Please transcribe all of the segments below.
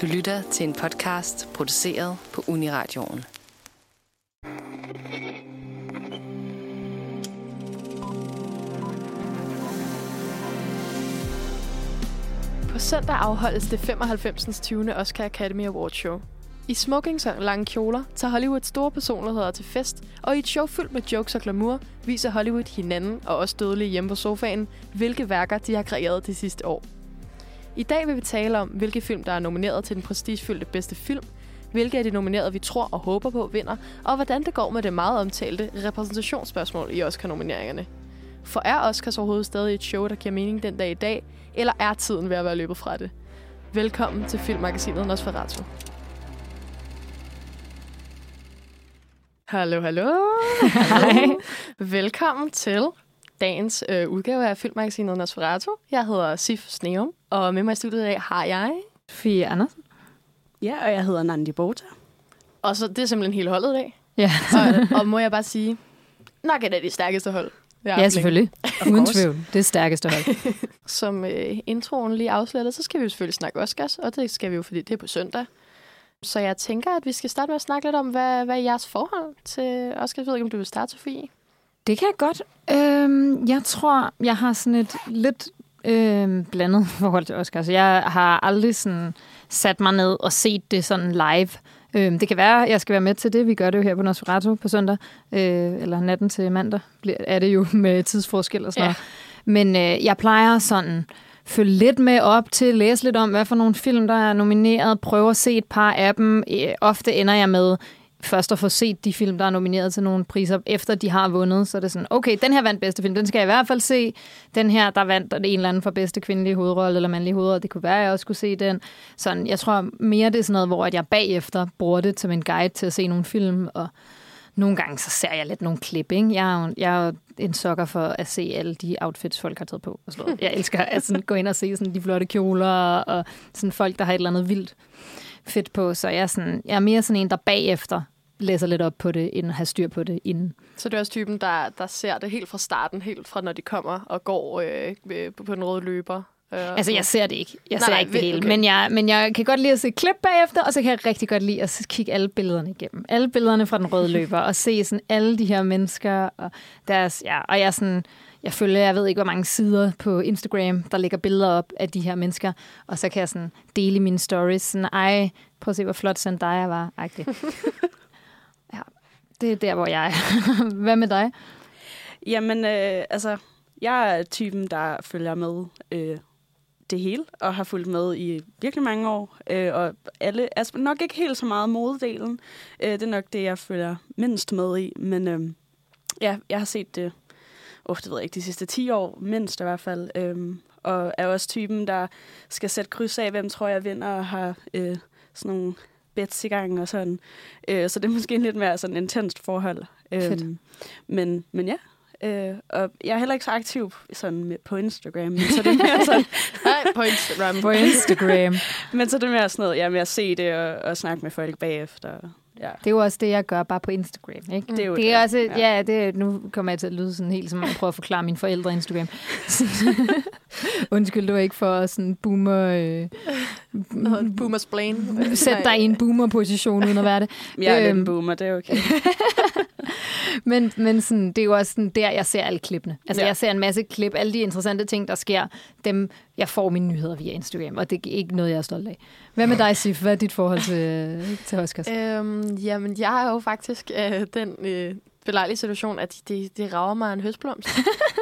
Du lytter til en podcast produceret på Uniradioen. På søndag afholdes det 95. 20. Oscar Academy Awards Show. I smoking og lange kjoler tager Hollywood store personligheder til fest, og i et show fyldt med jokes og glamour viser Hollywood hinanden og også dødelige hjemme på sofaen, hvilke værker de har kreeret det sidste år. I dag vil vi tale om, hvilke film, der er nomineret til den prestigefyldte bedste film, hvilke af de nominerede vi tror og håber på vinder, og hvordan det går med det meget omtalte repræsentationsspørgsmål i Oscar-nomineringerne. For er Oscars overhovedet stadig et show, der giver mening den dag i dag, eller er tiden ved at være løbet fra det? Velkommen til filmmagasinet Nosferatu. Hallo, hallo. Hej. Velkommen til dagens øh, udgave af filmmagasinet Nosferatu. Jeg hedder Sif Sneum, og med mig i studiet i dag har jeg... Fie Andersen. Ja, og jeg hedder Nandi Bota. Og så det er simpelthen hele holdet i dag. Ja, Og, og må jeg bare sige, nok et af de stærkeste hold. ja selvfølgelig. Uden tvivl. Det er stærkeste hold. Som øh, introen lige afslørede, så skal vi jo selvfølgelig snakke Oscars, og det skal vi jo, fordi det er på søndag. Så jeg tænker, at vi skal starte med at snakke lidt om, hvad, hvad er jeres forhold til Oscars? Jeg ved ikke, om du vil starte, Sofie? Det kan jeg godt. Øhm, jeg tror, jeg har sådan et lidt øhm, blandet forhold til Oscars. Jeg har aldrig sådan sat mig ned og set det sådan live. Øhm, det kan være, at jeg skal være med til det. Vi gør det jo her på Nosferatu på søndag. Øh, eller natten til mandag er det jo med tidsforskel og sådan Ja. noget. Men øh, jeg plejer sådan følge lidt med op til, læse lidt om, hvad for nogle film, der er nomineret, prøve at se et par af dem. Øh, ofte ender jeg med først at få set de film, der er nomineret til nogle priser, efter de har vundet. Så er det sådan, okay, den her vandt bedste film, den skal jeg i hvert fald se. Den her, der vandt en eller anden for bedste kvindelige hovedrolle eller mandlige hovedrolle, det kunne være, at jeg også skulle se den. Sådan, jeg tror mere, det er sådan noget, hvor at jeg bagefter bruger det som en guide til at se nogle film, og nogle gange så ser jeg lidt nogle klip, ikke? Jeg er, jo, jeg er jo en sokker for at se alle de outfits, folk har taget på. Og sådan noget. Jeg elsker at sådan, gå ind og se sådan, de flotte kjoler, og sådan folk, der har et eller andet vildt fedt på. Så jeg er, sådan, jeg er mere sådan en, der bagefter læser lidt op på det, end at have styr på det inden. Så det er også typen, der, der ser det helt fra starten, helt fra når de kommer og går øh, øh, på den røde løber. Øh, Altså, jeg ser det ikke. Jeg Nej, ser nej, ikke det hele. okay. Men, jeg, men jeg kan godt lide at se klip bagefter, og så kan jeg rigtig godt lide at kigge alle billederne igennem. Alle billederne fra den røde løber, og se sådan alle de her mennesker. Og, deres, ja, og jeg, er sådan, jeg følger, jeg ved ikke, hvor mange sider på Instagram, der ligger billeder op af de her mennesker. Og så kan jeg sådan dele mine stories. Sådan, ej, prøv at se, hvor flot Zendaya var. Agtig. det er der, hvor jeg er. Hvad med dig? Jamen, øh, altså, jeg er typen, der følger med øh, det hele, og har fulgt med i virkelig mange år. Øh, og alle, altså nok ikke helt så meget modedelen. Øh, det er nok det, jeg følger mindst med i. Men øh, ja, jeg har set det, oh, ved jeg ikke, de sidste 10 år, mindst i hvert fald. Øh, og er også typen, der skal sætte kryds af, hvem tror jeg vinder, og har øh, sådan nogle bets i gang og sådan. Øh, så det er måske en lidt mere sådan intenst forhold. Fedt. Øhm, men, men ja, øh, og jeg er heller ikke så aktiv sådan med, på Instagram, men så er det mere sådan, Nej, på Instagram. På Instagram. men så er det mere sådan noget, ja, med at se det og, og snakke med folk bagefter. Ja. Det er jo også det, jeg gør bare på Instagram. Ikke? Det er jo det er det, også, ja. ja, det, nu kommer jeg til at lyde sådan helt som, jeg prøver at forklare mine forældre Instagram. Undskyld, det var ikke for at sådan boomer, øh, Boomers Blaine. sætte dig i en boomer-position uden at være det. Jeg er lidt Øhm. en boomer, det er okay. Men, men sådan, det er jo også sådan der, jeg ser alle klippene. Altså, Ja. jeg ser en masse klip, alle de interessante ting, der sker, dem, jeg får mine nyheder via Instagram, og det er ikke noget, jeg er stolt af. Hvad med dig, Sif? Hvad er dit forhold til, til Oscars? Øhm, jamen, jeg er jo faktisk øh, den øh, belejlige situation, at det, det rager mig en høstblomst.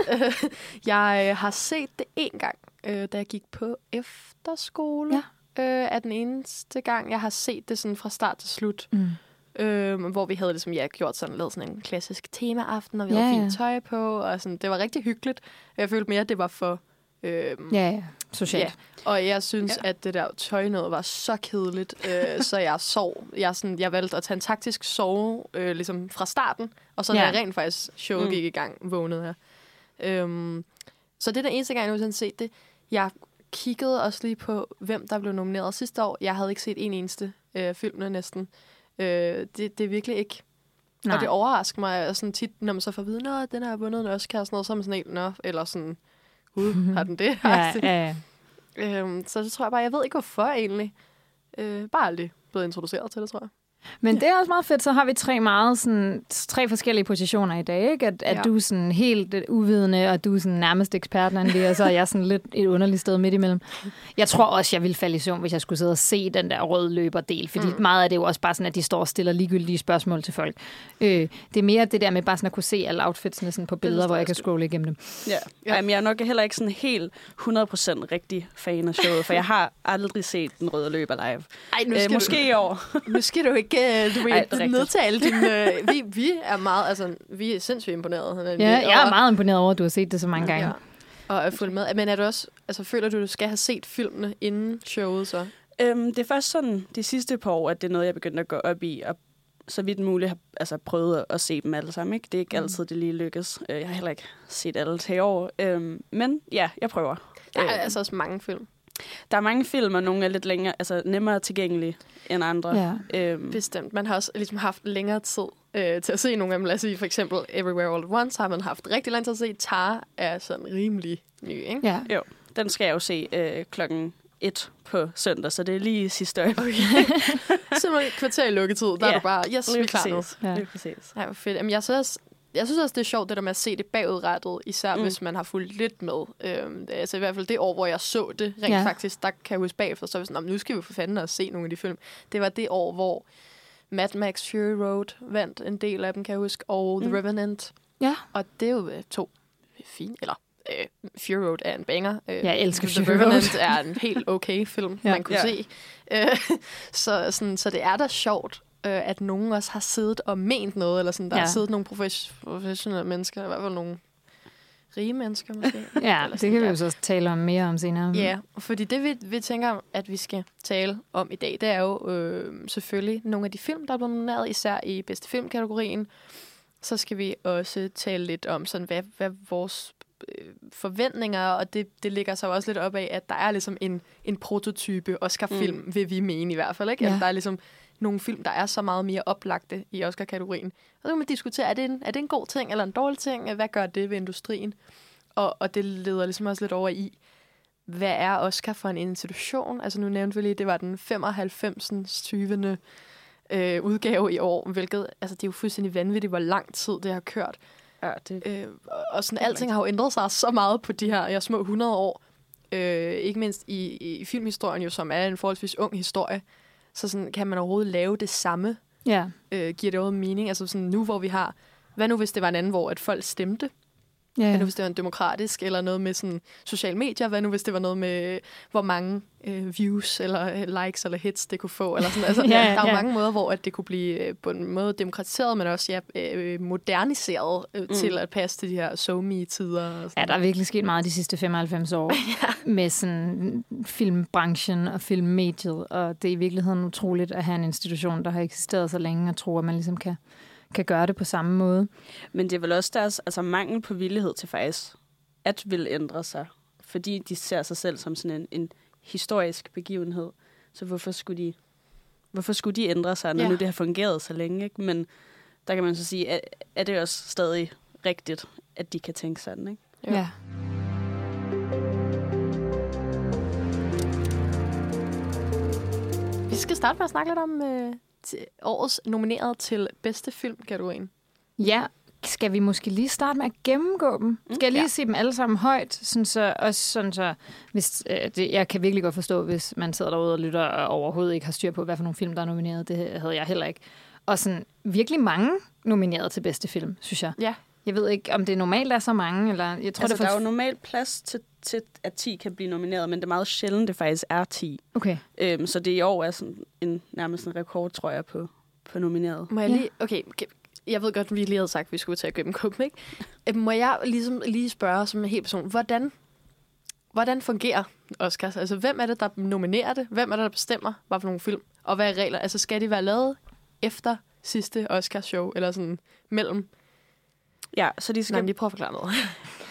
Jeg øh, har set det en gang, øh, da jeg gik på efterskole. Ja. Øh, er den eneste gang, jeg har set det sådan fra start til slut. Mm. Øh, hvor vi havde ligesom, ja, gjort sådan, lavet sådan en klassisk temaaften, og vi Ja, havde fint tøj på, og sådan, det var rigtig hyggeligt. Jeg følte mere, at det var for... Øh, Ja, ja. Socialt. Ja, og jeg synes, Ja. at det der tøj noget var så kedeligt, øh, så jeg sov. Jeg, sådan, jeg valgte at tage en taktisk sove øh, ligesom fra starten, og så da Ja. jeg rent faktisk showet Mm. mm. gik i gang, vågnede jeg. Øhm, så det er den eneste gang, jeg nogensinde har set det. Jeg kiggede også lige på, hvem der blev nomineret sidste år. Jeg havde ikke set en eneste øh, filmene næsten. Øh, det, det er virkelig ikke Nej. Og det overrasker mig og sådan tit, når man så får at vide, at den har vundet en Oscar og sådan noget, så er man sådan helt, nå, eller sådan, gud, har den det? Ja, ja, ja. Øhm, så det tror jeg bare, jeg ved ikke hvorfor egentlig. øh, bare aldrig blevet introduceret til det, tror jeg. Men det er også meget fedt, så har vi tre meget sådan, tre forskellige positioner i dag, ikke? At, at Ja. du er sådan helt øh, uvidende, og du er sådan nærmest ekspert, Andy, og så er jeg sådan lidt et underligt sted midt imellem. Jeg tror også, jeg ville falde i søvn, hvis jeg skulle sidde og se den der røde løberdel, fordi mm. meget af det er jo også bare sådan, at de står og stiller ligegyldige spørgsmål til folk. Øh, det er mere det der med bare sådan at kunne se alle outfitsene sådan på billeder, hvor jeg kan scrolle igennem dem. Ja. Ja. ja. Jamen, jeg er nok heller ikke sådan helt 100% rigtig fan af showet, for jeg har aldrig set Den Røde Løber live. Ej, nu Øh, skal, måske i år. du, nu skal du ikke øh, du Ej, rigtigt. nedtale din... Øh, vi, vi er meget, altså, vi er sindssygt imponeret. Ja, jeg er meget imponeret over, at du har set det så mange gange. Ja. Og er fuldt med. Men er du også, altså, føler du, du skal have set filmene inden showet så? Øhm, det er først sådan de sidste par år, at det er noget, jeg begyndte at gå op i, og så vidt muligt har altså, prøvet at se dem alle sammen. Ikke? Det er ikke Mm. altid, det lige lykkes. Øh, Jeg har heller ikke set alle til år. Øhm, men ja, jeg prøver. Der er Øh, altså også mange film. Der er mange film, og nogle er lidt længere, altså nemmere tilgængelige end andre. Ja. Øhm, Bestemt. Man har også ligesom haft længere tid øh, til at se nogle af dem. Lad os sige for eksempel Everywhere All at Once har man haft rigtig lang tid at se. Tar er sådan rimelig ny, ikke? ja. den skal jeg jo se øh, klokken et på søndag, så det er lige sidste øjeblik. Simpelthen et kvarter i lukketid, der Ja, er du bare, yes, vi er klar nu. præcis. Ja. Lige præcis. Ja, hvor fedt. Jamen, jeg, synes også, jeg synes også, det er sjovt, det der med at se det bagudrettet, især mm. Hvis man har fulgt lidt med. Øhm, altså i hvert fald det år, hvor jeg så det rent Ja. faktisk, der kan jeg huske bagefter, så var sådan, "Nå, men nu skal vi for fanden og se nogle af de film. Det var det år, hvor Mad Max Fury Road vandt en del af dem, kan jeg huske, og The Mm. Revenant. Ja. Og det er jo øh, to fine, eller øh, Fury Road er en banger. Øh, Jeg elsker The Fury Road. Revenant er en helt okay film, ja. man kunne Ja. se. Øh, så, sådan, så det er da sjovt, øh, at nogen også har siddet og ment noget, eller sådan, der Ja. har siddet nogle profes- professionelle mennesker, i hvert fald nogle rige mennesker måske. Ja, Eller det kan vi jo så tale om mere om senere. Ja, fordi det vi, vi tænker, at vi skal tale om i dag, det er jo øh, selvfølgelig nogle af de film, der er blevet nomineret, især i bedste filmkategorien. Så skal vi også tale lidt om, sådan, hvad, hvad vores øh, forventninger, og det, det ligger så også lidt op af, at der er ligesom en, en prototype Oscar-film, mm. vil vi mene i hvert fald. Ikke? Ja. Altså, der er ligesom nogle film, der er så meget mere oplagte i Oscar-kategorien. Og så kan man diskutere, er det, en, er det en god ting eller en dårlig ting? Hvad gør det ved industrien? Og, og det leder ligesom også lidt over i, hvad er Oscar for en institution? Altså nu nævnte vi lige, det var den 95. 20. Øh, udgave i år, hvilket, altså det er jo fuldstændig vanvittigt, hvor lang tid det har kørt. Ja, det, Øh, og- sådan, alting har jo ændret sig så meget på de her ja, små 100 år. Øh, ikke mindst i, i filmhistorien, jo, som er en forholdsvis ung historie. Så sådan, kan man overhovedet lave det samme? Ja. Øh, giver det overhovedet mening? Altså sådan, nu hvor vi har... Hvad nu, hvis det var en anden, hvor at folk stemte? Ja. Hvad nu, hvis det var en demokratisk, eller noget med sådan sociale medier? Hvad nu, hvis det var noget med, hvor mange øh, views, eller øh, likes, eller hits det kunne få? Eller sådan. Altså, Ja, ja, der er jo ja. mange måder, hvor at det kunne blive øh, på en måde demokratiseret, men også ja, øh, moderniseret øh, mm. til at passe til de her so tider og Ja, sådan der er virkelig sket meget de sidste 95 år med sådan filmbranchen og filmmediet, og det er i virkeligheden utroligt at have en institution, der har eksisteret så længe, og tro, at man ligesom kan, kan gøre det på samme måde. Men det er vel også deres altså, mangel på villighed til faktisk at vil ændre sig. Fordi de ser sig selv som sådan en, en historisk begivenhed. Så hvorfor skulle de, hvorfor skulle de ændre sig, når Ja. nu det har fungeret så længe? Ikke? Men der kan man så sige, er, er det også stadig rigtigt, at de kan tænke sådan, ikke? Jo. Ja. Vi skal starte med at snakke lidt om øh, årets nomineret til bedste filmkategorien. Ja, skal vi måske lige starte med at gennemgå dem? Skal jeg lige ja. se dem alle sammen højt? Sådan så, også sådan så, hvis, øh, det, jeg kan virkelig godt forstå, hvis man sidder derude og lytter og overhovedet ikke har styr på, hvad for nogle film, der er nomineret. Det havde jeg heller ikke. Og sådan virkelig mange nomineret til bedste film, synes jeg. Ja. Jeg ved ikke, om det normalt er så mange, eller jeg tror, altså, det er der er for... jo normalt plads til, til, at 10 kan blive nomineret, men det er meget sjældent, det faktisk er 10. Okay. Øhm, så det i år er sådan en, nærmest en rekord, tror jeg, på, på nomineret. Må jeg Ja. lige... Okay, ge- jeg ved godt, at vi lige havde sagt, at vi skulle til at gennemgå dem, ikke? Øh, Må jeg ligesom lige spørge som en helt person, hvordan, hvordan fungerer Oscars? Altså, hvem er det, der nominerer det? Hvem er det, der bestemmer, hvad for nogle film? Og hvad er regler? Altså, skal de være lavet efter sidste Oscars-show, eller sådan mellem? Ja, så de Skal... Nej, lige prøve at forklare noget.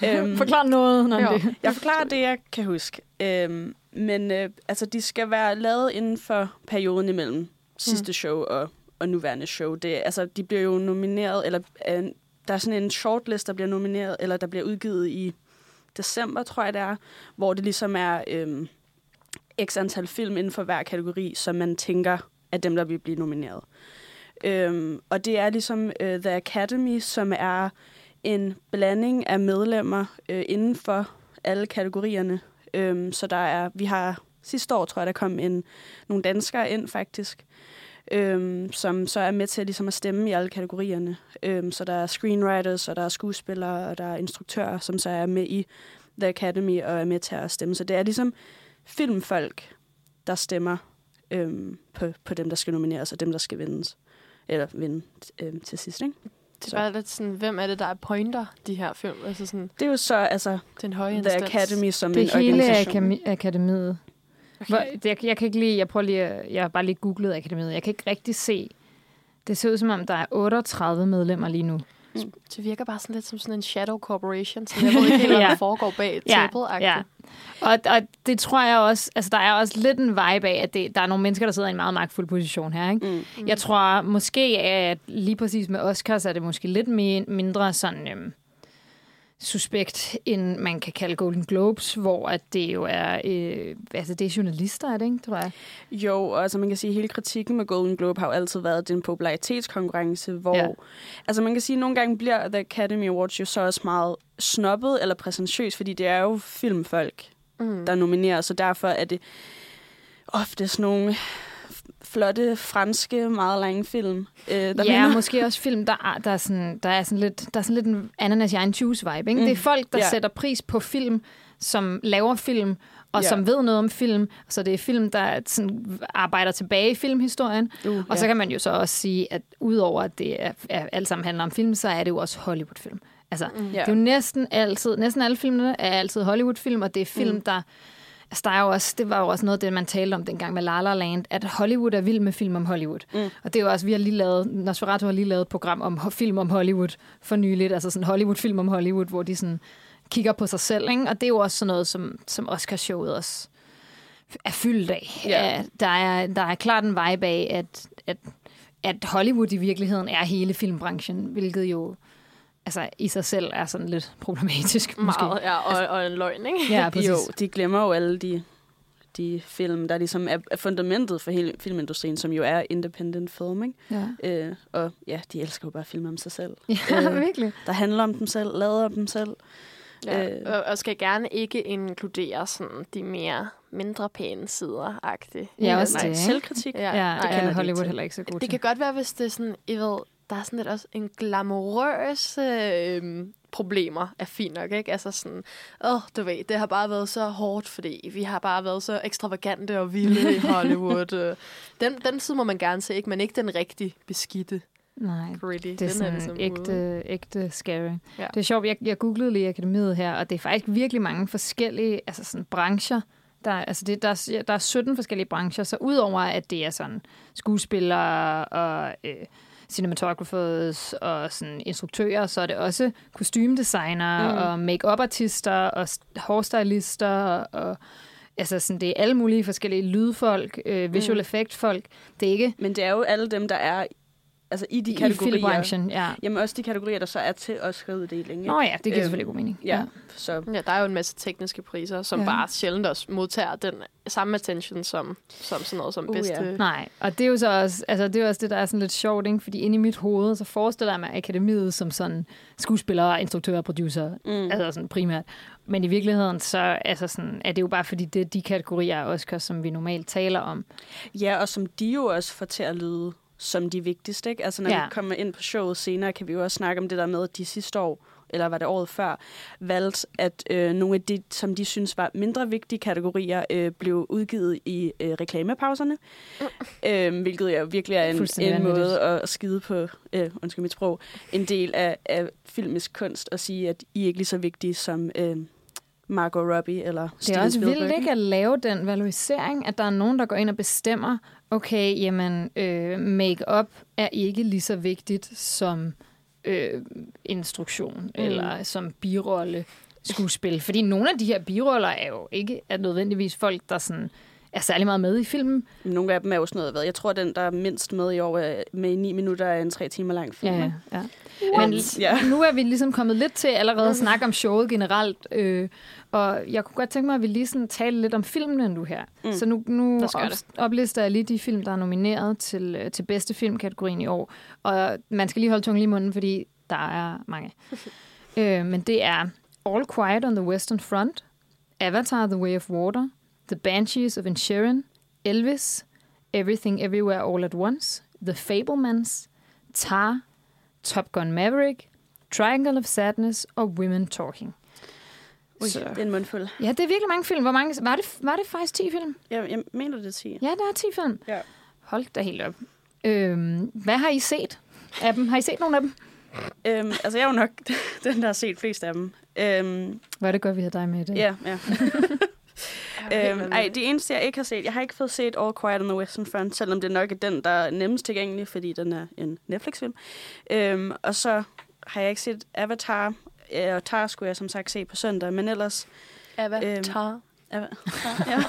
øhm, Forklar noget, når Jo. det... Jeg forklarer det, jeg kan huske. Øhm, men øh, altså, de skal være lavet inden for perioden imellem sidste show og, og nuværende show. Det, altså, de bliver jo nomineret, eller øh, der er sådan en shortlist, der bliver nomineret, eller der bliver udgivet i december, tror jeg det er, hvor det ligesom er, øh, x antal film inden for hver kategori, som man tænker er dem, der vil blive nomineret. Øhm, og det er ligesom øh, The Academy, som er en blanding af medlemmer øh, inden for alle kategorierne. Øhm, så der er, vi har sidste år, tror jeg, der kom en, nogle danskere ind faktisk, øhm, som så er med til ligesom at stemme i alle kategorierne. Øhm, så der er screenwriters, og der er skuespillere, og der er instruktører, som så er med i The Academy og er med til at stemme. Så det er ligesom filmfolk, der stemmer øhm, på, på dem, der skal nomineres, og dem, der skal vindes. Eller vinde øhm, til sidst, ikke? Det er bare lidt sådan, hvem er det, der er pointer, de her film? Altså sådan, Det er jo så altså den høje The instans. Academy som Det en er hele organisation. akademi- akademiet. Okay. Hvor, det, jeg, jeg kan ikke lige, jeg prøver lige, at- jeg har bare lige googlet akademiet. Jeg kan ikke rigtig se, det ser ud som om, der er 38 medlemmer lige nu. Det virker bare sådan lidt som sådan en shadow corporation, så jeg ved ikke helt, hvad Ja. der foregår bag Ja, tæppet ja. Og, og det tror jeg også, altså der er også lidt en vibe af, at det, der er nogle mennesker, der sidder i en meget magtfuld position her, ikke? Mm. Jeg tror måske, at lige præcis med Oscars er det måske lidt mere, mindre sådan øhm, suspekt, end man kan kalde Golden Globes, hvor at det jo er, øh, altså det er journalister, er det ikke, tror jeg? Jo, og altså man kan sige, at hele kritikken med Golden Globe har jo altid været, at det er en popularitetskonkurrence, hvor... Ja. Ja. Altså man kan sige, at nogle gange bliver The Academy Awards jo så også meget snobbet eller præsentøs, fordi det er jo filmfolk, Mm. der nominerer, så derfor er det ofte sådan nogle flotte, franske, meget lange film, øh, der ja, vinder. og måske også film, der er, der er, sådan, der er sådan lidt, der er sådan lidt en ananas i egen juice vibe. Ikke? Mm. Det er Mm. folk, der Ja. sætter pris på film, som laver film, og Ja. som ved noget om film. Så det er film, der sådan arbejder tilbage i filmhistorien. Uh, Og så kan man jo så også sige, at udover at det er, er, alt sammen handler om film, så er det jo også Hollywood-film. Altså, Mm. det er jo næsten altid, næsten alle filmene er altid Hollywood-film, og det er film. Mm. der... Altså, der er jo også, det var jo også noget af det, man talte om dengang med La La Land, at Hollywood er vild med film om Hollywood. Mm. Og det er jo også, vi har lige lavet, Nosferatu har lige lavet et program om film om Hollywood for nyligt, altså sådan Hollywood-film om Hollywood, hvor de sådan kigger på sig selv, ikke? Og det er jo også sådan noget, som, som Oscar-showet også er fyldt af. Ja. Der, er, der er klart en vibe af, at, at, at Hollywood i virkeligheden er hele filmbranchen, hvilket jo altså, i sig selv er sådan lidt problematisk. Måske. Meget, ja, og, og en løgn, ikke? Ja, præcis. Jo, de glemmer jo alle de, de film, der ligesom er, er fundamentet for hele filmindustrien, som jo er independent film, ikke? Ja, Øh, og ja, de elsker jo bare film om sig selv. ja Øh, virkelig. Der handler om dem selv, lavet om dem selv. Ja, Øh. og, og skal gerne ikke inkludere sådan de mere mindre pæne sider agtigt Ja, også Nej, det, ikke? selvkritik. Ja, nej, det kender kan de Hollywood ikke heller ikke så godt Det kan godt være, hvis det er sådan, I ved, der er sådan lidt også en glamourøs øh, problemer er fint nok, ikke? Altså sådan, åh, du ved, det har bare været så hårdt, fordi vi har bare været så ekstravagante og vilde i Hollywood. øh. den, den side må man gerne se, ikke? Men ikke den rigtig beskidte, Nej, really. det er den sådan ligesom ude. ægte, ægte scary. Ja. Det er sjovt, jeg, jeg googlede lige akademiet her, og det er faktisk virkelig mange forskellige altså sådan brancher. Der, altså det, der, er, der er 17 forskellige brancher, så udover at det er sådan skuespillere og øh, cinematographers og sådan instruktører, så er det også kostymedesigner Mm. mm. og make-up-artister og s- hårstylister og altså sådan, det er alle mulige forskellige lydfolk, øh, visual Mm. effect-folk. Det er ikke Men det er jo alle dem, der er altså i de i kategorier. filmbranchen. Ja. Jamen også de kategorier, der så er til Oscar-uddeling. ikke? Nå ja, det giver Øhm, selvfølgelig god mening. Ja, så Ja, der er jo en masse tekniske priser, som Ja. ja. bare sjældent også modtager den samme attention som, som sådan noget som Uh, bedste. ja. Nej, og det er jo så også, altså det er også det, der er sådan lidt sjovt, ikke? fordi inde i mit hoved, så forestiller jeg mig akademiet som sådan skuespillere, instruktører, producer, Mm. altså sådan primært. Men i virkeligheden, så altså sådan, er det jo bare fordi, det er de kategorier af Oscar, som vi normalt taler om. Ja, og som de jo også får til at lyde som de vigtigste. Ikke? Altså når. Ja. vi kommer ind på showet senere, kan vi jo også snakke om det der med, at de sidste år, eller var det året før, valgte, at øh, nogle af de, som de synes var mindre vigtige kategorier, øh, blev udgivet i øh, reklamepauserne. Øh, hvilket jo virkelig er en, en måde at skide på, øh, undskyld mit sprog, en del af, af filmisk kunst, og sige, at I er ikke lige så vigtige som øh, Margot Robbie eller Det er Steven også Spielberg. vildt ikke at lave den valorisering, at der er nogen, der går ind og bestemmer, okay, jamen, øh, make-up er ikke lige så vigtigt som øh, instruktion mm. eller som birolle skuespil. Fordi nogle af de her biroller er jo ikke er nødvendigvis folk, der sådan er særlig meget med i filmen. Nogle af dem er jo sådan noget, hvad? Jeg tror, den, der er mindst med i år er med i 9 minutter er en tre timer lang film. Ja, ja. Men Ja. nu er vi ligesom kommet lidt til allerede at snakke om showet generelt, øh, og jeg kunne godt tænke mig, at vi lige sådan tale lidt om filmene nu her. Mm. Så nu, nu op, oplister jeg lige de film, der er nomineret til, øh, til bedste filmkategorien i år. Og man skal lige holde tungen lige i munden, fordi der er mange. øh, men det er All Quiet on the Western Front, Avatar The Way of Water, The Banshees of Inisherin, Elvis, Everything Everywhere All at Once, The Fablemans, Tar, Top Gun Maverick, Triangle of Sadness og Women Talking. Ui, Så- det er en mundfuld. Ja, det er virkelig mange film. Hvor mange, var, det, var det faktisk 10 film? Jeg, jeg mener, det er 10. Ja, der er 10 film. Ja. Hold da helt op. Øhm, hvad har I set af dem? Har I set nogle af dem? Øhm, altså, jeg er jo nok den, der har set flest af dem. Øhm, Hvor er det godt, vi har dig med i dag. ja, ja. øhm, ej, de eneste, jeg ikke har set, jeg har ikke fået set All Quiet on the Western Front, selvom det nok er den, der er nemmest tilgængelig, fordi den er en Netflix-film. Øhm, og så har jeg ikke set Avatar, og Tar skulle jeg som sagt se på søndag, men ellers... Avatar. Ava- ja.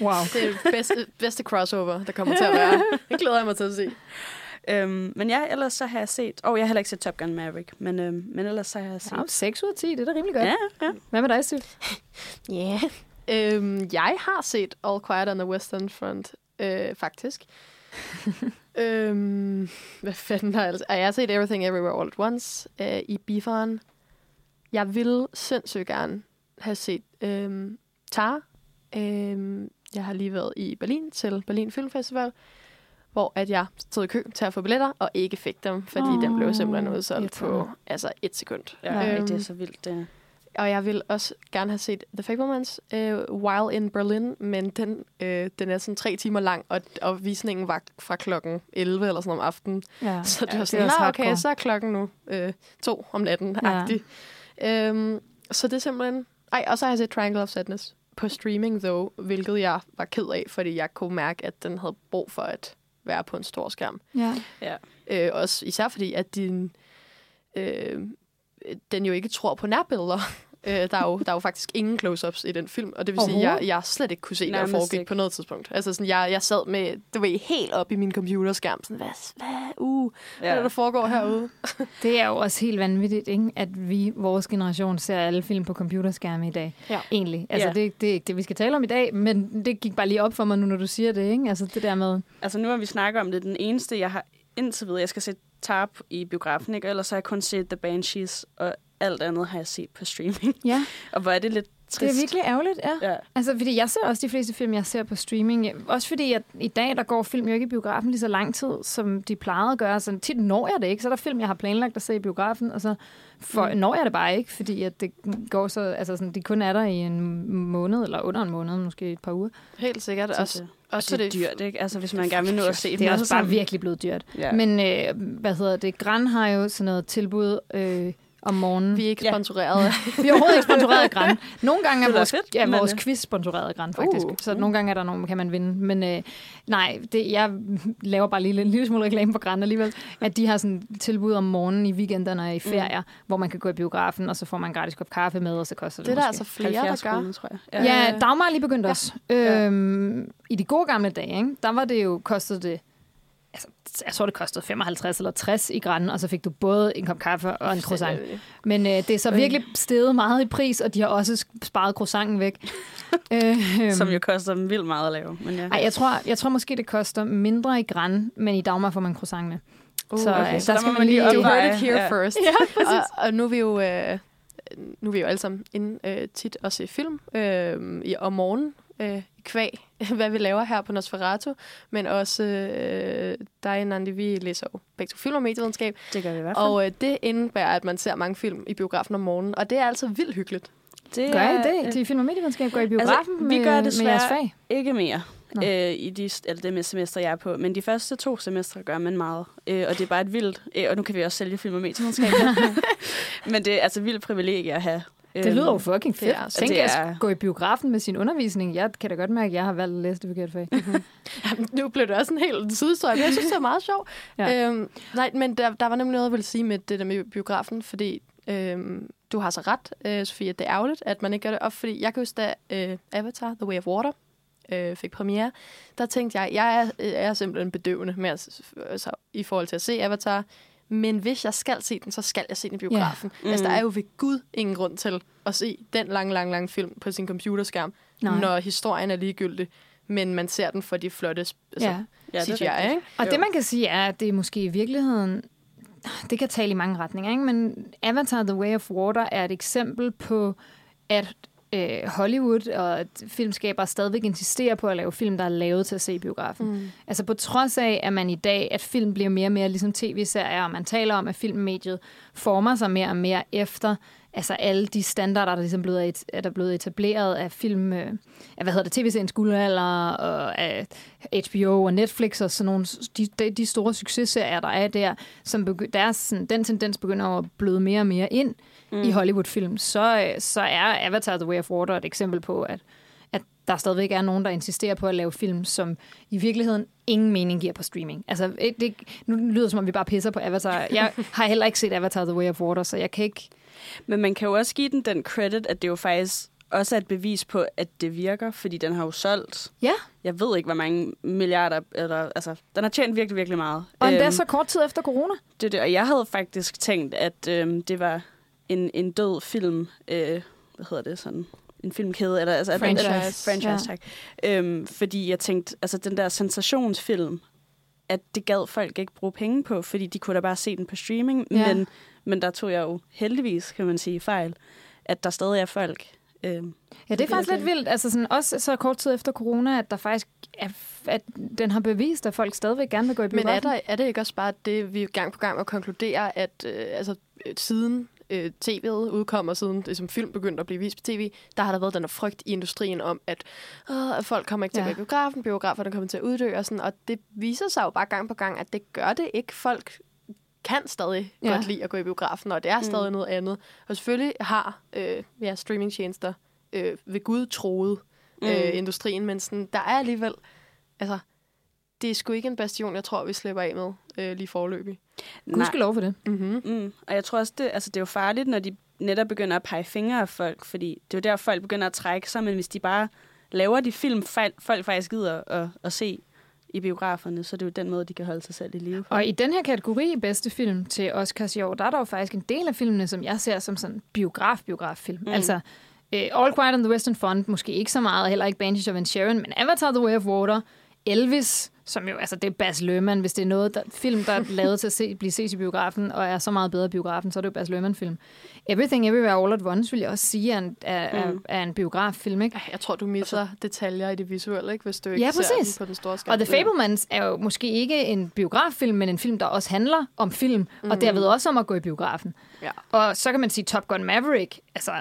Wow. Det er det bedste, bedste crossover, der kommer til at være. Det glæder jeg mig til at se. Øhm, men ja, ellers så har jeg set... Og oh, jeg har heller ikke set Top Gun Maverick, men, øhm, men ellers så har jeg set... Ja, 6 ud af 10, det er da rimelig godt. Ja, ja. Hvad med dig, Steve? Ja. Yeah. Øhm, jeg har set All Quiet on the Western Front, øh, faktisk. øhm, hvad fanden har jeg altså? Jeg har set Everything Everywhere All at Once øh, i bifaren. Jeg ville sindssygt gerne have set øhm, Tar. Øhm, jeg har lige været i Berlin til Berlin Film Festival, hvor at jeg stod i kø til at få billetter, og ikke fik dem, fordi oh, den blev simpelthen udsolgt på altså et sekund. ja øhm, det er Øhm, så vildt. Det. Og jeg vil også gerne have set The Fablemans uh, While in Berlin, men den, øh, den er sådan tre timer lang, og, og visningen var fra klokken 11 eller sådan om aftenen. Ja, Så det ja, var sådan, også "Nå, okay, hardcore." så er klokken nu øh, to om natten. Ja. Øhm, så det er simpelthen... Ej, og så har jeg set Triangle of Sadness på streaming, though, hvilket jeg var ked af, fordi jeg kunne mærke, at den havde brug for at være på en stor skærm. Ja. Ja. Øh, også især fordi, at din, øh, den jo ikke tror på nærbilleder. Øh, der, er jo, der er jo faktisk ingen close-ups i den film, og det vil sige, at jeg, jeg slet ikke kunne se, hvad der foregik ikke. på noget tidspunkt. Altså sådan, jeg, jeg sad med, det var helt op i min computerskærm, sådan, hvad, hvad, uh, hvad er det, der foregår herude? Det er jo også helt vanvittigt, ikke? at vi, vores generation, ser alle film på computerskærme i dag. Ja. Egentlig. Altså, Ja. det, det er ikke det, vi skal tale om i dag, men det gik bare lige op for mig nu, når du siger det. Ikke? Altså, det der med... Altså nu har vi snakket om det. Den eneste, jeg har indtil videre, jeg skal se Tarp i biografen, ikke? Og ellers har jeg kun set The Banshees, og alt andet har jeg set på streaming. Ja, Og hvor er det lidt trist. det er virkelig ærgerligt, ja. Ja. Altså, fordi jeg ser også de fleste film, jeg ser på streaming. Også fordi, at i dag, der går film jo ikke i biografen lige så lang tid, som de plejede at gøre. Så tit når jeg det ikke. Så er der film, jeg har planlagt at se i biografen, og så for, Mm. når jeg det bare ikke, fordi at det går så, altså sådan, de kun er der i en måned, eller under en måned, måske et par uger. Helt sikkert. Så Også, det, også det er dyrt, ikke? Altså hvis man gerne vil nå at se Det dem er også bare sammen. virkelig blevet dyrt. Ja. Men øh, hvad hedder det? Gran har jo sådan noget tilbud øh, om morgenen. vi er ikke Ja. sponsoreret af vi er overhovedet ikke sponsoreret af Gran. Nogle gange er er vores, fedt, ja, men, vores øh, quiz sponsoreret af Gran, faktisk. Uh, så mm. nogle gange er der nogle, kan man vinde. Men øh, nej, det, jeg laver bare lige en lille smule reklame på Gran alligevel. At de har sådan tilbud om morgenen i weekenderne og i ferier, mm. hvor man kan gå i biografen, og så får man en gratis kop kaffe med, og så koster det, Det er der altså flere, 70 der gør. kroner, tror jeg. Ja, ja Dagmar lige begyndt Ja. også. Øhm, I de gode gamle dage, ikke? der var det jo, kostede det, jeg tror det kostede 55 eller 60 i Gran, og så fik du både en kop kaffe og en croissant. Men øh, det er så virkelig steget meget i pris, og de har også sparet croissanten væk. øhm, Som jo koster dem vildt meget at lave. Men ja. Ej, jeg tror, jeg tror måske, det koster mindre i Gran, men i Dagmar får man croissanten. Uh, Så, okay. øh, Så der der skal man lige You heard it here Ja. first. Ja, og, og nu er vi jo, øh, nu er vi jo alle sammen inde øh, tit og se film øh, i, om morgenen øh, i kvæg, hvad vi laver her på Nosferatu, men også øh, dig, Nandi, vi læser jo begge to film og medievidenskab, Det gør vi i hvert fald. og øh, det indebærer, at man ser mange film i biografen om morgenen, og det er altså vildt hyggeligt. det Gør I er, det? De film- og medievidenskab går i biografen Altså, vi med, gør med desværre- jeres fag? Ikke mere. Nå. Øh, i de, eller det semester, jeg er på. Men de første to semestre gør man meget. Øh, og det er bare et vildt... Øh, og nu kan vi også sælge film og medievidenskab. men det er altså vildt privilegie at have. Det lyder jo fucking det fedt. er- Tænk det at er- gå i biografen med sin undervisning. Jeg kan da godt mærke, at jeg har valgt at læse det forkerte fag. Jamen, nu blev det også en helt sidehistorie, men jeg synes, det er meget sjovt. Ja. Øhm, nej, men der, der var nemlig noget, jeg ville sige med det der med biografen, fordi øhm, du har så ret, øh, Sofie, at det er ærgerligt, at man ikke gør det op, fordi jeg kan huske, da øh, Avatar, The Way of Water, øh, fik premiere, der tænkte jeg, jeg er, er simpelthen bedøvende med at, altså, i forhold til at se Avatar. Men hvis jeg skal se den, så skal jeg se den i biografen. Yeah. Altså, der er jo ved Gud ingen grund til at se den lang, lang, lang film på sin computerskærm, Nej. når historien er ligegyldig, men man ser den for de flotte altså, Ja. Ja, det er CGI, rigtigt. ikke? Og Jo. det man kan sige er, at det er måske i virkeligheden, det kan tale i mange retninger, ikke? men Avatar The Way of Water er et eksempel på, at øh, Hollywood og filmskabere stadigvæk insisterer på at lave film, der er lavet til at se i biografen. Mm. Altså på trods af, at man i dag, at film bliver mere og mere ligesom tv-serier, og man taler om, at filmmediet former sig mere og mere efter altså alle de standarder, der ligesom blevet, et, er der blevet etableret af film, øh, af, hvad hedder det, tv-seriens guldalder, og af HBO og Netflix og sådan nogle, de, de, store successerier, der er der, som begy- deres, sådan, den tendens begynder at bløde mere og mere ind mm. i Hollywood-film, så, så er Avatar The Way of Water et eksempel på, at at der stadigvæk er nogen, der insisterer på at lave film, som i virkeligheden ingen mening giver på streaming. Altså, det, nu lyder det, som om vi bare pisser på Avatar. Jeg har heller ikke set Avatar The Way of Water, så jeg kan ikke... Men man kan jo også give den den credit, at det jo faktisk også er et bevis på, at det virker, fordi den har jo solgt, Ja, jeg ved ikke, hvor mange milliarder, eller, altså, den har tjent virkelig, virkelig meget. og endda Øhm, så kort tid efter corona. det, er det, og jeg havde faktisk tænkt, at øhm, det var en, en død film, øh, hvad hedder det, sådan en filmkæde, eller altså Franchise. Eller, franchise, Ja. tak. Øhm, fordi jeg tænkte, altså den der sensationsfilm, at det gad folk ikke bruge penge på, fordi de kunne da bare se den på streaming, Ja. men, men der tog jeg jo heldigvis, kan man sige, fejl, at der stadig er folk. Øhm, Ja, det er faktisk lidt vildt. Altså sådan, også så kort tid efter corona, at der faktisk er, at den har bevist, at folk stadigvæk gerne vil gå i Men biografen. er, der, er det ikke også bare det, vi gang på gang må konkludere, at øh, altså, øh, siden øh, tv'et udkom, og siden det, som film begyndte at blive vist på tv, der har der været den her frygt i industrien om, at, øh, at folk kommer ikke til Ja. at biografen, biograferne kommer til at uddø, og, sådan, og det viser sig jo bare gang på gang, at det gør det ikke. Folk kan stadig Ja. godt lide at gå i biografen, og det er stadig mm. noget andet. Og selvfølgelig har øh, ja, streamingtjenester øh, ved Gud troet Mm. øh, industrien, men sådan, der er alligevel, altså, det er sgu ikke en bastion, jeg tror, vi slipper af med øh, lige forløbig. Gud skal lov for det. Mm-hmm. Mm. Og jeg tror også, det, altså, det er jo farligt, når de netop begynder at pege fingre af folk, fordi det er jo der, folk begynder at trække sig, men hvis de bare laver de film, folk faktisk gider at, at se i biograferne, så er det jo den måde, de kan holde sig selv i live på. Og i den her kategori bedste film til Oscars i år, der er der jo faktisk en del af filmene, som jeg ser som sådan biograf-biograffilm. Mm. Altså uh, All Quiet on the Western Front, måske ikke så meget, heller ikke Banshees of Inisherin, men Avatar The Way of Water, Elvis, som jo, altså det er Baz Luhrmann, hvis det er noget, der, film, der er lavet til at se, blive set i biografen, og er så meget bedre i biografen, så er det jo Baz Luhrmann-film. Everything Everywhere All at Once, vil jeg også sige, er en, er, Mm. er, er en biograffilm, ikke? Jeg tror, du misser detaljer i det visuelle, ikke? hvis du ikke Ja, ser præcis. den på den store skærm. Og The Fablemans er jo måske ikke en biograffilm, men en film, der også handler om film, mm. og derved også om at gå i biografen. Ja. Og så kan man sige Top Gun Maverick, altså,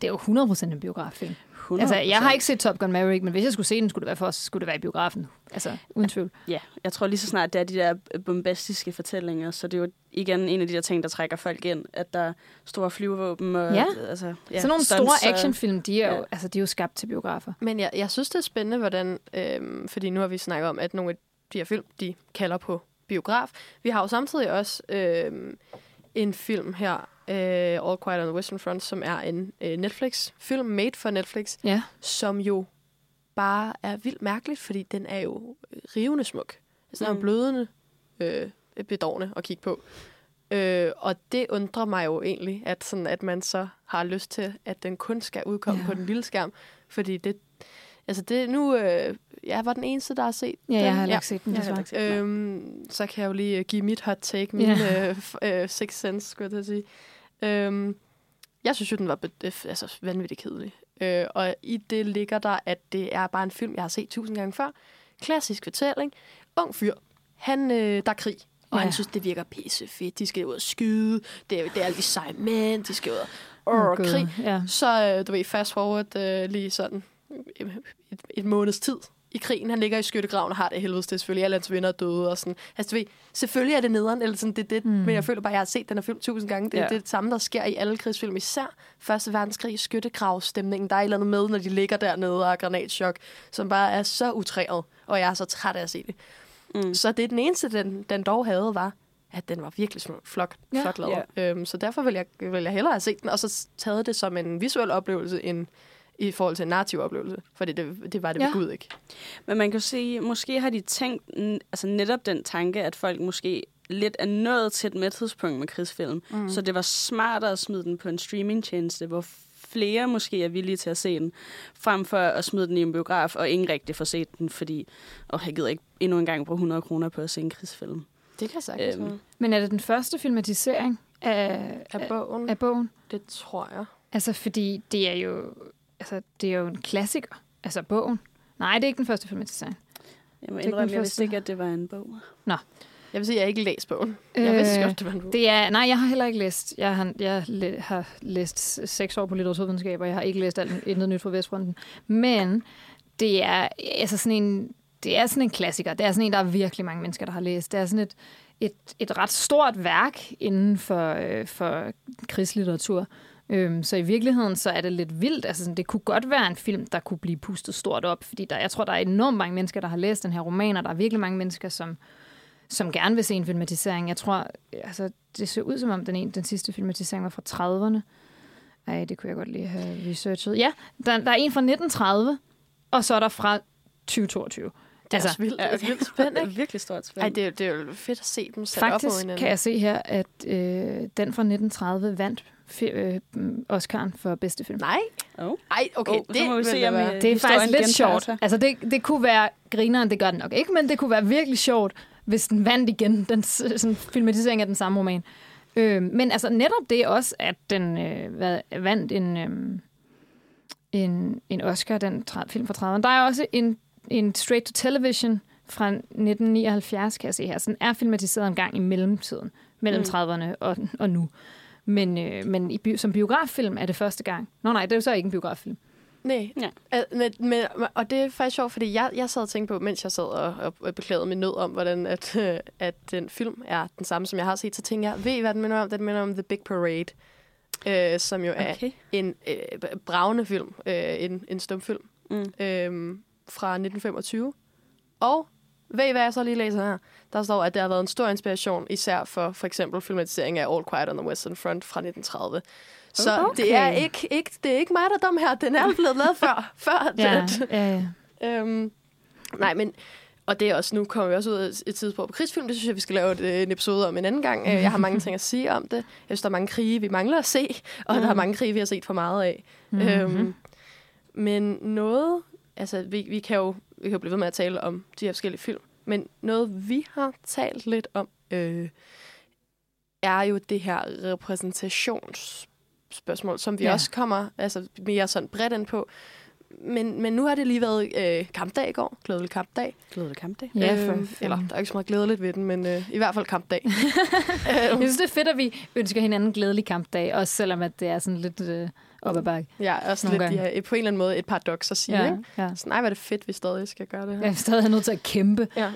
det er jo 100% en biograffilm. 100%. Altså, jeg har ikke set Top Gun Maverick, men hvis jeg skulle se den, skulle det være, for, skulle det være i biografen. Altså, uden tvivl. Ja, jeg tror lige så snart, det er de der bombastiske fortællinger, så det er jo igen en af de der ting, der trækker folk ind, at der er store flyvevåben og... Ja. Altså, ja Sådan nogle stunts store actionfilm, de er, jo, Ja. altså, de er jo skabt til biografer. Men jeg, jeg synes, det er spændende, hvordan... Øhm, fordi nu har vi snakket om, at nogle af de her film, de kalder på biograf. Vi har jo samtidig også øhm, en film her, øh, All Quiet on the Western Front, som er en øh, Netflix-film, made for Netflix, Ja. som jo bare er vildt mærkeligt, fordi den er jo rivende smuk. Altså, den er Mm. blødende, øh, bedårende at kigge på. Øh, og det undrer mig jo egentlig, at, sådan, at man så har lyst til, at den kun skal udkomme ja. på den lille skærm. Fordi det, altså det nu, øh, jeg var den eneste, der har set Ja, den. jeg har heller ikke set den, Jeg har desværre. set den. Øhm, så kan jeg jo lige øh, give mit hot take, min Ja. øh, øh, six sense, skulle jeg sige. Øhm, jeg synes jo, den var øh, altså, vanvittigt kedelig. Øh, og i det ligger der, at det er bare en film, jeg har set tusind gange før. Klassisk fortælling. Ung fyr. Han, øh, der er krig. Og Ja. ja. han synes, det virker pisse fedt. De skal ud og skyde. Det er, det er alle de seje mænd. De skal ud og oh, krig. Ja. Så øh, du ved, fast forward øh, lige sådan et, et, måneds tid i krigen. Han ligger i skyttegraven og har det i helvede. Det er selvfølgelig alle hans venner er døde. Og sådan. Altså, du ved, selvfølgelig er det nederen, eller sådan, det, det, Mm. men jeg føler bare, at jeg har set den her film tusind gange. Det, Ja. ja. det er det samme, der sker i alle krigsfilm. Især Første Verdenskrig, skyttegravstemningen. Der er et eller andet med, når de ligger dernede og har granatschok, som bare er så utræret. Og jeg er så træt af at se det. Mm. Så det er den eneste, den, den dog havde, var, at den var virkelig flot, Ja. flot lavet. Øhm, så derfor vil jeg, vil jeg hellere have set den, og så taget det som en visuel oplevelse, end i forhold til en narrativ oplevelse. For det, det, var det Ja. ved Gud ikke. Men man kan sige, måske har de tænkt altså netop den tanke, at folk måske lidt er nået til et mæthedspunkt med krigsfilm. Mm. Så det var smartere at smide den på en streamingtjeneste, hvor flere måske er villige til at se den, frem for at smide den i en biograf, og ingen rigtig får set den, fordi åh, jeg gider ikke endnu en gang bruge 100 kroner på at se en krigsfilm. Det kan sagtens Øhm, være. Men er det den første filmatisering af, Af bogen, af bogen? det tror jeg. Altså, fordi det er jo, altså, det er jo en klassiker. Altså, bogen. Nej, det er ikke den første filmatisering. Jeg må indrømme, jeg vidste ikke, at det var en bog. Jeg vil sige, at jeg har ikke læst bogen. Jeg vidste Øh, godt, det var en bog. Det er, nej, jeg har heller ikke læst. Jeg har, jeg har læst seks år på litteraturvidenskab, og jeg har ikke læst alt, intet nyt fra Vestfronten. Men det er altså sådan en, det er sådan en klassiker. Det er sådan en, der er virkelig mange mennesker, der har læst. Det er sådan et, et, et ret stort værk inden for, øh, for krigslitteratur. Øhm, så i virkeligheden så er det lidt vildt. Altså, sådan, det kunne godt være en film, der kunne blive pustet stort op, fordi der, jeg tror, der er enormt mange mennesker, der har læst den her roman, og der er virkelig mange mennesker, som, som gerne vil se en filmatisering. Jeg tror, altså, det ser ud som om den, ene, den sidste filmatisering var fra 30'erne. Ej, det kunne jeg godt lige have researchet. Ja, der, der er en fra 1930, og så er der fra 2022. Det er altså, også vildt, ja, okay. vildt spændende, Det er virkelig stort spænd. Ej, det, er, det er jo fedt at se dem sat op mod Faktisk kan jeg se her, at øh, den fra 1930 vandt øh, Oscar'en for bedste film. Nej. Oh. Ej, okay, Oh, det så må vi se, om, øh, Det er faktisk lidt sjovt. Altså, det, det kunne være grineren, det gør den nok ikke, men det kunne være virkelig sjovt, hvis den vandt igen, den sådan, filmatisering af den samme roman. Øh, men altså netop det også, at den øh, hvad, vandt en, øh, en, en Oscar, den tra- film fra 30'erne. Der er også en, en straight to television fra 1979, kan jeg se her. Så den er filmatiseret en gang i mellemtiden, mellem Mm. 30'erne og, og nu. Men, øh, men i, som biograffilm er det første gang. Nå nej, det er jo så ikke en biograffilm. Nej. Ja. Men, men, og det er faktisk sjovt, fordi jeg, jeg sad og tænkte på, mens jeg sad og, og, og beklagede min nød om, hvordan at, øh, at den film er den samme, som jeg har set, så tænkte jeg, ved I, hvad den minder om? Den minder om The Big Parade, øh, som jo er Okay. en øh, bravende film, øh, en, en stumfilm Mm. øh, fra 1925. Og ved I, hvad jeg så lige læser her? Der står, at det har været en stor inspiration, især for for eksempel filmatisering af All Quiet on the Western Front fra 1930. Så Okay. det, er ikke, ikke, det er ikke mig, der er dum her. Den er blevet lavet før. før Ja, det, ja, ja. øhm, nej, men... Og det er også, nu kommer vi også ud af et tidspunkt på krigsfilm. Det synes jeg, vi skal lave et, øh, en episode om en anden gang. Øh, Jeg har mange ting at sige om det. Jeg synes, der er mange krige, vi mangler at se. Og mm. der er mange krige, vi har set for meget af. Mm-hmm. Øhm, men noget... Altså, vi, vi, kan jo, vi kan jo blive ved med at tale om de her forskellige film. Men noget, vi har talt lidt om, øh, er jo det her repræsentationsspørgsmål, som vi Ja. også kommer altså, mere sådan bredt ind på. Men, men nu har det lige været øh, kampdag i går. Glædelig kampdag. Glædelig kampdag. Ja, for fanden. eller, der er ikke så meget glædeligt ved den, men øh, i hvert fald kampdag. Jeg øhm, synes, det er fedt, at vi ønsker hinanden glædelig kampdag, også selvom at det er sådan lidt øh, op ad bakke. ja, også Nogle lidt, gange. ja, på en eller anden måde et paradoks at sige. Ja, Ikke? ja. Så nej, er det fedt, vi stadig skal gøre det her. Jeg er stadig nødt til at kæmpe. Ja.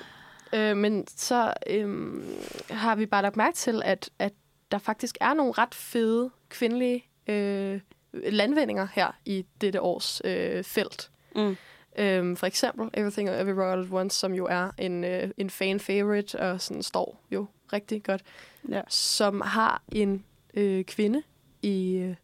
Øh, men så øhm, har vi bare lagt mærke til, at, at der faktisk er nogle ret fede kvindelige øh, landvindinger her i dette års øh, felt. Mm. Øhm, for eksempel Everything Everywhere All at Once, som jo er en, øh, en fan favorite og sådan står jo rigtig godt, Ja. som har en øh, kvinde i øh,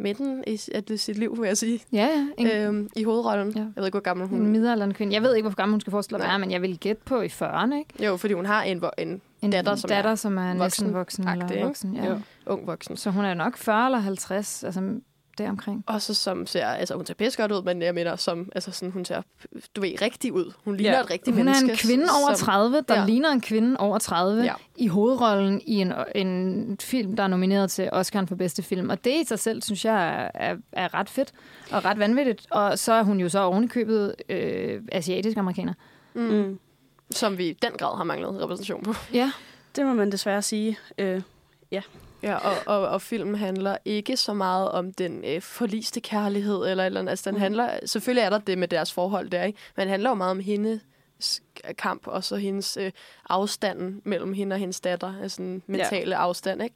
midten i det- sit liv, vil jeg sige, Ja, ja. En, øh, øhm, i hovedrollen. Ja. Jeg ved ikke, hvor gammel hun er. midaldrende kvinde. Jeg ved ikke, hvor gammel hun skal forestille at være, men jeg vil gætte på i 40'erne, ikke? Jo, fordi hun har en, en En Datter, som datter, er som er næsten voksen. Eller voksen ja. Jo. ung voksen. Så hun er nok 40 eller 50, altså deromkring. Også som ser, altså hun ser pisse godt ud, men jeg mener, som, altså sådan, hun ser, du ved, rigtig ud. Hun ligner Ja. et rigtigt Hun er menneske. en kvinde over som, 30, der ja. ligner en kvinde over 30 Ja. i hovedrollen i en, en film, der er nomineret til Oscar for bedste film. Og det i sig selv, synes jeg, er, er, er ret fedt og ret vanvittigt. Og så er hun jo så ovenikøbet øh, asiatisk amerikaner. Mm, Mm. som vi i den grad har manglet repræsentation på. Ja, Det må man desværre sige. Øh, Ja, og, og, og filmen handler ikke så meget om den øh, forliste kærlighed eller eller andet. Altså, den Mm. handler, selvfølgelig er der det med deres forhold der, ikke? men det handler jo meget om hendes kamp, og så hendes øh, afstanden mellem hende og hendes datter, altså den mentale ja. afstand, ikke?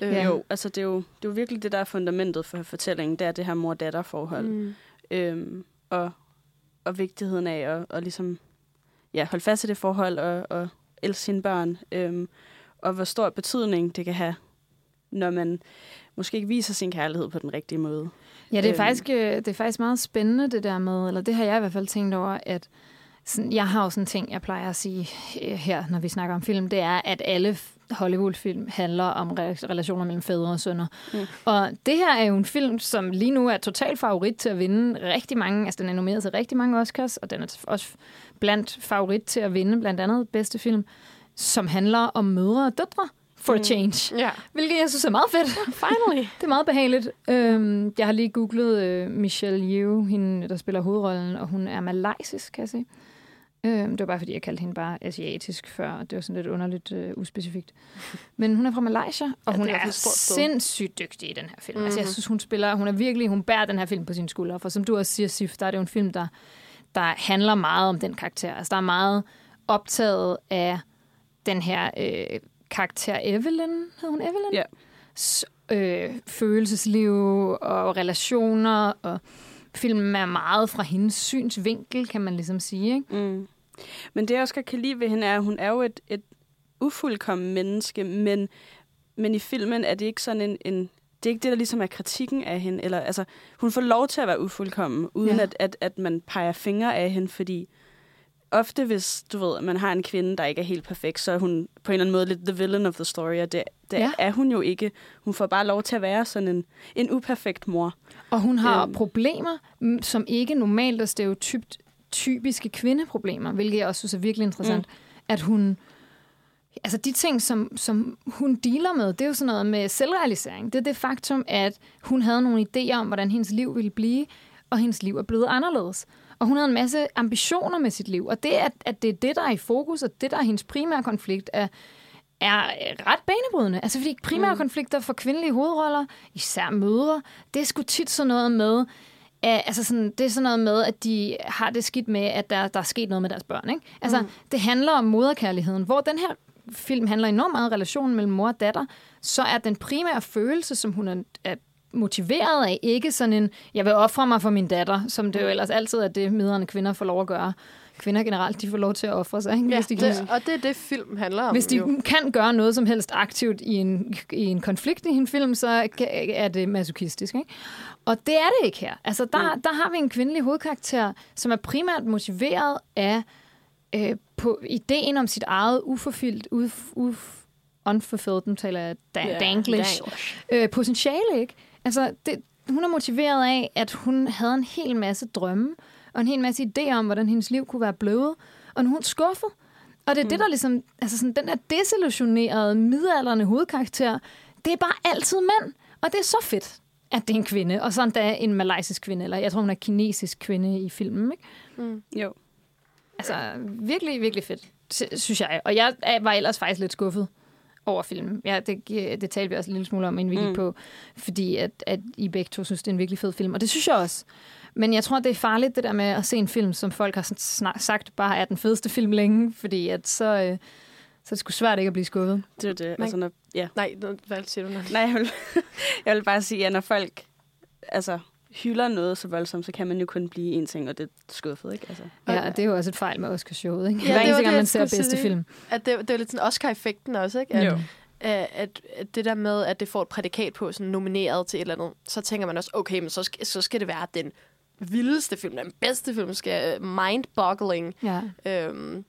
Øh, Ja. Jo, altså det er jo, det er jo virkelig det, der er fundamentet for fortællingen, det er det her mor-datter-forhold. Mm. Øhm, og, og vigtigheden af at, at ligesom, ja, holde fast i det forhold og, og elske sine børn. Øhm, og hvor stor betydning det kan have, når man måske ikke viser sin kærlighed på den rigtige måde. Ja, det er, Øhm. faktisk, øh, det er faktisk meget spændende, det der med, eller det har jeg i hvert fald tænkt over, at sådan, jeg har jo sådan en ting, jeg plejer at sige øh, her, når vi snakker om film, det er, at alle Hollywood-film handler om re- relationer mellem fædre og sønner. Mm. Og det her er jo en film, som lige nu er total favorit til at vinde rigtig mange, altså den er nomineret til rigtig mange Oscars, og den er også blandt favorit til at vinde blandt andet bedste film, som handler om mødre og døtre for mm. a change. Ja, Hvilket jeg synes er meget fedt. finally. Det er meget behageligt. Øhm, jeg har lige googlet øh, Michelle Yeoh, hende, der spiller hovedrollen, og hun er malaysisk, kan jeg se. Øhm, det var bare, fordi jeg kaldte hende bare asiatisk før, og det var sådan lidt underligt øh, uspecifikt. Men hun er fra Malaysia, og Ja, hun er er sindssygt dygtig i den her film. Mm-hmm. Altså, jeg Mhm. synes, hun spiller, hun er virkelig, hun bærer den her film på sine skuldre. For som du også siger, Sif, der er det jo en film, der, der handler meget om den karakter. Altså, der er meget optaget af den her øh, karakter Evelyn, hed hun Evelyn? Ja. s- øh, følelsesliv og relationer, og filmen er meget fra hendes synsvinkel, kan man ligesom sige. Ikke? Mm. Men det, jeg også godt kan lide ved hende, er, at hun er jo et, et ufuldkommen menneske, men, men i filmen er det ikke sådan en, en det er ikke det, der ligesom er kritikken af hende. Eller, altså, hun får lov til at være ufuldkommen, uden Ja. at, at, at man peger fingre af hende, fordi ofte hvis, du ved, man har en kvinde, der ikke er helt perfekt, så er hun på en eller anden måde lidt the villain of the story, og det, det Ja. er hun jo ikke. Hun får bare lov til at være sådan en, en uperfekt mor. Og hun har Øhm. problemer, mm, som ikke normalt er stereotypt typiske kvindeproblemer, hvilket jeg også synes er virkelig interessant. Mm. At hun... Altså de ting, som, som hun dealer med, det er jo sådan noget med selvrealisering. Det er det faktum, at hun havde nogle idéer om, hvordan hendes liv ville blive, og hendes liv er blevet anderledes. Og hun havde en masse ambitioner med sit liv. Og det, at, at det er det, der er i fokus, og det, der er hendes primære konflikt, er, er ret banebrydende. Altså fordi primære mm. konflikter for kvindelige hovedroller, især mødre, det er sgu tit sådan noget med, altså sådan, det er sådan noget med, at de har det skidt med, at der, der er sket noget med deres børn. Ikke? Altså, mm. det handler om moderkærligheden, hvor den her film handler enormt meget om relationen mellem mor og datter, så er den primære følelse, som hun er, er motiveret af, ikke sådan en, jeg vil ofre mig for min datter, som det jo ellers altid er det, miderne kvinder får lov at gøre. Kvinder generelt, de får lov til at ofre sig, ikke? Ja, hvis de kan det, og det er det, film handler om. hvis de jo. kan gøre noget som helst aktivt i en, i en konflikt i en film, så er det masochistisk. Ikke? Og det er det ikke her. Altså, der, der har vi en kvindelig hovedkarakter, som er primært motiveret af øh, på ideen om sit eget uforfyldt, uf, uf, unfulfilled, nu taler da, Ja, danglish, danglish. øh, potentiale. Ikke? Altså, det, hun er motiveret af, at hun havde en hel masse drømme, og en hel masse idéer om, hvordan hendes liv kunne være blevet. Og nu er hun skuffet. Og det er mm. det, der ligesom, altså sådan, den der desillusionerede, midaldrende hovedkarakter, det er bare altid mænd. Og det er så fedt, at det er en kvinde. Og sådan der en malaysisk kvinde, eller jeg tror, hun er kinesisk kvinde i filmen. Ikke? Jo. Altså, virkelig, virkelig fedt, sy- synes jeg. Og jeg var ellers faktisk lidt skuffet over filmen. Ja, det, det talte vi også en lille smule om, inden vi gik Mm. på, fordi at, at I begge to synes, det er en virkelig fed film. Og det synes jeg også. Men jeg tror, det er farligt, det der med at se en film, som folk har sådan snak- sagt bare er den fedeste film længe, fordi at så, øh, så er det sgu svært ikke at blive skuffet. Det er jo det. Man- Altså, når, ja. Nej, hvad siger du? nu? Nej, jeg vil, jeg vil bare sige, at når folk altså, hylder noget så voldsomt, så kan man jo kun blive en ting, og det er skuffet, ikke? Altså. Ja, og det er jo også et fejl med Oscarshowet, ikke? Ja, Hver eneste gang, man ser bedste sige. film. At det, det er lidt sådan Oscar-effekten også, ikke? At, Jo. at, at, at det der med, at det får et prædikat på, sådan nomineret til et eller andet, så tænker man også, okay, men så skal, så skal det være den vildeste film, den bedste film, skal mind-boggling. Ja. Øhm,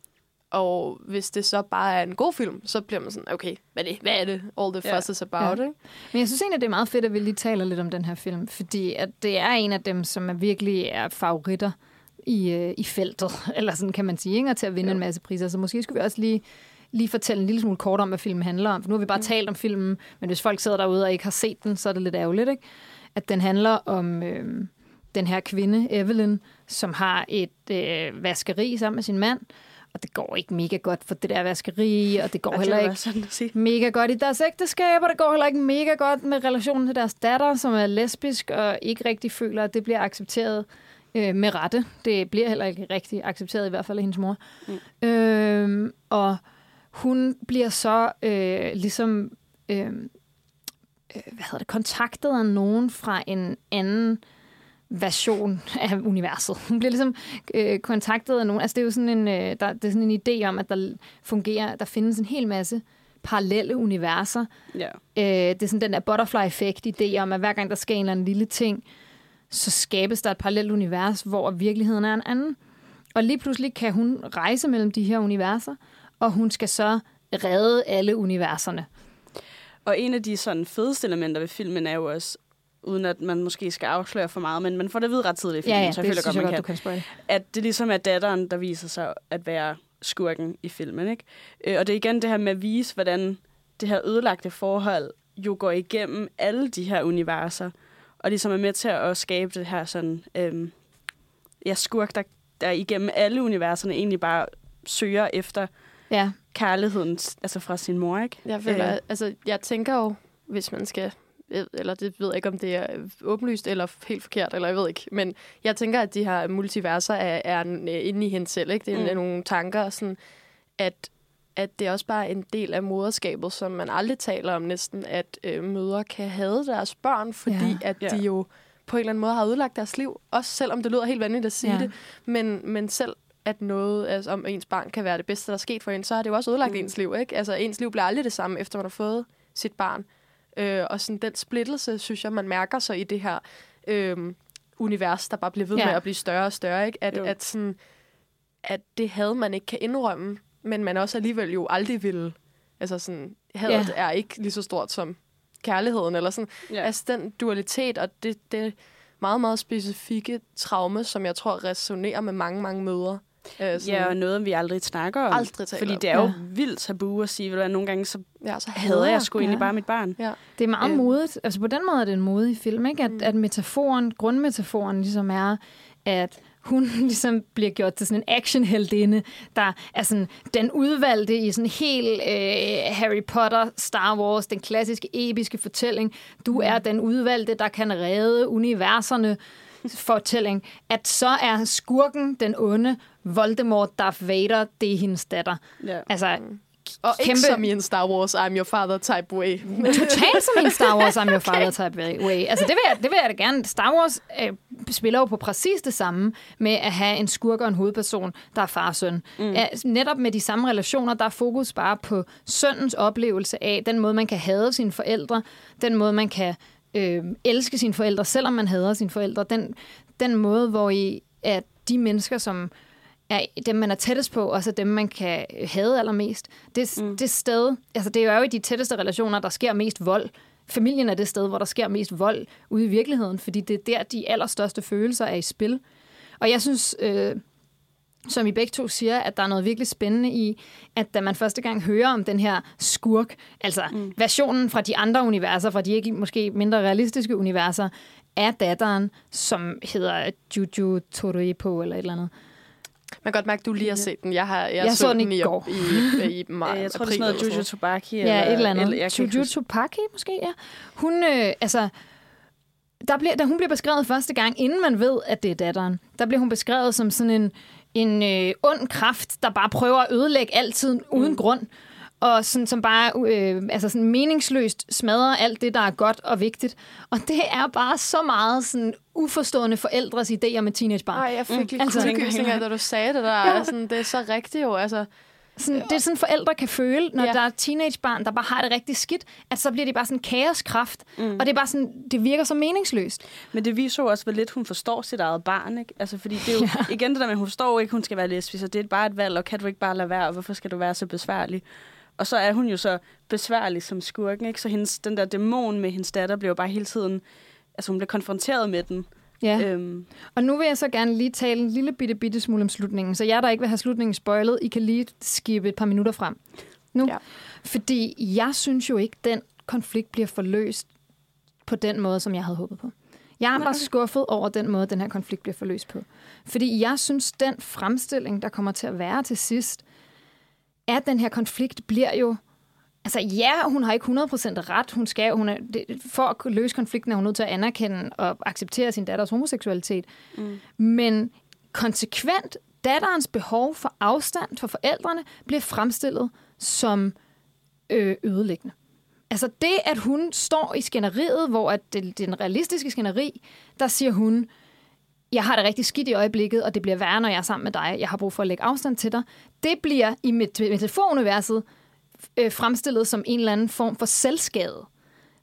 og hvis det så bare er en god film, så bliver man sådan, okay, hvad er det? Hvad er det? All the Ja. fuss is about, Ja. ikke? Men jeg synes egentlig, det er meget fedt, at vi lige taler lidt om den her film, fordi at det er en af dem, som er virkelig er favoritter i, øh, i feltet, eller sådan kan man sige, ikke? og til at vinde Jo. en masse priser. Så måske skulle vi også lige, lige fortælle en lille smule kort om, hvad filmen handler om. For nu har vi bare mm. talt om filmen, men hvis folk sidder derude og ikke har set den, så er det lidt ærgerligt, ikke? At den handler om øh, den her kvinde, Evelyn, som har et øh, vaskeri sammen med sin mand, og det går ikke mega godt for det der vaskeri, og det går Og heller ikke sådan mega godt i deres ægteskab, og det går heller ikke mega godt med relationen til deres datter, som er lesbisk og ikke rigtig føler, at det bliver accepteret øh, med rette. Det bliver heller ikke rigtig accepteret, i hvert fald af hendes mor. Mm. Øh, og hun bliver så øh, ligesom øh, øh, hvad hedder det, kontaktet af nogen fra en anden version af universet. Hun bliver ligesom øh, kontaktet af nogen. Altså det er jo sådan en, øh, der, det er sådan en idé om, at der fungerer, der findes en hel masse parallelle universer. Ja. Øh, det er sådan den der butterfly-effekt idé om, at hver gang der sker en eller anden lille ting, så skabes der et parallelt univers, hvor virkeligheden er en anden. Og lige pludselig kan hun rejse mellem de her universer, og hun skal så redde alle universerne. Og en af de sådan fedeste elementer ved filmen er jo også, uden at man måske skal afsløre for meget, men man får det at vide ret tidligt i filmen, Ja, ja, så jeg det føler godt, man godt, kan. du kan. At det ligesom er datteren, der viser sig at være skurken i filmen. Ikke? Øh, Og det er igen det her med at vise, hvordan det her ødelagte forhold jo går igennem alle de her universer, og ligesom er med til at skabe det her sådan, øhm, ja, skurk, der, der igennem alle universerne egentlig bare søger efter Ja, kærligheden altså fra sin mor, ikke? Jeg, føler, øh. altså, jeg tænker jo, hvis man skal... Eller det ved jeg ikke, om det er åbenlyst eller helt forkert, eller jeg ved ikke. Men jeg tænker, at de her multiverser er, er øh, inde i hende selv. Ikke? Det er Mm. nogle tanker, sådan, at, at det er også bare en del af moderskabet, som man aldrig taler om næsten, at øh, mødre kan have deres børn, fordi Ja. at Ja. de jo på en eller anden måde har ødelagt deres liv. Også selvom det lyder helt vanvittigt at sige Ja. det. Men, men selv at noget, altså, om ens barn kan være det bedste, der er sket for en, så har det jo også ødelagt mm. ens liv. Ikke? Altså, ens liv bliver aldrig det samme, efter man har fået sit barn. Øh, og sådan den splittelse, synes jeg, man mærker så i det her øh, univers, der bare bliver ved Ja. med at blive større og større. Ikke? At, Jo. at, sådan, at det had, man ikke kan indrømme, men man også alligevel jo aldrig ville. Altså sådan, hadet Ja. er ikke lige så stort som kærligheden, eller sådan. Ja. Altså den dualitet, og det, det meget, meget specifikke traume, som jeg tror resonerer med mange, mange mødre. Øh, sådan, Ja, og noget, vi aldrig snakker om. aldrig taler Fordi om. det er jo Ja. vildt tabu at sige, at nogle gange så ja, så hader jeg sgu Ja. egentlig bare mit barn. Ja. Det er meget Øhm. modigt. Altså på den måde er det en modig film, ikke? At, Mm. at metaforen, grundmetaforen ligesom er, at hun ligesom bliver gjort til sådan en actionheldinde, der er sådan den udvalgte i sådan helt øh, Harry Potter, Star Wars, den klassiske episke fortælling. Du er den udvalgte, der kan redde universerne fortælling. At så er skurken den onde, Voldemort, Darth Vader, det er hendes datter. Ja. Altså, Og ikke Kæmpe- som i en Star Wars, I'm your father type way. totalt som en Star Wars I'm your father type way. Altså, det vil jeg, det vil jeg da gerne. Star Wars øh, spiller jo på præcis det samme med at have en skurk og en hovedperson, der er far og søn. Mm. Ja, netop med de samme relationer, der er fokus bare på sønnens oplevelse af den måde, man kan hade sine forældre, den måde, man kan øh, elske sine forældre, selvom man hader sine forældre, den, den måde, hvor i at de mennesker, som er dem, man er tættest på, og så dem, man kan hade allermest. Det, mm. det sted, altså det er jo i de tætteste relationer, der sker mest vold. Familien er det sted, hvor der sker mest vold ude i virkeligheden, fordi det er der, de allerstørste følelser er i spil. Og jeg synes, øh, som I begge to siger, at der er noget virkelig spændende i, at da man første gang hører om den her skurk, altså mm. versionen fra de andre universer, fra de ikke måske mindre realistiske universer, er datteren, som hedder Juju Torepo eller et eller andet. Man kan godt mærke, at du lige har set den. Jeg, har, jeg, Jeg så den i i, går. i, i, i mar- Øh, Jeg tror, det er april sådan noget eller Juju Tobaki. Ja, et eller andet. Eller, Juju måske, ja. Hun, øh, altså, der bliver, da hun bliver beskrevet første gang, inden man ved, at det er datteren, der bliver hun beskrevet som sådan en, en øh, ond kraft, der bare prøver at ødelægge altid uden mm. grund. Og sådan, som bare øh, altså sådan meningsløst smadrer alt det, der er godt og vigtigt. Og det er bare så meget sådan uforstående forældres idéer med teenagebarn. Ej, jeg fik lige Altså- altså, kuldegysninger, da du sagde det der. Ja. Sådan, det er så rigtigt jo. Altså, Sådan, det er sådan, forældre kan føle, når ja. Der er teenagebarn, der bare har det rigtig skidt, at så bliver det bare sådan kaoskraft. Mm. Og det er bare sådan, det virker så meningsløst. Men det viser jo også, hvor lidt hun forstår sit eget barn. Ikke? Altså, fordi det er jo ja. igen det der med, at hun forstår ikke, hun skal være lesbisk, og det er bare et valg, og kan du ikke bare lade være, og hvorfor skal du være så besværlig? Og så er hun jo så besværlig som skurken, ikke? Så hendes, den der dæmon med hendes datter bliver jo bare hele tiden... Altså, hun bliver konfronteret med den. Ja. Øhm, Og nu vil jeg så gerne lige tale en lille bitte, bitte smule om slutningen. Så jer, der ikke vil have slutningen spoilet, I kan lige skippe et par minutter frem. Nu. Ja. Fordi jeg synes jo ikke, den konflikt bliver forløst på den måde, som jeg havde håbet på. Jeg er bare skuffet over den måde, den her konflikt bliver forløst på. Fordi jeg synes, den fremstilling, der kommer til at være til sidst, at den her konflikt bliver jo... Altså ja, hun har ikke 100% ret. Hun skal, hun er, for at løse konflikten er hun nødt til at anerkende og acceptere sin datters homoseksualitet. Mm. Men konsekvent, datterens behov for afstand for forældrene bliver fremstillet som øh, ødelæggende. Altså det, at hun står i skænderiet, hvor at det, det er den realistiske skænderi, der siger hun, jeg har det rigtig skidt i øjeblikket, og det bliver værre, når jeg er sammen med dig. Jeg har brug for at lægge afstand til dig. Det bliver i met- metaforuniverset øh, fremstillet som en eller anden form for selvskade,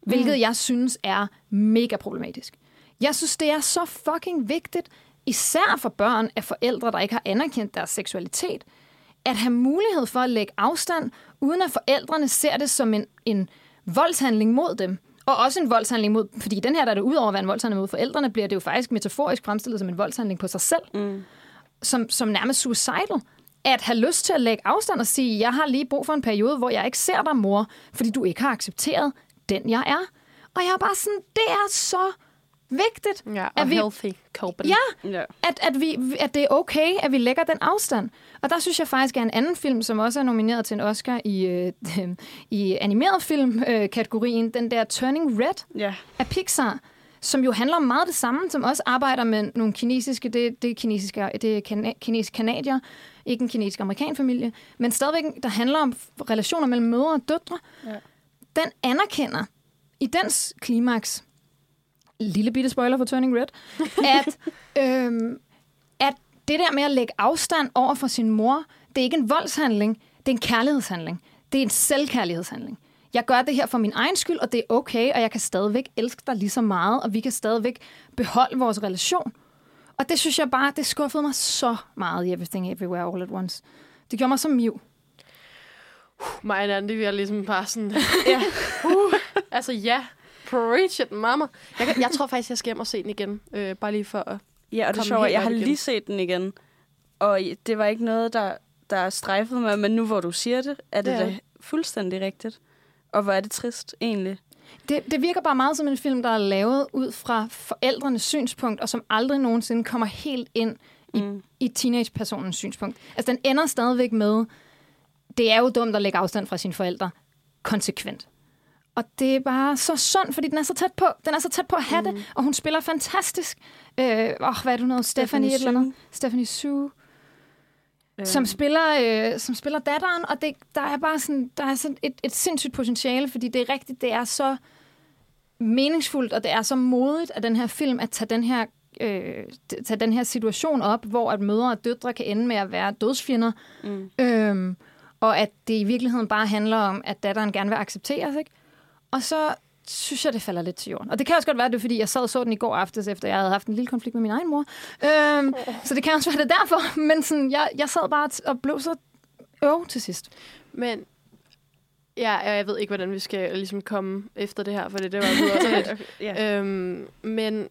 hvilket jeg synes er mega problematisk. Jeg synes, det er så fucking vigtigt, især for børn af forældre, der ikke har anerkendt deres seksualitet, at have mulighed for at lægge afstand, uden at forældrene ser det som en, en voldshandling mod dem. Og også en voldshandling mod, fordi den her, der er det ud over at være en voldshandling mod forældrene, bliver det jo faktisk metaforisk fremstillet som en voldshandling på sig selv. Mm. Som, som nærmest suicidal. At have lyst til at lægge afstand og sige, jeg har lige brug for en periode, hvor jeg ikke ser dig, mor, fordi du ikke har accepteret den, jeg er. Og jeg er bare sådan, det er så vigtigt. Ja, og at vi, healthy coping. Ja, Ja. at, at, vi, at det er okay, at vi lægger den afstand. Og der synes jeg faktisk, at en anden film, som også er nomineret til en Oscar i, øh, i animeret film-kategorien, den der Turning Red Ja. af Pixar, som jo handler om meget det samme, som også arbejder med nogle kinesiske, det, det er kinesiske, det er kana, kinesiske kanadier, ikke en kinesisk amerikan familie, men stadigvæk, der handler om relationer mellem mødre og døtre. Ja. Den anerkender i dens klimaks, lille bitte spoiler for Turning Red, at, øhm, det der med at lægge afstand over for sin mor, det er ikke en voldshandling, det er en kærlighedshandling. Det er en selvkærlighedshandling. Jeg gør det her for min egen skyld, og det er okay, og jeg kan stadigvæk elske dig lige så meget, og vi kan stadigvæk beholde vores relation. Og det synes jeg bare, det skuffede mig så meget i Everything Everywhere All at Once. Det gjorde mig så miv. Mig og vi er ligesom bare sådan... ja. Uh, altså ja, preach it, mama. Jeg, kan- jeg tror faktisk, jeg skal hjem og se den igen. Øh, bare lige for at... Ja, og det er, helt jeg har igen. lige set den igen, og det var ikke noget, der, der strejfede mig, men nu hvor du siger det, er det Ja. da fuldstændig rigtigt. Og hvor er det trist, egentlig. Det, det virker bare meget som en film, der er lavet ud fra forældrenes synspunkt, og som aldrig nogensinde kommer helt ind i, Mm. i teenage-personens synspunkt. Altså, den ender stadigvæk med, det er jo dumt at lægge afstand fra sine forældre, konsekvent. Og det er bare så sundt, fordi den er så tæt på. Den er så tæt på at have mm. det, og hun spiller fantastisk. Øh, åh, hvad er du noget? Stephanie, et eller andet? Stephanie Sue. Øh, som spiller, øh, som spiller datteren, og det, der er bare sådan, der er sådan et, et sindssygt potentiale, fordi det er rigtigt, det er så meningsfuldt, og det er så modigt af den her film at tage den her, øh, tage den her situation op, hvor at mødre og døtre kan ende med at være dødsfjender, Mm. øhm, og at det i virkeligheden bare handler om, at datteren gerne vil accepteres, ikke? Og så synes jeg, det falder lidt til jorden. Og det kan også godt være, det er, fordi jeg sad og så den i går aftes, efter jeg havde haft en lille konflikt med min egen mor. Øhm, så det kan også være det er derfor. Men sådan, jeg, jeg sad bare og blev så øv til sidst. Men ja, jeg jeg ved ikke, hvordan vi skal ligesom komme efter det her, for det, det var videre lidt. Okay, ja. Øhm, men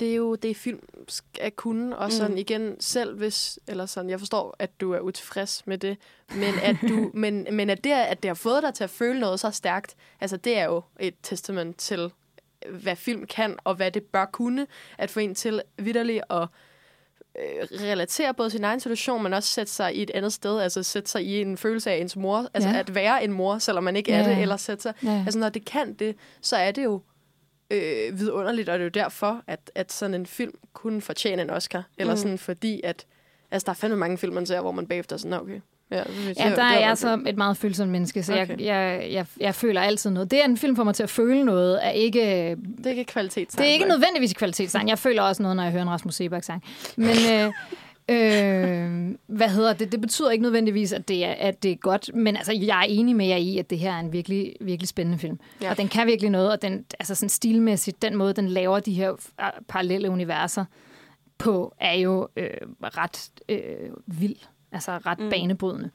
det er jo det, film skal kunne, og sådan Mm. igen, selv hvis, eller sådan, jeg forstår, at du er utilfreds med det, men at, du, men, men at, det, at det har fået dig til at føle noget så stærkt, altså det er jo et testament til, hvad film kan, og hvad det bør kunne, at få en til vidderligt at øh, relatere både sin egen situation, men også sætte sig i et andet sted, altså sætte sig i en følelse af ens mor, altså Ja. at være en mor, selvom man ikke er Ja. det, eller sætte sig Ja. Altså, når det kan det, så er det jo øh, vidunderligt, og det er jo derfor, at, at sådan en film kunne fortjene en Oscar. Eller Mm. sådan fordi, at altså, der er fandme mange film, man ser, hvor man bagefter er sådan, "Nå, okay. Ja, det, Ja, der det er jeg godt." så et meget følsomt menneske, så okay. Jeg, jeg, jeg, jeg føler altid noget. Det, at en film får mig til at føle noget, er ikke Det er ikke kvalitet. Det er ikke nødvendigvis kvalitetssang. Jeg føler også noget, når jeg hører en Rasmus Sebak-sang. Men øh, øh, hvad hedder det? Det betyder ikke nødvendigvis, at det, er, at det er godt. Men altså, jeg er enig med jer i, at det her er en virkelig, virkelig spændende film. Ja. Og den kan virkelig noget, og den, altså sådan stilmæssigt, den måde, den laver de her øh, parallelle universer på, er jo øh, ret øh, vild. Altså ret Mm. banebrydende.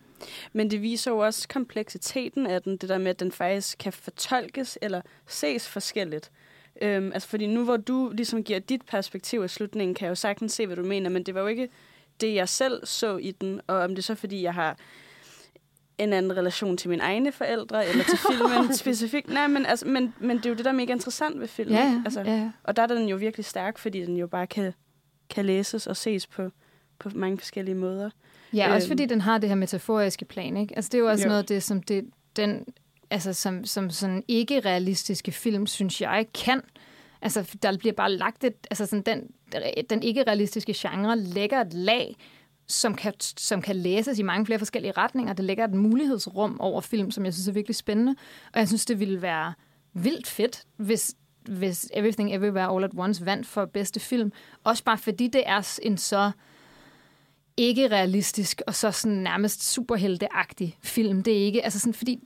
Men det viser jo også kompleksiteten af den, det der med, at den faktisk kan fortolkes eller ses forskelligt. Øhm, altså fordi nu hvor du ligesom giver dit perspektiv i slutningen, kan jeg jo sagtens se, hvad du mener, men det var jo ikke det, jeg selv så i den, og om det er så fordi, jeg har en anden relation til mine egne forældre, eller til filmen specifikt. Nej, men, altså, men, men det er jo det, der er mega interessant ved filmen. Ja, Altså, ja. Og der er den jo virkelig stærk, fordi den jo bare kan, kan læses og ses på, på mange forskellige måder. Ja, også Øhm. fordi den har det her metaforiske plan, ikke? Altså, det er jo også Jo. noget af det, som det, den, altså, som, som sådan ikke-realistiske film, synes jeg, kan. Altså, der bliver bare lagt et, altså sådan den, den ikke-realistiske genre lægger et lag, som kan, som kan læses i mange flere forskellige retninger. Det lægger et mulighedsrum over film, som jeg synes er virkelig spændende. Og jeg synes, det ville være vildt fedt, hvis, hvis Everything Everywhere All at Once vandt for bedste film. Også bare fordi det er en så ikke realistisk og så sådan nærmest superhelteagtig film. Det er ikke, altså sådan, fordi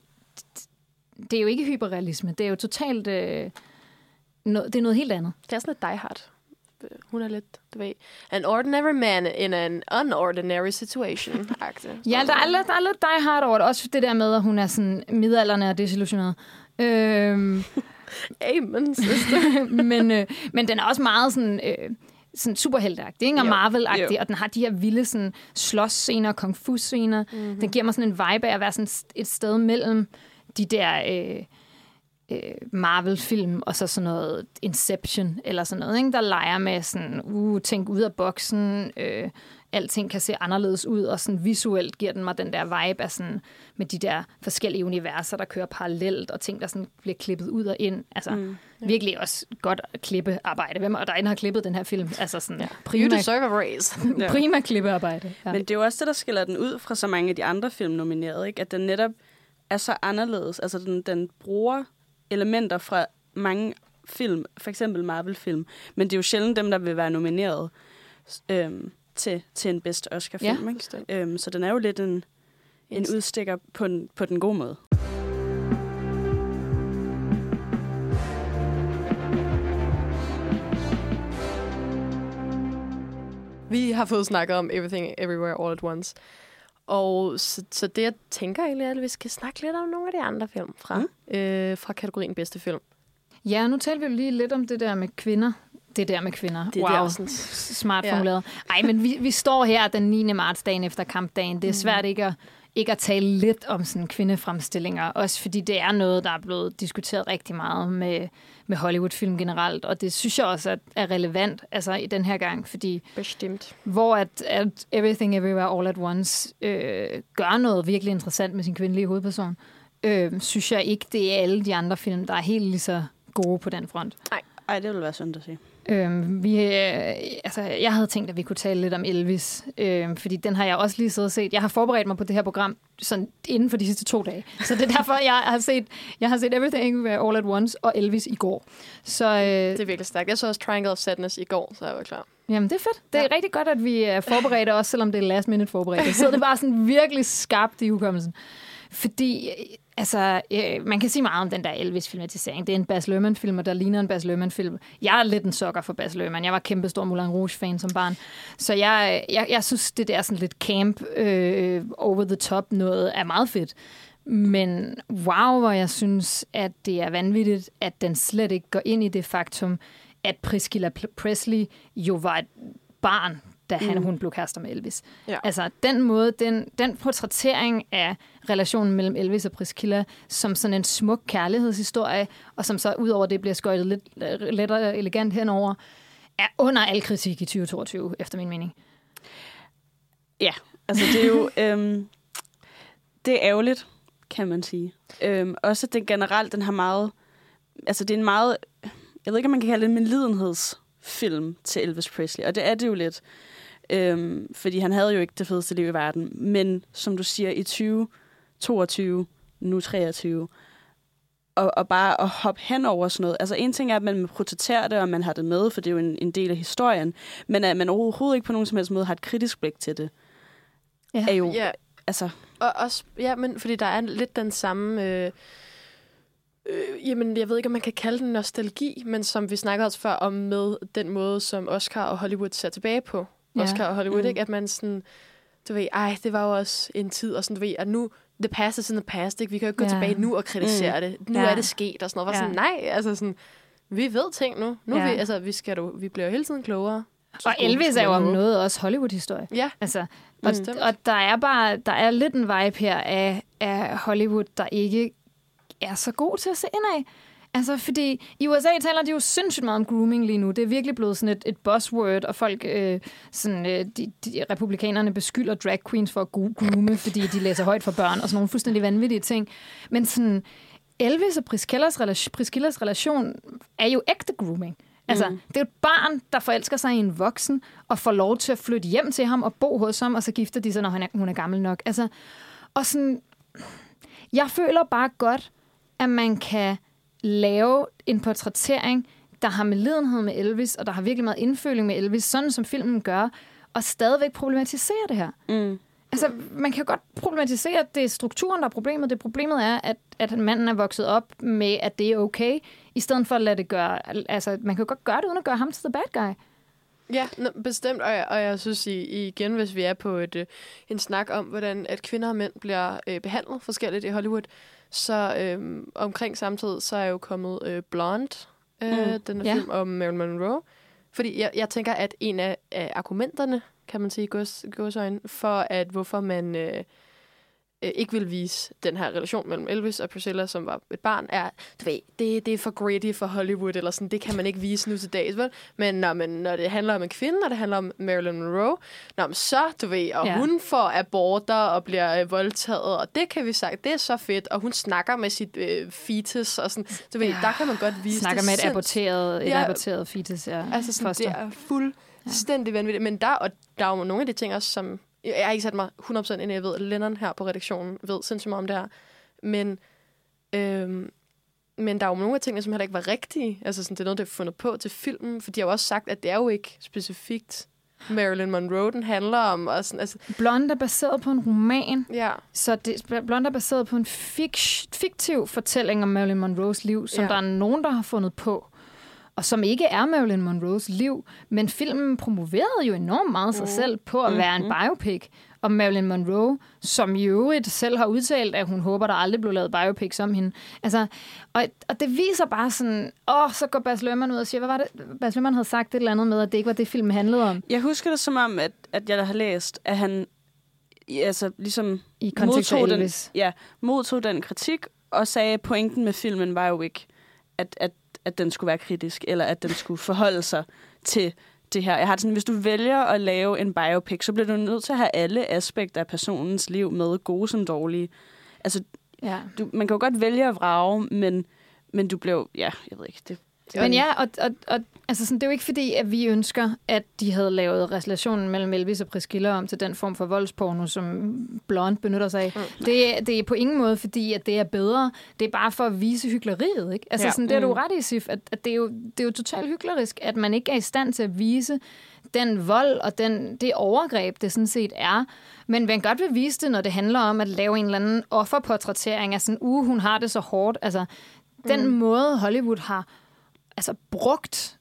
det er jo ikke hyperrealisme. Det er jo totalt, øh, no, det er noget helt andet. Det er sådan lidt Die Hard. Hun er lidt, du ved, an ordinary man in an unordinary situation. ja, der er, lidt, der er lidt Die Hard over det. Også det der med, at hun er sådan midalderne og desillusioneret. Øhm, Amen, sister. men, øh, men den er også meget sådan... Øh, sådan superheltagtig, ikke? Og Marvel-agtig, og den har de her vilde sådan, slås-scener, kung fu-scener. Mm-hmm. Den giver mig sådan en vibe af at være sådan et sted mellem de der øh, øh, Marvel-film og så sådan noget Inception eller sådan noget, ikke? der leger med sådan, uh, tænk ud af boksen, øh, alting kan se anderledes ud, og sådan visuelt giver den mig den der vibe af sådan, med de der forskellige universer, der kører parallelt, og ting, der sådan bliver klippet ud og ind. Altså, mm, ja. virkelig også godt klippearbejde. Hvem er der inde har klippet den her film? Altså sådan, ja. prima, you raise. prima klippearbejde. Ja. Men det er jo også det, der skiller den ud fra så mange af de andre film nomineret, ikke? at den netop er så anderledes. Altså, den, den bruger elementer fra mange film, for eksempel Marvel-film, men det er jo sjældent dem, der vil være nomineret. Øhm, til, til en bedst Oscar-film. Ja, ikke? Øhm, så den er jo lidt en, en udstikker på, en, på den gode måde. Vi har fået snakket om Everything Everywhere All at Once. Og så, så det, jeg tænker egentlig, er, at vi skal snakke lidt om nogle af de andre film fra, mm. øh, fra kategorien bedste film. Ja, nu taler vi jo lige lidt om det der med kvinder det der med kvinder. Det wow, der sådan, smart ja. formuleret. Ej, men vi, vi står her den 9. marts, dagen efter kampdagen. Det er mm. svært ikke at, ikke at tale lidt om sådan kvindefremstillinger, også fordi det er noget, der er blevet diskuteret rigtig meget med, med Hollywood-film generelt, og det synes jeg også er, er relevant altså i den her gang, fordi Bestemt. hvor at, at Everything Everywhere All at Once øh, gør noget virkelig interessant med sin kvindelige hovedperson, øh, synes jeg ikke, det er alle de andre film, der er helt lige så gode på den front. Nej, Ej, det vil være synd at sige. Øhm, vi, øh, altså, jeg havde tænkt, at vi kunne tale lidt om Elvis, øh, fordi den har jeg også lige siddet og set. Jeg har forberedt mig på det her program sådan inden for de sidste to dage. Så det er derfor, jeg har set, jeg har set Everything All at Once og Elvis i går. Så, øh, det er virkelig stærkt. Jeg så også Triangle of Sadness i går, så jeg var klar. Jamen, det er fedt. Det er ja. rigtig godt, at vi er forberedte, også selvom det er last minute forberedt. Så det er bare sådan virkelig skarpt i hukommelsen. Fordi Altså, øh, man kan sige meget om den der Elvis-filmatisering. Det er en Baz Luhrmann-film, og der ligner en Baz Luhrmann-film. Jeg er lidt en sokker for Baz Luhrmann. Jeg var kæmpe stor Moulin Rouge-fan som barn. Så jeg, jeg, jeg synes, det der sådan lidt camp, øh, over the top noget er meget fedt. Men wow, hvor jeg synes, at det er vanvittigt, at den slet ikke går ind i det faktum, at Priscilla Presley jo var et barn, da han, mm. hun blev kærester med Elvis. Ja. Altså, den måde, den, den portrættering af relationen mellem Elvis og Priscilla som sådan en smuk kærlighedshistorie, og som så udover det bliver skøjtet lidt lettere elegant henover, er under al kritik i 2022, efter min mening. Ja, altså det er jo... øhm, det er ærgerligt, kan man sige. Øhm, også den generelt, den har meget... Altså det er en meget... Jeg ved ikke, om man kan kalde det en medlidenhedsfilm til Elvis Presley, og det er det jo lidt. Øhm, fordi han havde jo ikke det fedeste liv i verden. Men som du siger, i 2022, nu 23, og, og bare at hoppe hen over sådan noget. Altså en ting er, at man protesterer det, og man har det med, for det er jo en, en del af historien, men at man overhovedet ikke på nogen som helst måde har et kritisk blik til det, ja. er jo... Ja. Altså, og også, ja, men fordi der er lidt den samme... Øh, øh, jamen, jeg ved ikke, om man kan kalde den nostalgi, men som vi snakkede også før om med den måde, som Oscar og Hollywood ser tilbage på. Oscar og Hollywood, mm. ikke? At man sådan, du ved, ej, det var jo også en tid, og sådan, du ved, at nu, the past is in the past, ikke? Vi kan jo ikke ja. gå tilbage nu og kritisere mm. det. Nu ja. er det sket, og sådan noget. Var ja. sådan, nej, altså sådan, vi ved ting nu. Nu ja. vi, altså, vi, skal jo, vi bliver jo hele tiden klogere. Og Elvis er jo om noget også Hollywood-historie. Ja. Altså, og, og der er bare der er lidt en vibe her af, af Hollywood, der ikke er så god til at se ind af. Altså, fordi i USA taler de jo sindssygt meget om grooming lige nu. Det er virkelig blevet sådan et, et buzzword, og folk, øh, sådan, øh, de, de, republikanerne beskylder drag queens for at groome, fordi de læser højt for børn, og sådan nogle fuldstændig vanvittige ting. Men sådan, Elvis og Priscillas relation, Priscillas relation er jo ægte grooming. Altså, mm. det er et barn, der forelsker sig i en voksen, og får lov til at flytte hjem til ham og bo hos ham, og så gifter de sig, når han er, hun er gammel nok. Altså, og sådan, jeg føler bare godt, at man kan lave en portrættering, der har med lidenhed med Elvis, og der har virkelig meget indføling med Elvis, sådan som filmen gør, og stadigvæk problematisere det her. Mm. Altså, man kan jo godt problematisere, at det er strukturen, der er problemet. Det problemet er, at, at manden er vokset op med, at det er okay, i stedet for at lade det gøre... Altså, man kan jo godt gøre det, uden at gøre ham til the bad guy. Ja, bestemt. Og jeg, og jeg synes i, igen, hvis vi er på et, øh, en snak om, hvordan at kvinder og mænd bliver øh, behandlet forskelligt i Hollywood, så øh, omkring samtidig, så er jo kommet øh, Blonde, øh, mm. den her Ja. film om Marilyn Monroe. Fordi jeg, jeg tænker, at en af, af argumenterne, kan man sige, gods, godsøjne, for at hvorfor man øh, øh, ikke vil vise den her relation mellem Elvis og Priscilla, som var et barn, er, du ved, det, det er for gritty for Hollywood, eller sådan, det kan man ikke vise nu til dags, vel? Men når, man, når det handler om en kvinde, når det handler om Marilyn Monroe, når så, du ved, og Ja. hun får aborter og bliver øh, voldtaget, og det kan vi sige, det er så fedt, og hun snakker med sit øh, fetus, og sådan, du ved, Ja. der kan man godt vise Snakker det med et sinds- aborteret, et Ja. aborteret fetus, ja. Altså sådan, foster. det er fuldstændig vanvittigt. Men der, og der er jo nogle af de ting også, som... Jeg har ikke sat mig 100% ind i, jeg ved, at Lennon her på redaktionen ved sindssygt meget om det her. Men, øhm, men der er jo nogle af tingene, som heller ikke var rigtige. Altså sådan, det er noget, der er fundet på til filmen. For de har jo også sagt, at det er jo ikke specifikt Marilyn Monroe, den handler om. Og sådan, altså, Blonde er baseret på en roman, ja. så det, Blonde er baseret på en fik, fiktiv fortælling om Marilyn Monroes liv, som Ja. der er nogen, der har fundet på. Og som ikke er Marilyn Monroes liv. Men filmen promoverede jo enormt meget sig Mm. selv på at være en biopic om Marilyn Monroe, som i øvrigt selv har udtalt, at hun håber, der aldrig blev lavet biopics om hende. Altså, og, og det viser bare sådan, åh, så går Bas Lerman ud og siger, hvad var det? Bas Lerman havde sagt et eller andet med, at det ikke var det, filmen handlede om. Jeg husker det som om, at, at jeg har læst, at han altså, ligesom I modtog den, ja, modtog den kritik og sagde, at pointen med filmen var jo ikke, at, at, at den skulle være kritisk, eller at den skulle forholde sig til det her. Jeg har det sådan, hvis du vælger at lave en biopic, så bliver du nødt til at have alle aspekter af personens liv med, gode som dårlige. Altså, Ja. du, man kan jo godt vælge at vrage, men, men du blev, ja, jeg ved ikke, det, Men ja, og, og, og altså sådan, det er jo ikke fordi, at vi ønsker, at de havde lavet relationen mellem Elvis og Priscilla om til den form for voldsporno, som Blonde benytter sig af. Mm. Det, det er på ingen måde fordi, at det er bedre. Det er bare for at vise hyggeleriet. Ikke? Altså, Ja. sådan, det er du Mm. ret i, Sif, at, at det, er jo, det er jo totalt hyklerisk, at man ikke er i stand til at vise den vold og den, det overgreb, det sådan set er. Men man godt vil vise det, når det handler om at lave en eller anden offerportrættering af sådan, uh, hun har det så hårdt. Altså, den Mm. måde Hollywood har altså, brugt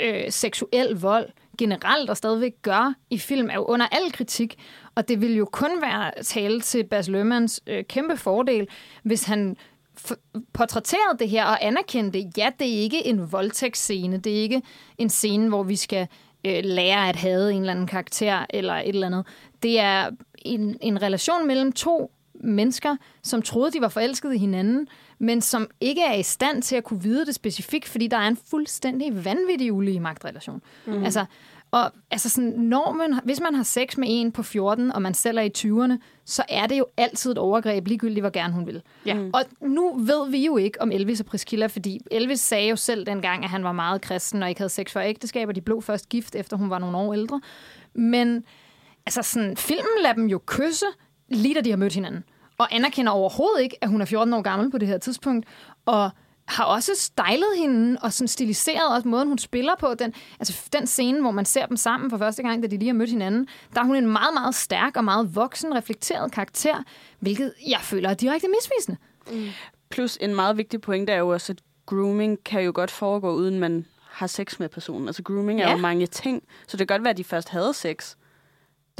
øh, seksuel vold generelt og stadigvæk gør i film, er jo under al kritik. Og det vil jo kun være tale til Bas Lermans øh, kæmpe fordel, hvis han f- portrætterede det her og anerkendte, ja, det er ikke en voldtægtsscene. Det er ikke en scene, hvor vi skal øh, lære at have en eller anden karakter eller et eller andet. Det er en, en relation mellem to mennesker, som troede, de var forelskede i hinanden, men som ikke er i stand til at kunne vide det specifikt, fordi der er en fuldstændig vanvittig ulige magtrelation. Mm. Altså, og altså sådan, når man, hvis man har sex med en på 14, og man selv er i 20'erne, så er det jo altid et overgreb, ligegyldigt hvor gerne hun vil. Ja. Mm. Og nu ved vi jo ikke om Elvis og Priscilla, fordi Elvis sagde jo selv dengang, at han var meget kristen og ikke havde sex før ægteskab, og de blev først gift, efter hun var nogle år ældre. Men altså sådan, filmen lader dem jo kysse, lige da de har mødt hinanden. Og anerkender overhovedet ikke, at hun er 14 år gammel på det her tidspunkt. Og har også stylet hende og sådan stiliseret også måden, hun spiller på. Den, altså den scene, hvor man ser dem sammen for første gang, da de lige har mødt hinanden, der er hun en meget, meget stærk og meget voksen, reflekteret karakter, hvilket jeg føler er direkte misvisende. Plus en meget vigtig point er jo også, at grooming kan jo godt foregå, uden man har sex med personen. Altså grooming er Ja. jo mange ting, så det kan godt være, at de først havde sex,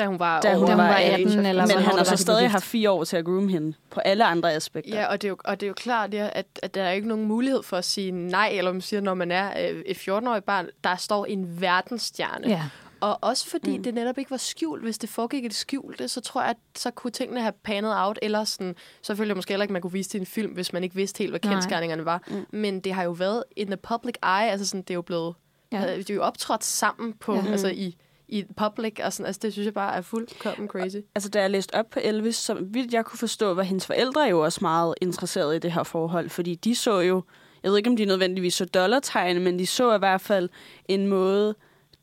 Da hun var, da hun, Da hun var, var 18, 18, eller men han har så stadig haft fire år til at groome hende på alle andre aspekter. Ja, og det, er jo, og det er jo klart, ja, at, at der er ikke nogen mulighed for at sige nej, eller man siger, når man er øh, et 14-årig barn, der står en verdensstjerne. Ja. Og også fordi Mm. mm. det netop ikke var skjult. Hvis det foregik i det skjulte, så tror jeg, at så kunne tingene have panet out. Eller sådan, selvfølgelig måske heller ikke, man kunne vise det i en film, hvis man ikke vidste helt, hvad kendskærningerne var. Mm. Men det har jo været in the public eye. Altså sådan, det er jo blevet... Ja. Ja. De er jo optrådt sammen på, Ja. ja. altså i, i public. Og sådan, altså, det synes jeg bare er fuldkommen crazy. Altså, da jeg læste op på Elvis, så vidt jeg kunne forstå, var hendes forældre jo også meget interesserede i det her forhold, fordi de så jo, jeg ved ikke, om de nødvendigvis så dollartegne, men de så i hvert fald en måde,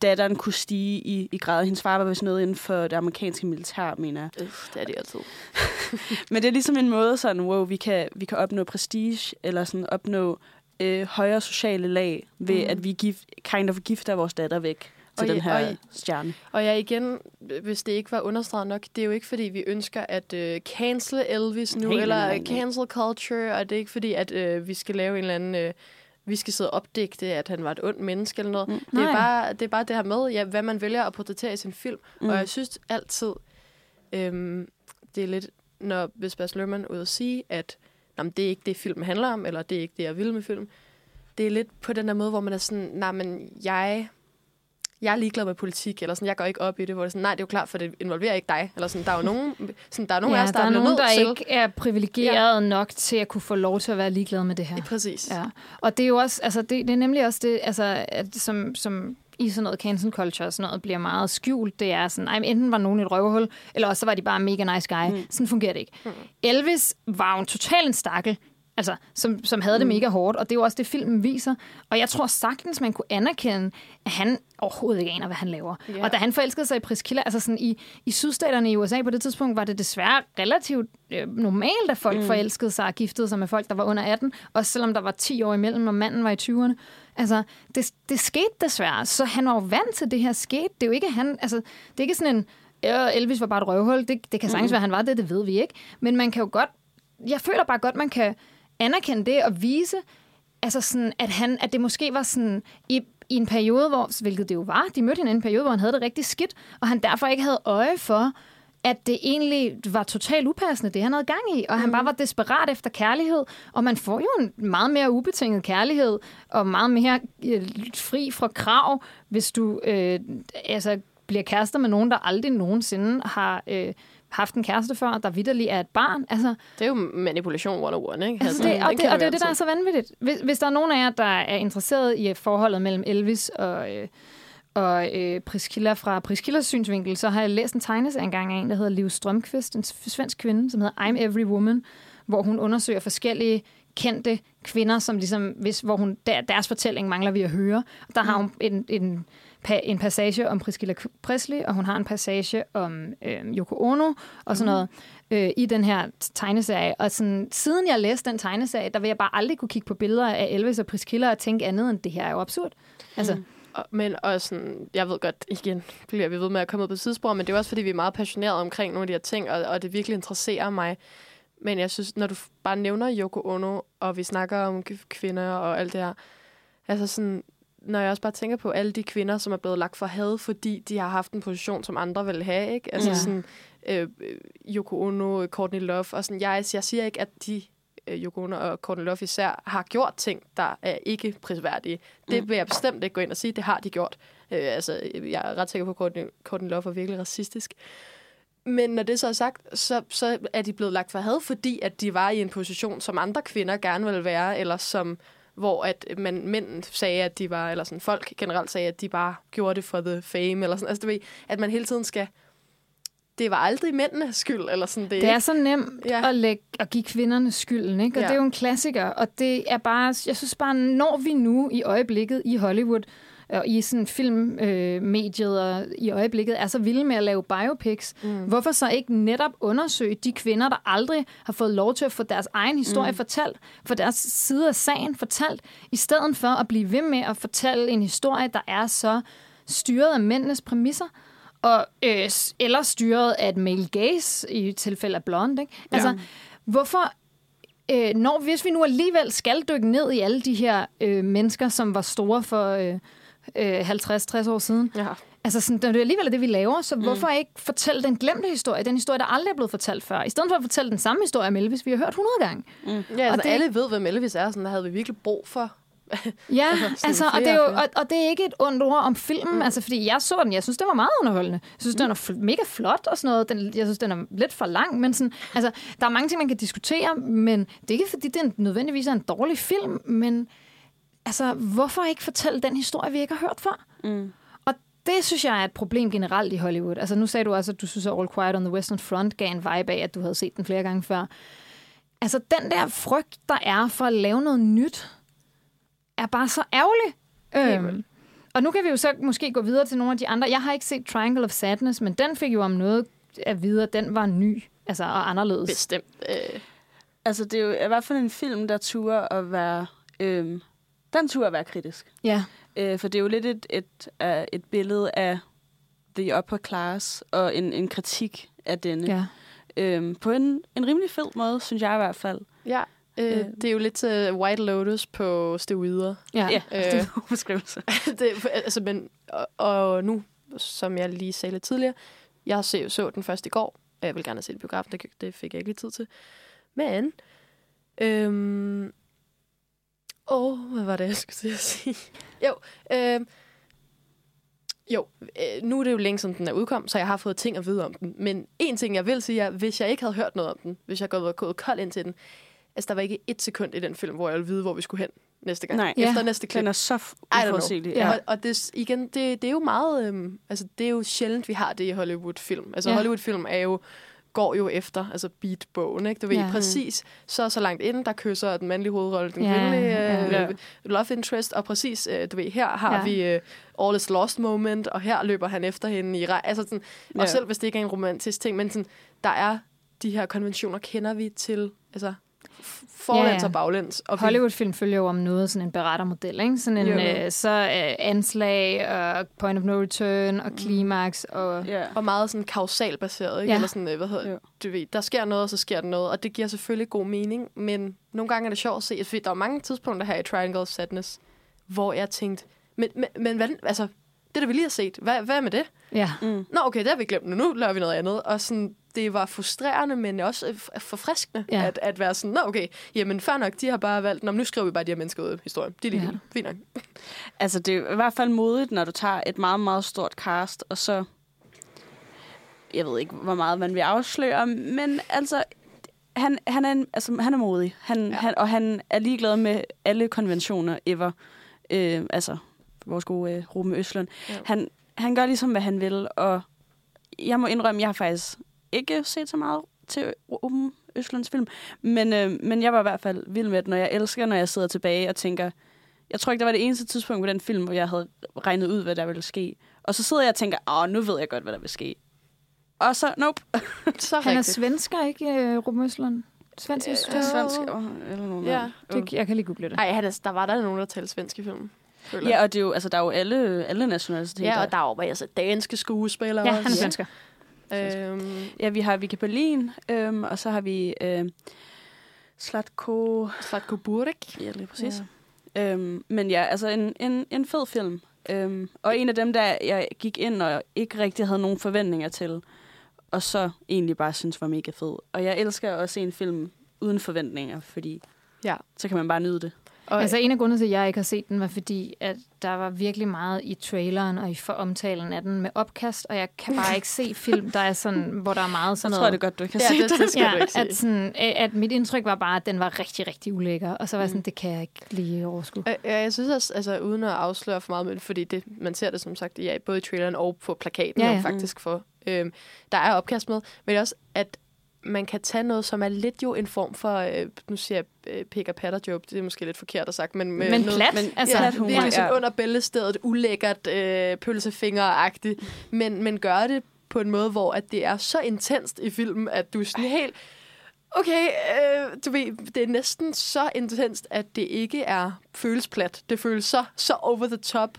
datteren kunne stige i, i grad. Hendes far var vist noget inden for det amerikanske militær, mener jeg. Øh, det er det altid. Men det er ligesom en måde sådan, wow, vi kan, vi kan opnå prestige, eller sådan opnå øh, højere sociale lag, ved Mm. at vi gift, kind of gifter vores datter væk. Til Og den her og stjerne. Og jeg igen, hvis det ikke var understreget nok, det er jo ikke fordi, vi ønsker at uh, cancel Elvis nu, Helt eller enig. cancel culture, og det er ikke fordi, at uh, vi skal lave en eller anden... Uh, vi skal sidde og opdægte, at han var et ondt menneske eller noget. Mm. Det, er Nej. bare, det er bare det her med, ja, hvad man vælger at portrættere i sin film. Mm. Og jeg synes altid, øhm, det er lidt, når hvis Bas er ude at sige, at jamen, det er ikke det, film handler om, eller det er ikke det, jeg vil med film. Det er lidt på den der måde, hvor man er sådan, nej, men jeg, jeg er ligeglad med politik, eller sådan, jeg går ikke op i det, hvor det er sådan, nej, det er jo klart, for det involverer ikke dig. Eller sådan, der er jo nogen, sådan, der er nogen ja, af os, der, der er bliver nogen, der til. ikke er privilegeret ja. nok til at kunne få lov til at være ligeglad med det her. Ja. Præcis. Ja, og det er jo også, altså det, det er nemlig også det, altså, at som, som i sådan noget cancel culture og sådan noget bliver meget skjult, det er sådan, ej, enten var nogen et røvhul, eller også så var de bare mega nice guy. Mm. Sådan fungerer det ikke. Mm. Elvis var jo en total en stakkel, altså, som, som havde det mega hårdt, og det er jo også det, filmen viser. Og jeg tror sagtens, man kunne anerkende, at han overhovedet ikke aner, hvad han laver. Yeah. Og da han forelskede sig i Priscilla, altså sådan i, i sydstaterne i USA på det tidspunkt, var det desværre relativt øh, normalt, at folk mm. forelskede sig og giftede sig med folk, der var under 18, også selvom der var 10 år imellem, og manden var i 20'erne. Altså, det, det skete desværre, så han var jo vant til, det her skete. Det er jo ikke han, altså, det er ikke sådan en, ja, Elvis var bare et røvhul, det, det kan sagtens mm. være, han var det, det ved vi ikke. Men man kan jo godt, jeg føler bare godt, man kan anerkende det og vise, altså sådan, at, han, at det måske var sådan i, i en periode, hvor, hvilket det jo var, de mødte hinanden i en periode, hvor han havde det rigtig skidt, og han derfor ikke havde øje for, at det egentlig var totalt upassende, det han havde gang i, og mm. han bare var desperat efter kærlighed, og man får jo en meget mere ubetinget kærlighed, og meget mere øh, fri fra krav, hvis du øh, altså, bliver kærester med nogen, der aldrig nogensinde har øh, haft en kæreste før, der vidderlig er et barn. Altså, Det er jo manipulation one ikke? Altså det, og, det, og det er det, der er så vanvittigt. Hvis, hvis der er nogen af jer, der er interesseret i forholdet mellem Elvis og, øh, og øh, Priscilla fra Priscillas synsvinkel, så har jeg læst en tegneserie engang af en, der hedder Liv Strømqvist, en svensk kvinde, som hedder I'm Every Woman, hvor hun undersøger forskellige kendte kvinder, som ligesom, hvis, hvor hun, der, deres fortælling mangler vi at høre. Og der har hun en, en, pa- en passage om Priscilla Presley, og hun har en passage om øh, Yoko Ono, og sådan noget øh, i den her tegneserie. Og sådan, siden jeg læste den tegneserie, der vil jeg bare aldrig kunne kigge på billeder af Elvis og Priscilla og tænke andet end, det her er jo absurd. Altså, mm. Og- Men også sådan, jeg ved godt, igen bliver vi ved med at komme ud på sidespor, men det er også, fordi vi er meget passionerede omkring nogle af de her ting, og, og det virkelig interesserer mig. Men jeg synes, når du bare nævner Yoko Ono, og vi snakker om kvinder og alt det her, altså sådan, når jeg også bare tænker på alle de kvinder, som er blevet lagt for had, fordi de har haft en position, som andre vil have, ikke? Altså Ja. sådan, øh, øh, Yoko Ono, Courtney Love, og sådan, jeg, jeg siger ikke, at de øh, Yoko Ono og Courtney Love især har gjort ting, der er ikke prisværdige. Det vil jeg bestemt ikke gå ind og sige, det har de gjort. Øh, altså, jeg er ret sikker på, at Courtney, Courtney Love er virkelig racistisk. Men når det så er sagt, så, så er de blevet lagt for had, fordi at de var i en position, som andre kvinder gerne ville være, eller som hvor at man, mænd sagde, at de var, eller sådan folk generelt sagde, at de bare gjorde det for the fame, eller sådan. Altså, du ved, at man hele tiden skal, det var aldrig mændenes skyld, eller sådan. Det, Det er så nemt Ja. at, lægge, at give kvinderne skylden, ikke? Og ja. det er jo en klassiker, og det er bare, jeg synes bare, når vi nu i øjeblikket i Hollywood, og i sådan filmmediet øh, og i øjeblikket er så vilde med at lave biopics, mm. hvorfor så ikke netop undersøge de kvinder, der aldrig har fået lov til at få deres egen historie mm. fortalt, for deres side af sagen fortalt, i stedet for at blive ved med at fortælle en historie, der er så styret af mændenes præmisser, og, øh, eller styret af et male gaze, i tilfælde af blonde. Ikke? Altså, hvorfor, øh, når, hvis vi nu alligevel skal dykke ned i alle de her øh, mennesker, som var store for øh, øh, 50-60 år siden, Ja. Altså, sådan, når det alligevel er det, vi laver, så hvorfor ikke fortælle den glemte historie, den historie, der aldrig er blevet fortalt før, i stedet for at fortælle den samme historie om Elvis, vi har hørt 100 gange. Ja, altså, Og det... alle ved, hvem Elvis er, sådan, der havde vi virkelig brug for. Ja, sådan altså, og, det er jo, og og, det er ikke et ondt ord om filmen, mm. altså, fordi jeg så den, jeg synes, det var meget underholdende. Jeg synes, mm. den er fl- mega flot og sådan noget. Den, jeg synes, den er lidt for lang, men sådan, altså, der er mange ting, man kan diskutere, men det er ikke, fordi er nødvendigvis er en dårlig film, men altså, hvorfor ikke fortælle den historie, vi ikke har hørt før? Mm. Og det synes jeg er et problem generelt i Hollywood. Altså nu sagde du også, at du synes, at All Quiet on the Western Front gav en vibe af, at du havde set den flere gange før. Altså den der frygt, der er for at lave noget nyt, er bare så ærgerlig. Øhm, og nu kan vi jo så måske gå videre til nogle af de andre. Jeg har ikke set Triangle of Sadness, men den fik jo om noget at vide, at den var ny altså, og anderledes. Bestemt. Øh, Altså, det er jo i hvert fald en film, der turer at være... Øhm, den at være kritisk. Ja. Øh, for det er jo lidt et, et, uh, et billede af the upper class, og en, en kritik af denne. Ja. Øhm, på en, en rimelig fed måde, synes jeg i hvert fald. Ja, øh, Øh. det er jo lidt uh, White Lotus på steroider. Ja. Ja, Øh. det er en beskrivelse. det, altså, men, og, og nu, som jeg lige sagde lidt tidligere, jeg så, så den først i går. og Jeg vil gerne have set biografen, det, det fik jeg ikke lige tid til. Men, øhm, åh, hvad var det, jeg skulle til at sige? Jo, øhm, jo, øh, nu er det jo længe siden den er udkom, så jeg har fået ting at vide om den. Men en ting, jeg vil sige, er, hvis jeg ikke havde hørt noget om den, hvis jeg var gået kold ind til den, altså der var ikke et sekund i den film, hvor jeg ville vide, hvor vi skulle hen næste gang. Nej. Efter Ja. næste klip. Den er så uforudsigelig. Ja. Og, og det, igen, det, det er jo meget, øhm, altså det er jo sjældent, vi har det i Hollywood-film. Altså ja. Hollywood-film er jo, går jo efter, altså beat-bogen, ikke? Du ved, Ja. præcis, så så langt inden, der kysser den mandlige hovedrolle, den Ja, kvindelige ja. øh, love interest, og præcis, øh, du ved, her har Ja. vi øh, All is Lost moment, og her løber han efter hende i rej. Altså sådan, og Ja. selv hvis det ikke er en romantisk ting, men sådan, der er de her konventioner, kender vi til, altså forlæns Ja, ja. og baglæns. Og Hollywood-film følger jo om noget, sådan en berettermodel, ikke? Sådan en, øh, så øh, anslag, og point of no return, og klimaks, og... Ja. Og meget sådan kausalbaseret, ikke? Ja. Eller sådan, øh, hvad hedder Jo. du ved, der sker noget, og så sker der noget, og det giver selvfølgelig god mening, men nogle gange er det sjovt at se, fordi der er mange tidspunkter her i Triangle of Sadness, hvor jeg tænkte, men, men, men hvad, altså, det der vi lige har set, hvad, hvad med det? Ja. Mm. Nå, okay, det har vi glemt nu, nu laver vi noget andet. Og sådan, det var frustrerende, men også øh, forfriskende, Ja. at, at være sådan, nå okay, jamen fair nok, de har bare valgt, nå, nu skriver vi bare de her mennesker ud af historien. De er lige Ja. ja. fint nok. Altså, det er i hvert fald modigt, når du tager et meget, meget stort cast, og så... Jeg ved ikke, hvor meget man vil afsløre, men altså... Han, han, er, en, altså, han er modig, han. Ja. han, og han er ligeglad med alle konventioner ever. Øh, altså, vores gode øh, Ruben Østlund. Ja. Han, han gør ligesom, hvad han vil, og jeg må indrømme, jeg har faktisk ikke set så meget til Ruben Østlunds film, men, øh, men jeg var i hvert fald vild med den, og jeg elsker, når jeg sidder tilbage og tænker, jeg tror ikke, der var det eneste tidspunkt på den film, hvor jeg havde regnet ud, hvad der ville ske. Og så sidder jeg og tænker, åh, nu ved jeg godt, hvad der vil ske. Og så, nope. Så Han er svensker, ikke, øh, Ruben Østlund? Svensk Øh? Svensk. eller noget Ja. Det, jeg kan lige google det. Ej, han er, der var der nogen, der talte svensk i filmen. Føler. Ja, og det er jo, altså, der er jo alle, alle nationaliteter. Ja, og der er jo altså, danske skuespillere Ja, også. han er svensker. Øhm, Ja, vi har Vicky Berlin, øhm, og så har vi øh, Slatko... Slatko Burek. Ja, lige præcis. Ja. Øhm, men ja, altså en, en, en fed film. Øhm, og en af dem, der jeg gik ind og ikke rigtig havde nogen forventninger til, og så egentlig bare synes var mega fed. Og jeg elsker at se en film uden forventninger, fordi Ja. så kan man bare nyde det. Og, Altså en af grundene til, at jeg ikke har set den, var fordi, at der var virkelig meget i traileren og i for omtalen af den med opkast, og jeg kan bare ikke se film, der er sådan, hvor der er meget Så sådan tror noget. jeg det godt, du kan Ja, se det- det. skal ja, du ikke se. at, sådan, at mit indtryk var bare, at den var rigtig, rigtig ulækker. Og så var jeg Mm. sådan, det kan jeg ikke lige overskue. Ja, jeg synes også, altså uden at afsløre for meget, men fordi det, man ser det som sagt ja, både i traileren og på plakaten Ja, ja, ja. faktisk for. Øhm, der er opkast med, men også, at man kan tage noget, som er lidt jo en form for, øh, nu siger jeg øh, og patter joke, det er måske lidt forkert at sagt, men, med Men noget, plat, men- altså. Ja, plat humor, virkelig sådan under bæltestedet, ulækkert, øh, pølsefinger-agtigt, men, men gør det på en måde, hvor at det er så intenst i filmen, at du er sådan helt, okay, øh, du ved, det er næsten så intenst, at det ikke er føles plat. Det føles så, så over the top.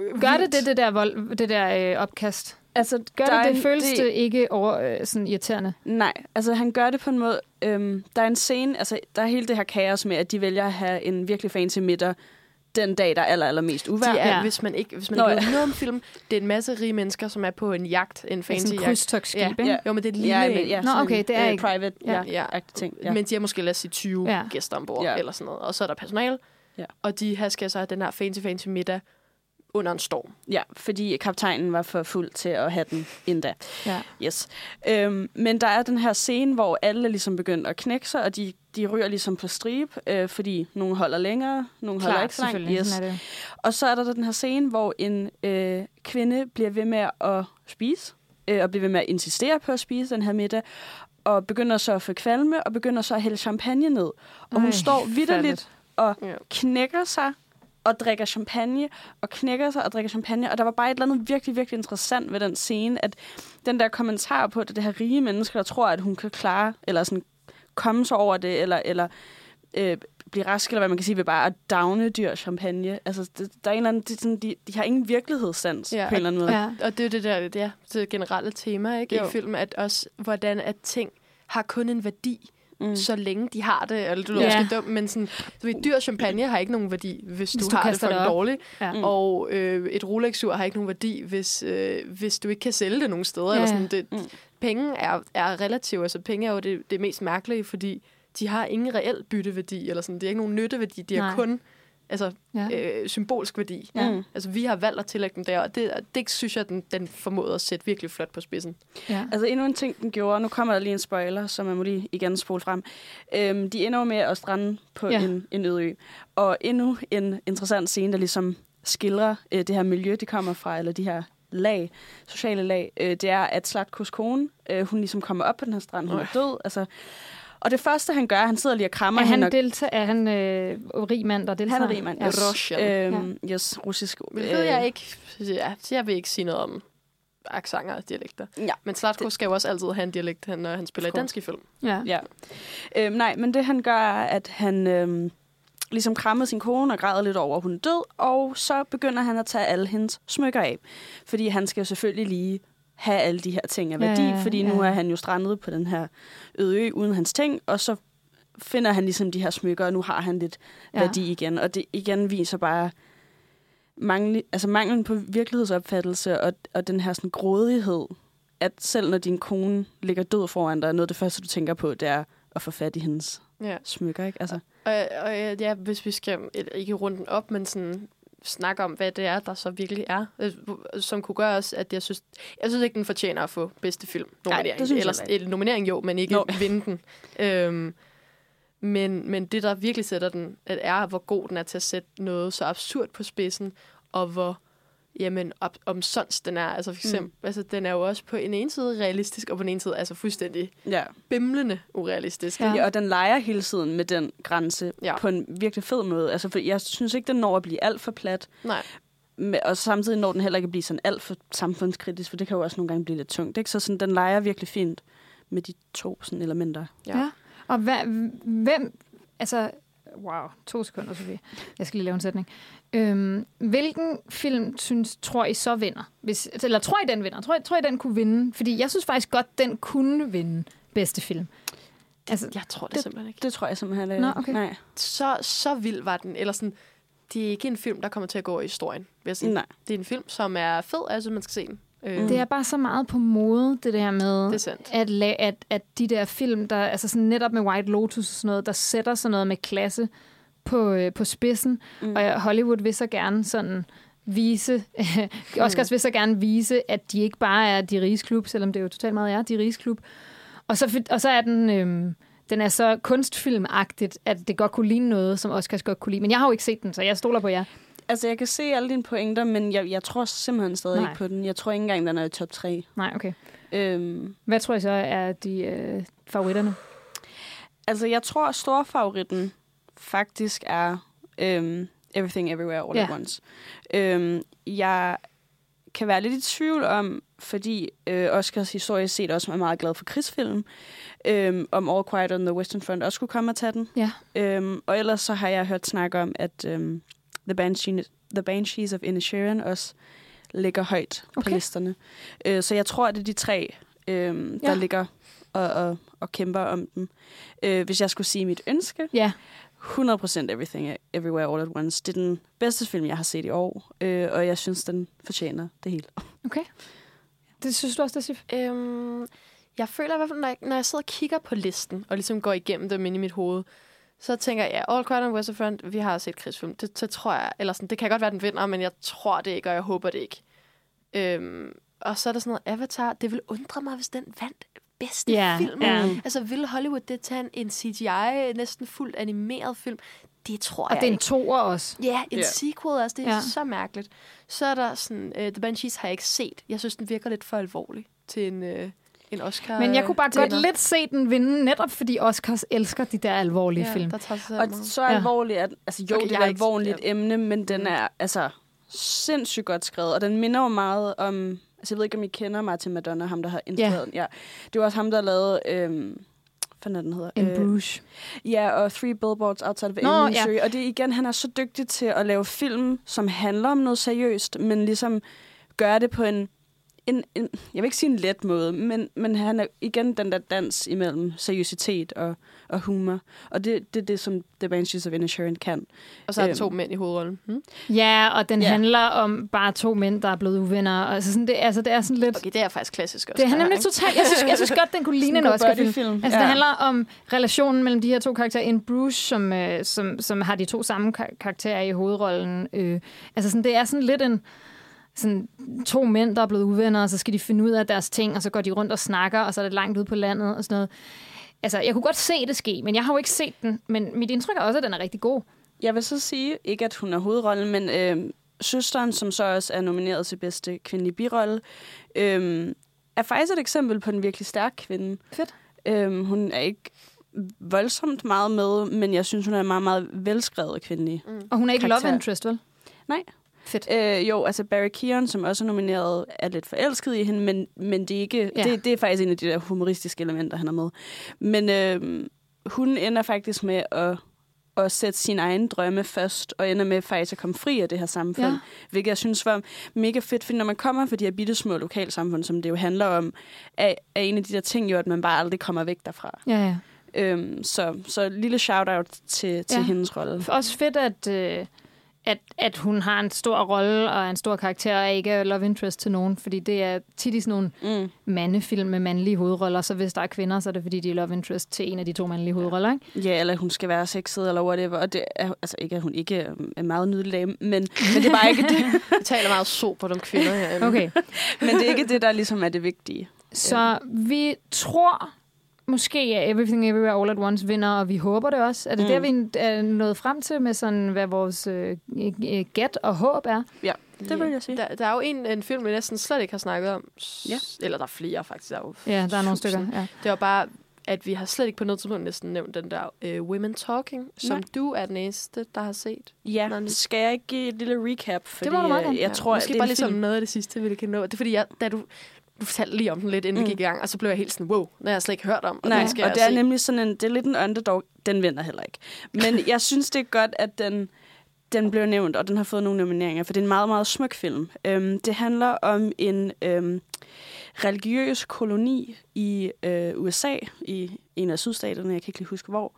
Øh, Gør det det, det der, vold, det der øh, opkast? Altså, Gør der det det? en- Føles det, ikke over, øh, sådan irriterende? Nej, altså han gør det på en måde... Øhm, der er en scene, altså der er hele det her kaos med, at de vælger at have en virkelig fancy middag den dag, der er aller, aller mest uvejr. De er, Ja. hvis man ikke, hvis man Nå, ikke ja. noget om film, det er en masse rige mennesker, som er på en jagt, en fancy Sådan en jagt. krydstogsskib, Ja, ikke? Ja. Jo, men det er et lille Ja, en. men, ja, Nå, okay, en, det er øh, ikke- private Ja. ja. Ting. Ja. Men de har måske lad os sige 20 Ja. gæster ombord, Ja. eller sådan noget. Og så er der personale, Ja. og de her skal så have den her fancy, fancy middag under en storm. ja, fordi kaptajnen var for fuld til at have den endda. Ja. Yes. Øhm, men der er den her scene, hvor alle er ligesom begyndt at knække sig, og de, de ryger ligesom på stribe, øh, fordi nogle holder længere, nogle holder Klart, ikke så langt. selvfølgelig. Yes. Er det. Og så er der den her scene, hvor en øh, kvinde bliver ved med at spise, øh, og bliver ved med at insistere på at spise den her middag, og begynder så at få kvalme, og begynder så at hælde champagne ned. Og hun Ej, står vidderligt og knækker sig og drikker champagne, og knækker sig og drikker champagne. Og der var bare et eller andet virkelig, virkelig interessant ved den scene, at den der kommentar på, at det her rige mennesker, der tror, at hun kan klare, eller sådan komme sig over det, eller, eller øh, blive rask, eller hvad man kan sige, ved bare at downe dyr champagne. Altså, det, der er en eller anden, det, sådan, de, de har ingen virkelighedssans Ja, ja, på en eller anden måde. Ja. Og det er det der, det er det generelle tema ikke, Jo. i filmen, at også hvordan at ting har kun en værdi, Mm. mm. så længe de har det. Eller du Ja. måske dumt, men sådan, du ved, dyr champagne har ikke nogen værdi, hvis, Hvis du, du har det for det dårligt. Ja. Mm. Og øh, et Rolex-ur har ikke nogen værdi, hvis, øh, hvis du ikke kan sælge det nogen steder. Ja, Eller sådan. Det, Mm. Penge er, er relative. Altså, penge er jo det, det mest mærkelige, fordi de har ingen reel bytteværdi. Eller sådan. De har ikke nogen nytteværdi. De har kun altså, Ja. øh, symbolsk værdi. Ja. Mm. Altså, vi har valgt at tillægge dem der, og det, det synes jeg, den, den formåede at sætte virkelig flot på spidsen. Ja. Altså endnu en ting, den gjorde, nu kommer der lige en spoiler, så man må lige igen spole frem. Øhm, de ender jo med at strande på Ja. en, en øde ø. Og endnu en interessant scene, der ligesom skildrer øh, det her miljø, de kommer fra, eller de her lag, sociale lag, øh, det er, at Slatkos kone, øh, hun ligesom kommer op på den her strand, hun er død. Altså, og det første, han gør, han sidder lige og krammer Er hende. han, og- delta- er han øh, rig mand, der deltager? han er rig mand, Ja. yes. Russian. Øhm, yes, russisk. Men det ved jeg ikke. Ja, så jeg vil ikke sige noget om accenter og dialekter. Ja. Men Slatko skal jo også altid have en dialekt, han- når han spiller i danske film. Ja. Ja. Øhm, nej, men det han gør, er, at han øhm, ligesom krammede sin kone og græder lidt over, at hun er død, og så begynder han at tage alle hendes smykker af. Fordi han skal jo selvfølgelig lige have alle de her ting af Ja, værdi, ja, fordi nu ja. er han jo strandet på den her øde ø uden hans ting, og så finder han ligesom de her smykker, og nu har han lidt Ja. ja. værdi igen. Og det igen viser bare mangle, altså manglen på virkelighedsopfattelse og, og den her sådan grådighed, at selv når din kone ligger død foran dig, noget af det første, du tænker på, det er at få fat i hendes Ja. smykker, ikke? Altså, Og, og ja, hvis vi skal ikke runde den op, men sådan snakke om, hvad det er, der så virkelig er, øh, som kunne gøre også, at jeg synes, jeg synes ikke, den fortjener at få bedste film nominering. jeg Eller, eller nominering jo, men ikke vinde den. Øhm, men, men det, der virkelig sætter den, at er, hvor god den er til at sætte noget så absurd på spidsen, og hvor jamen, op, omsonst den er. Altså for eksempel, mm. altså, den er jo også på en ene side realistisk, og på den ene side altså fuldstændig ja. bimlende urealistisk. Ja. ja. Og den leger hele tiden med den grænse Ja. på en virkelig fed måde. Altså, for jeg synes ikke, den når at blive alt for plat, Nej. men- og samtidig når den heller ikke at blive sådan alt for samfundskritisk, for det kan jo også nogle gange blive lidt tungt. Ikke? Så sådan, den leger virkelig fint med de to sådan, elementer. Ja. ja. Og hvad, hvem... Altså, wow, to sekunder, Sofie. Jeg skal lige lave en sætning. Øhm, hvilken film synes, tror I så vinder? Hvis, eller tror I, den vinder? Tror I, tror I, den kunne vinde? Fordi jeg synes faktisk godt, den kunne vinde bedste film. Altså, Jeg tror det, Det- simpelthen ikke. Det tror jeg simpelthen øh, Nå, okay. Nej. så, så vild var den. Eller sådan, det er ikke en film, der kommer til at gå i historien, vil jeg sige. Nej. Det er en film, som er fed, synes, man skal se den. Øh, det er bare så meget på mode, det der med... det at, la- at, at de der film, der, altså sådan netop med White Lotus og sådan noget, der sætter sådan noget med klasse på, øh, på spidsen. Mm. Og Hollywood vil så gerne sådan vise, Oscars vil så gerne vise, at de ikke bare er de riges klub, selvom det jo totalt meget er de riges klub. Og så, og så er den, øhm, den er så kunstfilmagtigt, at det godt kunne ligne noget, som Oscars godt kunne lide. Men jeg har jo ikke set den, så jeg stoler på jer. Altså, jeg kan se alle dine pointer, men jeg, jeg tror simpelthen stadig Nej. ikke på den. Jeg tror ikke engang, den er i top 3. Nej, okay. Øhm, Hvad tror I så er de øh, favoritterne? altså, jeg tror, at storfavoritten faktisk er øhm, Everything Everywhere All Ja. at Once. Øhm, jeg kan være lidt i tvivl om, fordi øh, Oscars historisk set også er meget glad for krigsfilm, øhm, om All Quiet on the Western Front også skulle komme og tage den. Ja. Øhm, og ellers så har jeg hørt snak om, at øhm, The, Banshees, The Banshees of Inisherin også ligger højt okay. Okay. på listerne. Øh, så jeg tror, at det er de tre, øhm, der Ja. ligger og, og, og kæmper om den. Øh, hvis jeg skulle sige mit ønske, Ja, 100% Everything Everywhere All at Once. Det er den bedste film, jeg har set i år, øh, og jeg synes, den fortjener det hele. okay. Det synes du også, det Sif? Øhm, jeg føler i hvert fald, når jeg, når jeg sidder og kigger på listen, og ligesom går igennem dem inde i mit hoved, så tænker jeg, ja, All Quiet on the Western Front, vi har set krigsfilm. Det, det tror jeg, eller sådan, det kan godt være, den vinder, men jeg tror det ikke, og jeg håber det ikke. Øhm, og så er der sådan noget Avatar. Det vil undre mig, hvis den vandt bedste Ja, film. ja. Altså, vil Hollywood det tage en, en CGI, næsten fuldt animeret film? Det tror Og jeg det er en toer også. Ja, en Ja. sequel også. Det er ja. så mærkeligt. Så er der sådan, uh, The Banshees har jeg ikke set. Jeg synes, den virker lidt for alvorlig til en, uh, en Oscar. Men jeg kunne bare godt lidt se den vinde, netop fordi Oscars elsker de der alvorlige ja, film. Der tager sig Og så Ja. alvorligt, at altså, jo, Okay, det er et ikke- alvorligt ja. emne, men den Mm. er altså sindssygt godt skrevet, og den minder jo meget om... Altså, jeg ved ikke, om I kender Martin Madonna, ham, der har instrueret Ja. den. Ja. Det var også ham, der lavede øhm, fanden er den hedder? En Øh, Bruges. Ja, og Three Billboards Outside of Ebbing, ja. Missouri. Og det er igen, han er så dygtig til at lave film, som handler om noget seriøst, men ligesom gør det på en, en, en jeg vil ikke sige en let måde, men, men han er igen den der dans imellem seriøsitet og, og humor. Og det, det er det, som The Banshees of Inisherin kan. Og så er der Øhm. to mænd i hovedrollen. Hmm? Ja, og den Ja. handler om bare to mænd, der er blevet uvenner. Altså, sådan, det, altså, det er sådan lidt... Okay, det er faktisk klassisk også. Det er nemlig totalt... Jeg synes, jeg synes godt, den kunne ligne en Oscar-film. buddyfilm. Altså, Ja. det handler om relationen mellem de her to karakterer. En Bruce, som, øh, som, som har de to samme kar- karakterer i hovedrollen. Øh, altså, sådan, det er sådan lidt en sådan to mænd, der er blevet uvenner, og så skal de finde ud af deres ting, og så går de rundt og snakker, og så er det langt ude på landet og sådan noget. Altså, jeg kunne godt se det ske, men jeg har jo ikke set den. Men mit indtryk er også, at den er rigtig god. Jeg vil så sige, ikke at hun er hovedrollen, men øh, søsteren, som så også er nomineret til bedste kvindelige birolle, øh, er faktisk et eksempel på en virkelig stærk kvinde. Fedt. Øh, hun er ikke voldsomt meget med, men jeg synes, hun er en meget, meget velskrevet kvindelig. Og hun er ikke Karakter. love interest, vel? Nej. Fedt. Øh, jo, altså Barry Keoghan, som også er nomineret, er lidt forelsket i hende, men, men det, er ikke, Ja. det, det er faktisk en af de der humoristiske elementer, han er med. Men øh, hun ender faktisk med at, at sætte sine egne drømme først, og ender med faktisk at komme fri af det her samfund. Ja. Hvilket jeg synes var mega fedt, for når man kommer fra de her bitte små lokalsamfund, som det jo handler om, er, er en af de der ting jo, at man bare aldrig kommer væk derfra. Ja, ja. Øhm, så, så lille shout-out til, til Ja. hendes rolle. Også fedt, at, øh, at, at hun har en stor rolle og en stor karakter, og ikke er love interest til nogen. Fordi det er tit i sådan nogle Mm. mandefilm med mandlige hovedroller, så hvis der er kvinder, så er det fordi, de er love interest til en af de to mandlige hovedroller, ikke? Ja, eller hun skal være sexet, eller whatever. Og det er, altså ikke, at hun ikke er meget nydelig dame, men, men det er bare ikke det. Vi taler meget sobert om kvinder her. Okay. men det er ikke det, der ligesom er det vigtige. Så vi tror måske, at Everything Everywhere All at Once vinder, og vi håber det også. Er det mm. Der, vi er nået frem til med sådan, hvad vores øh, øh, gæt og håb er? Ja, det vil jeg sige. Der, der er jo en, en film, vi næsten slet ikke har snakket om. Ja. Eller der er flere, faktisk. Der er jo Ja, der er nogle stykker. Ja. Det var bare, at vi har slet ikke på noget tidspunkt næsten nævnt den der uh, Women Talking, som Nej. du er den eneste, der har set. Ja, lige- skal jeg ikke give et lille recap? Fordi, må du meget øh, gerne. Jeg tror, Måske det er bare ligesom film. noget af det sidste, vi kan nå. Det er fordi, jeg, da du, du fortalte lige om den lidt, inden mm. vi gik i gang, og så blev jeg helt sådan, wow, den har jeg slet ikke hørt om. Og Nej, den skal og det er se. nemlig sådan en, det er lidt en underdog. Den vinder heller ikke. Men jeg synes, det er godt, at den, den blev nævnt, og den har fået nogle nomineringer, for det er en meget, meget smuk film. Øhm, det handler om en øhm, religiøs koloni i øh, USA, i en af sydstaterne, jeg kan ikke lige huske hvor.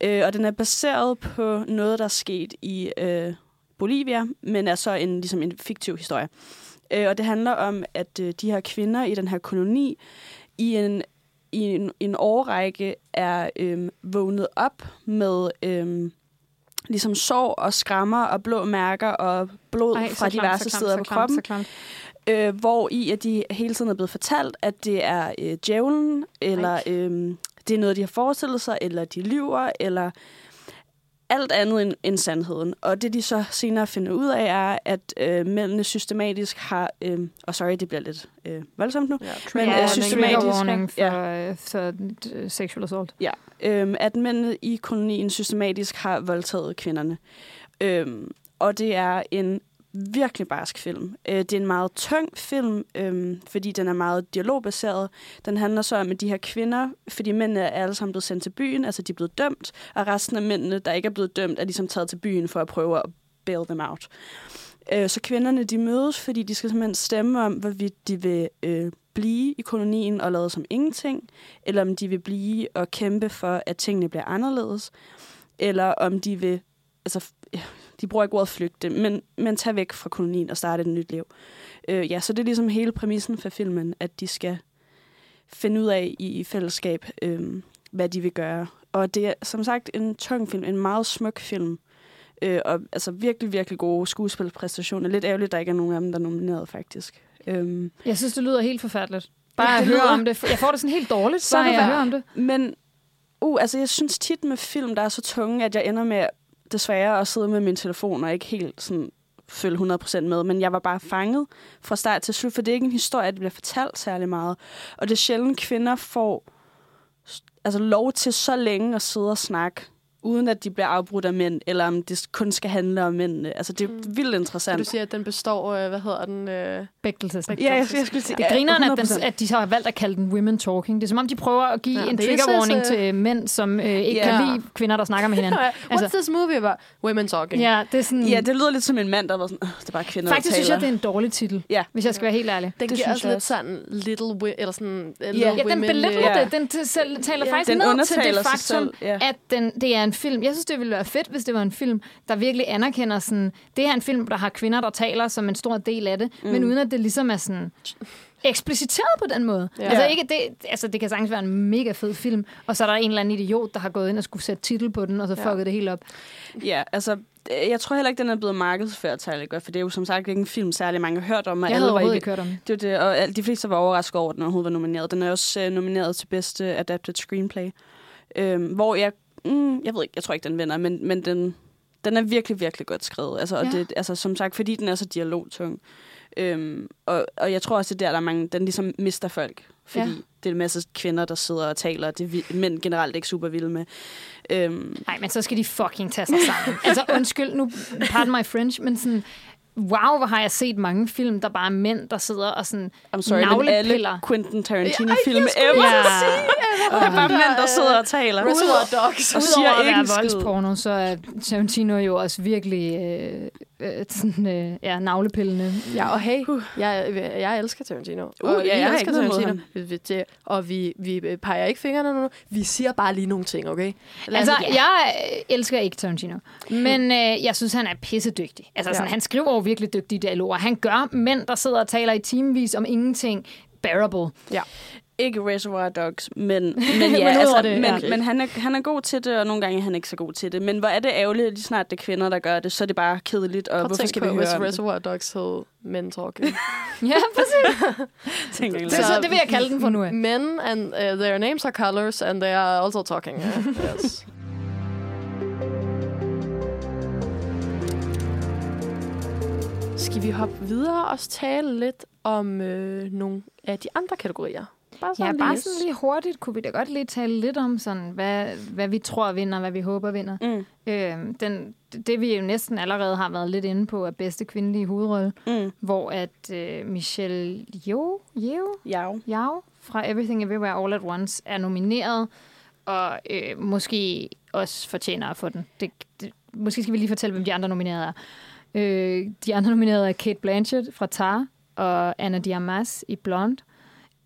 Øh, og den er baseret på noget, der er sket i øh, Bolivia, men er så en, ligesom en fiktiv historie. Øh, og det handler om, at øh, de her kvinder i den her koloni i en i en, en årrække er øhm, vågnet op med øhm, ligesom sår og skrammer og blå mærker og blod Ej, fra diverse klamt, steder på kroppen, Så klamt. øh, hvor i at de hele tiden er blevet fortalt, at det er øh, djævlen, eller øhm, det er noget, de har forestillet sig, eller de lyver, eller alt andet end, end sandheden. Og det, de så senere finder ud af, er, at øh, mændene systematisk har... Øh, og sorry, det bliver lidt øh, voldsomt nu. Ja, Men, trigger øh, systematisk- warning for, Ja. ja. for øh, sexual assault. Ja, øhm, at mændene i kolonien systematisk har voldtaget kvinderne. Øhm, og det er en virkelig barsk film. Øh, det er en meget tung film, øh, fordi den er meget dialogbaseret. Den handler så om, at de her kvinder, fordi mændene er alle sammen blevet sendt til byen, altså de er blevet dømt, og resten af mændene, der ikke er blevet dømt, er ligesom taget til byen for at prøve at bail them out. Øh, så kvinderne, de mødes, fordi de skal simpelthen stemme om, hvorvidt de vil øh, blive i kolonien og lade som ingenting, eller om de vil blive og kæmpe for, at tingene bliver anderledes, eller om de vil, altså, de bruger ikke ordet flygte, men, men tage væk fra kolonien og starte et nyt liv. Øh, ja, så det er ligesom hele præmissen for filmen, at de skal finde ud af i, i fællesskab, øh, hvad de vil gøre. Og det er som sagt en tung film, en meget smuk film, øh, og altså virkelig, virkelig gode skuespilpræstationer. Lidt ærgerligt, at der ikke er nogen af dem, der er nomineret, faktisk. Øhm, Jeg synes, det lyder helt forfærdeligt. Bare at høre om det. Jeg får det sådan helt dårligt, Så bare jeg hører om det. Men uh, altså, jeg synes tit med film, der er så tunge, at jeg ender med desværre at sidde med min telefon og ikke helt sådan følge 100% med, men jeg var bare fanget fra start til slut, for det er ikke en historie, der bliver fortalt særlig meget. Og det er sjældent, kvinder får altså, lov til så længe at sidde og snakke uden at de bliver afbrudt af mænd, eller om det kun skal handle om mændene. Altså, det er Mm. vildt Og interessant. du siger, at den består, øh, hvad hedder den? Øh, Bægtelsen. Ja, jeg, jeg skulle sige, Det griner, at, den, 100%. at de så har valgt at kalde den women talking. Det er som om, de prøver at give Ja, en er trigger warning så- til mænd, som øh, ikke Ja. kan lide kvinder, der snakker med hinanden. What's Altså- this movie about? Women talking. Ja, det er sådan... Ja, det lyder lidt som en mand, der var sådan, "Øh, det er bare kvinder, Faktisk der synes jeg, taler." det er en dårlig titel, Ja. hvis jeg skal være helt ærlig. Den Det giver synes også jeg lidt også. sådan little, eller sådan little Ja, den women. belitler Ja. det. Den taler faktisk Den ned til det faktum, at den, det er en film. Jeg synes, det ville være fedt, hvis det var en film, der virkelig anerkender sådan, det er en film, der har kvinder, der taler som en stor del af det, mm. men uden at det ligesom er sådan ekspliciteret på den måde. Ja. Altså, ikke, det, altså, det kan sagtens være en mega fed film, og så er der en eller anden idiot, der har gået ind og skulle sætte titel på den, og så Ja. fucket det helt op. Ja, altså, øh, jeg tror heller ikke, den er blevet markedsført særlig godt, for det er jo som sagt ikke en film, særlig mange har hørt om. Og Jeg havde overhovedet ikke hørt om. Det det, og de fleste var overrasket over, at den overhovedet var nomineret. Den er også øh, nomineret til bedste adapted screenplay, øhm, hvor jeg, mm, jeg ved ikke, jeg tror ikke, den vinder, men, men den, den er virkelig, virkelig godt skrevet. Altså, og Ja. det, altså, som sagt, fordi den er så dialogtung. Øhm, og, og jeg tror også, det er der, der er mange, den ligesom mister folk. Fordi Ja. det er en masse kvinder, der sidder og taler, og det er vi- mænd generelt ikke super vilde med. Øhm, Nej, men så skal de fucking tage sig sammen. altså undskyld, nu pardon my French, men sådan, wow, hvor har jeg set mange film, der bare er mænd, der sidder og sådan, I'm sorry, men alle Navlepiller. Quentin Tarantino-film ever. ja, Og det er bare mænd, der sidder og taler. Reservoir Dogs. Og Udover siger at ikke være voldsporno, så er Tarantino jo også virkelig øh, øh, sådan, øh, ja, navlepillende. Ja, og hey, jeg, jeg elsker Tarantino. Uh, og ja, jeg har elsker Tarantino. Det- Og vi, vi peger ikke fingrene nu. Vi siger bare lige nogle ting, okay? Lad Altså, os- jeg elsker ikke Tarantino, men øh, jeg synes, han er pissedygtig. Altså, sådan, Ja. han skriver jo virkelig dygtige dialoger. Han gør mænd, der sidder og taler i timevis om ingenting, bearable. Ikke Reservoir Dogs, men, men ja, Men altså, det, men, ja. men han, er, han er god til det, og nogle gange er han ikke så god til det. Men hvor er det ærgerligt, at lige snart det er kvinder, der gør det, så er det bare kedeligt, og Prøv at hvorfor skal på, vi hvis høre det? Reservoir Dogs hed Men Talking. Ja, præcis. Jeg Det, er så, det vil jeg kalde den for nu af. Men, and uh, their names are colors, and they are also talking. Yeah. yes. Skal vi hoppe videre og tale lidt om øh, nogle af de andre kategorier? Bare Ja, sådan bare lige. sådan lige hurtigt kunne vi da godt lige tale lidt om, sådan, hvad, hvad vi tror vinder, hvad vi håber vinder. Mm, Øh, den, det vi jo næsten allerede har været lidt inde på, er bedste kvindelige hovedrolle, mm, hvor at øh, Michelle Yeoh, Yeoh, ja. Yeoh fra Everything Everywhere All at Once er nomineret, og øh, måske også fortjener at få den. Det, det, måske skal vi lige fortælle, hvem de andre nominerede er. Øh, de andre nominerede er Kate Blanchett fra Tar, og Anna Diarmas i Blonde.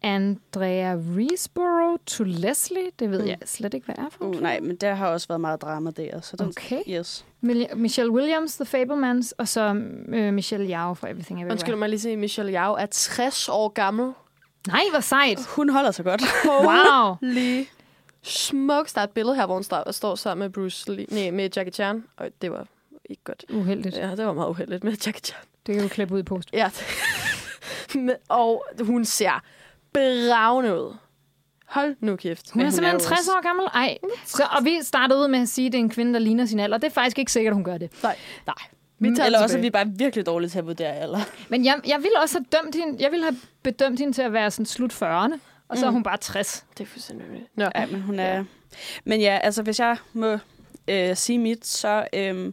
Andrea Riseborough to Leslie, det ved Mm. jeg slet ikke, hvad er for Uh, nej, men der har også været meget drama der. Så den, Okay. Yes. Michelle Williams, The Fablemans, og så øh, Michelle Yeoh fra Everything Everywhere. Undskyld mig lige sige, Michelle Yao er 60 år gammel. Nej, hvor sejt. Hun holder sig godt. Wow. Lige smukt. Der er et billede her, hvor hun står, står sammen med Bruce Lee, nej, med Jackie Chan. Og det var ikke godt. Uheldigt. Ja, det var meget uheldigt med Jackie Chan. Det kan du klippe ud i post. Ja. Men- og hun ser bravende ud. Hold nu kæft. Hun Men er simpelthen jo 60 år gammel. Ej. Så, og vi startede ud med at sige, at det er en kvinde, der ligner sin alder. Det er faktisk ikke sikkert, at hun gør det. Nej, nej. Vi tager Eller det også er tilbage. vi bare virkelig dårlige til at vurdere alder. Men jeg, jeg ville også have dømt hende. Jeg ville have bedømt hende til at være sådan slut 40'erne. Og så mm. er hun bare 60. Det er fuldstændig. Nå. Ja, men hun er... Men ja, altså hvis jeg må øh, sige mit, så... Øh,